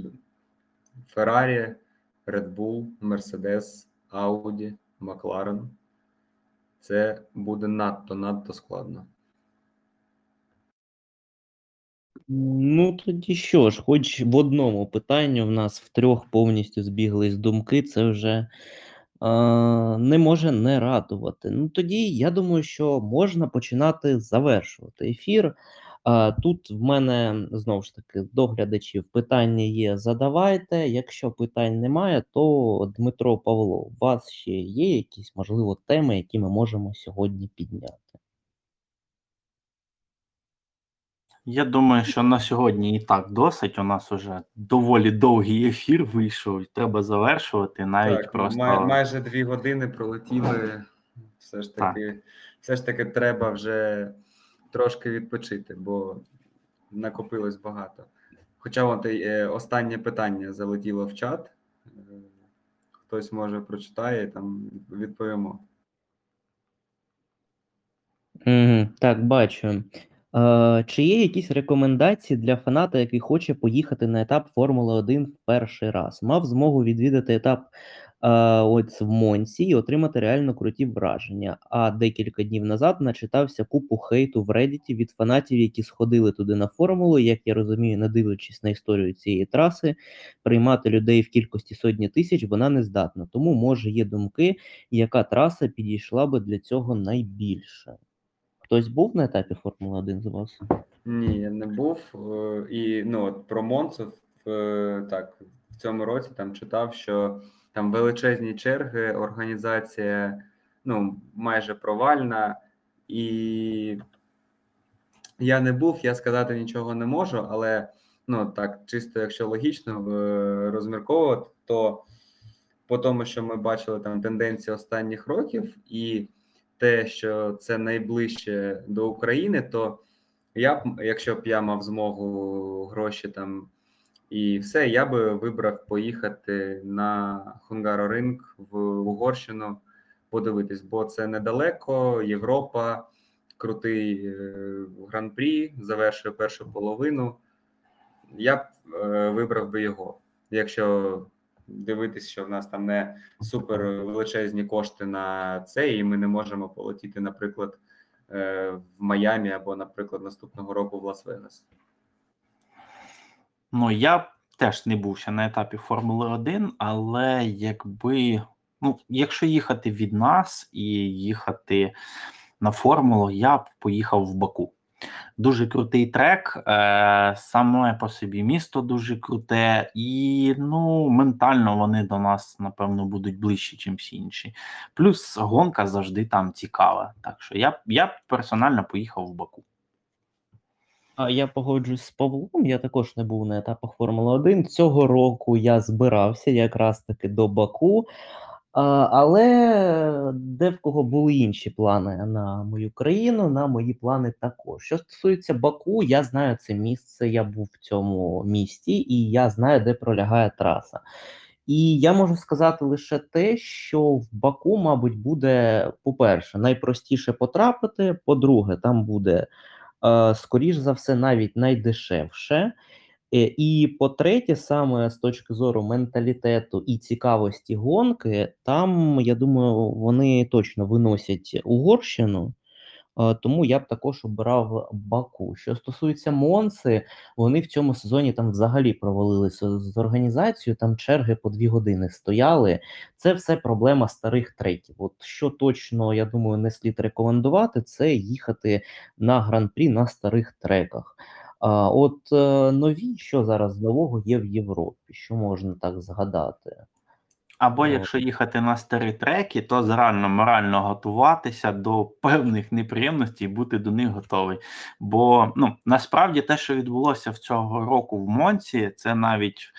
S3: Ferrari, Red Bull, Mercedes, Audi, Макларен. Це буде надто надто складно.
S1: Ну, тоді що ж, хоч в одному питанні в нас в трьох повністю збіглись думки, це вже е, не може не радувати. Ну, тоді я думаю, що можна починати завершувати ефір. А, тут в мене знову ж таки до глядачів питання є. Задавайте. Якщо питань немає, то Дмитро Павло, у вас ще є якісь можливо теми, які ми можемо сьогодні підняти?
S2: Я думаю, що на сьогодні і так досить. У нас уже доволі довгий ефір вийшов, і треба завершувати. Навіть
S3: Так,
S2: просто
S3: май, майже дві години пролетіли. Все ж таки, все ж таки треба вже трошки відпочити, бо накопилось багато. Хоча от е, останнє питання залетіло в чат. Е, Хтось може прочитає, там відповімо.
S1: Угу, так, бачу. Е, чи є якісь рекомендації для фаната, який хоче поїхати на етап Формули 1 в перший раз? Мав змогу відвідати етап ось в Монці і отримати реально круті враження. А декілька днів назад начитався купу хейту в Reddit від фанатів, які сходили туди на формулу. Як я розумію, не дивлячись на історію цієї траси, приймати людей в кількості сотні тисяч вона не здатна. Тому, може, є думки, яка траса підійшла би для цього найбільше. Хтось був на етапі Формули 1 з вас?
S3: Ні, я не був. Е, І ну, от про Монцу е, так, в цьому році там читав, що там величезні черги, організація ну, майже провальна. І я не був, я сказати нічого не можу, але ну так, чисто якщо логічно е, розмірковувати, то по тому, що ми бачили там тенденції останніх років, і те, що це найближче до України, то я б, якщо б я мав змогу гроші там і все, я би вибрав поїхати на Хунгаро-ринг в Угорщину подивитись, бо це недалеко, Європа, крутий е, гран-прі, завершує першу половину. Я б е, вибрав би його. Якщо дивитись, що в нас там не супер величезні кошти на це, і ми не можемо полетіти, наприклад, е, в Майамі або, наприклад, наступного року в Лас-Вегас.
S2: Ну, я теж не був ще на етапі Формули 1, але якби, ну, якщо їхати від нас і їхати на формулу, я б поїхав в Баку. Дуже крутий трек, е, саме по собі місто дуже круте, і ну, ментально вони до нас, напевно, будуть ближче, ніж всі інші. Плюс гонка завжди там цікава. Так що я, я б персонально поїхав в Баку.
S1: А я погоджуюсь з Павлом. Я також не був на етапах Формули 1. Цього року я збирався якраз таки до Баку. Але де в кого були інші плани на мою країну, на мої плани також. Що стосується Баку, я знаю це місце, я був в цьому місті, і я знаю, де пролягає траса. І я можу сказати лише те, що в Баку, мабуть, буде, по-перше, найпростіше потрапити. По-друге, там буде скоріш за все, навіть найдешевше. Е, І по-третє, саме з точки зору менталітету і цікавості гонки, там, я думаю, вони точно виносять Угорщину. Тому я б також обирав Баку. Що стосується Монси, вони в цьому сезоні там взагалі провалилися з організацією. Там черги по дві години стояли. Це все проблема старих треків. От що точно я думаю, не слід рекомендувати, це їхати на гран-прі на старих треках. А от е, нові, що зараз нового є в Європі, що можна так згадати?
S2: Або якщо їхати на старі треки, то реально морально готуватися до певних неприємностей і бути до них готовий. Бо ну насправді те, що відбулося в цього року в Монці, це навіть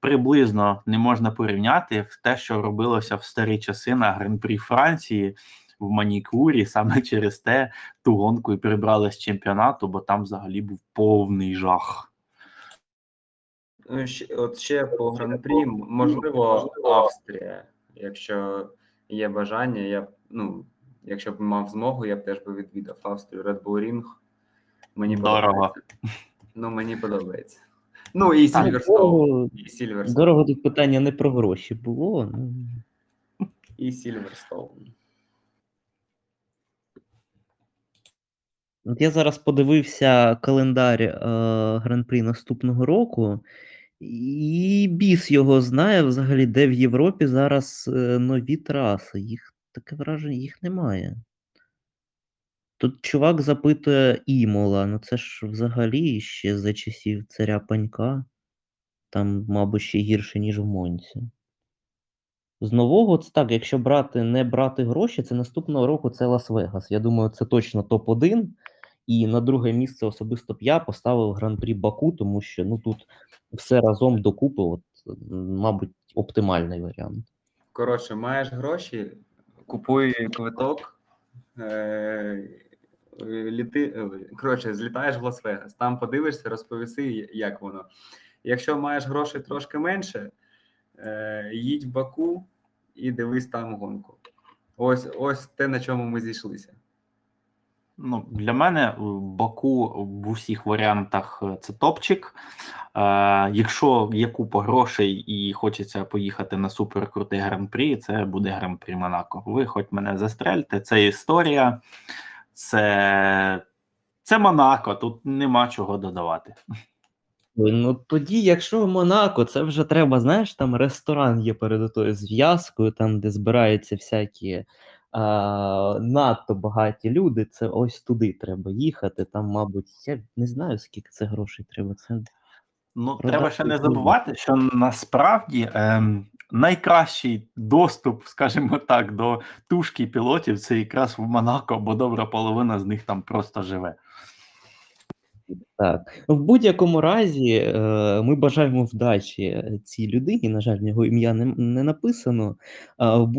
S2: приблизно не можна порівняти в те, що робилося в старі часи на гран-прі Франції в Манікурі. Саме через те ту гонку і прибрали з чемпіонату, бо там взагалі був повний жах.
S3: Ну, ще, от ще по гран-прі, можливо, Австрія. Якщо є бажання, я б, ну, якщо б мав змогу, я б теж би відвідав Австрію, Red Bull Ring. Мені
S2: Дорого.
S3: подобається. Ну, мені подобається. Ну і Сільверстоун.
S1: дорого,
S3: І Сільверстоун.
S1: дорого тут питання не про гроші було. Ну,
S3: І Сільверстоун.
S1: От я зараз подивився календар е, Гран-прі наступного року, і біс його знає взагалі, де в Європі зараз е, нові траси. Їх таке враження, їх немає. Тут чувак запитує Імола, ну це ж взагалі ще за часів царя Панька. Там, мабуть, ще гірше, ніж в Монці. З нового, це так, якщо брати, не брати гроші, це наступного року це Лас-Вегас. Я думаю, це точно топ-1. І на друге місце особисто б я поставив Гран-прі Баку, тому що ну тут все разом докупи, от, мабуть, оптимальний варіант.
S3: Коротше, маєш гроші, купуй квиток, е, літи, е, коротше, злітаєш в Лас-Вегас, там подивишся, розповіси, як воно. Якщо маєш грошей трошки менше, е, їдь в Баку і дивись там гонку. Ось, ось те, на чому ми зійшлися.
S2: Ну, для мене Баку в усіх варіантах е, це топчик. Е, якщо є купа грошей і хочеться поїхати на суперкрутий гран-прі, це буде гран-прі Монако. Ви хоч мене застрельте, це історія, це, це Монако, тут нема чого додавати.
S1: Ну тоді, якщо в Монако, це вже треба, знаєш, там ресторан є перед тою зв'язкою, там, де збираються всякі надто багаті люди. Це ось туди треба їхати. Там, мабуть, я не знаю, скільки це грошей треба. Це
S2: Ну, треба ще не забувати, що насправді ем, найкращий доступ, скажімо так, до тушки пілотів це якраз в Монако, бо добра половина з них там просто живе.
S1: так. В будь-якому разі, е, ми бажаємо вдачі цій людині. На жаль, його ім'я не, не написано. В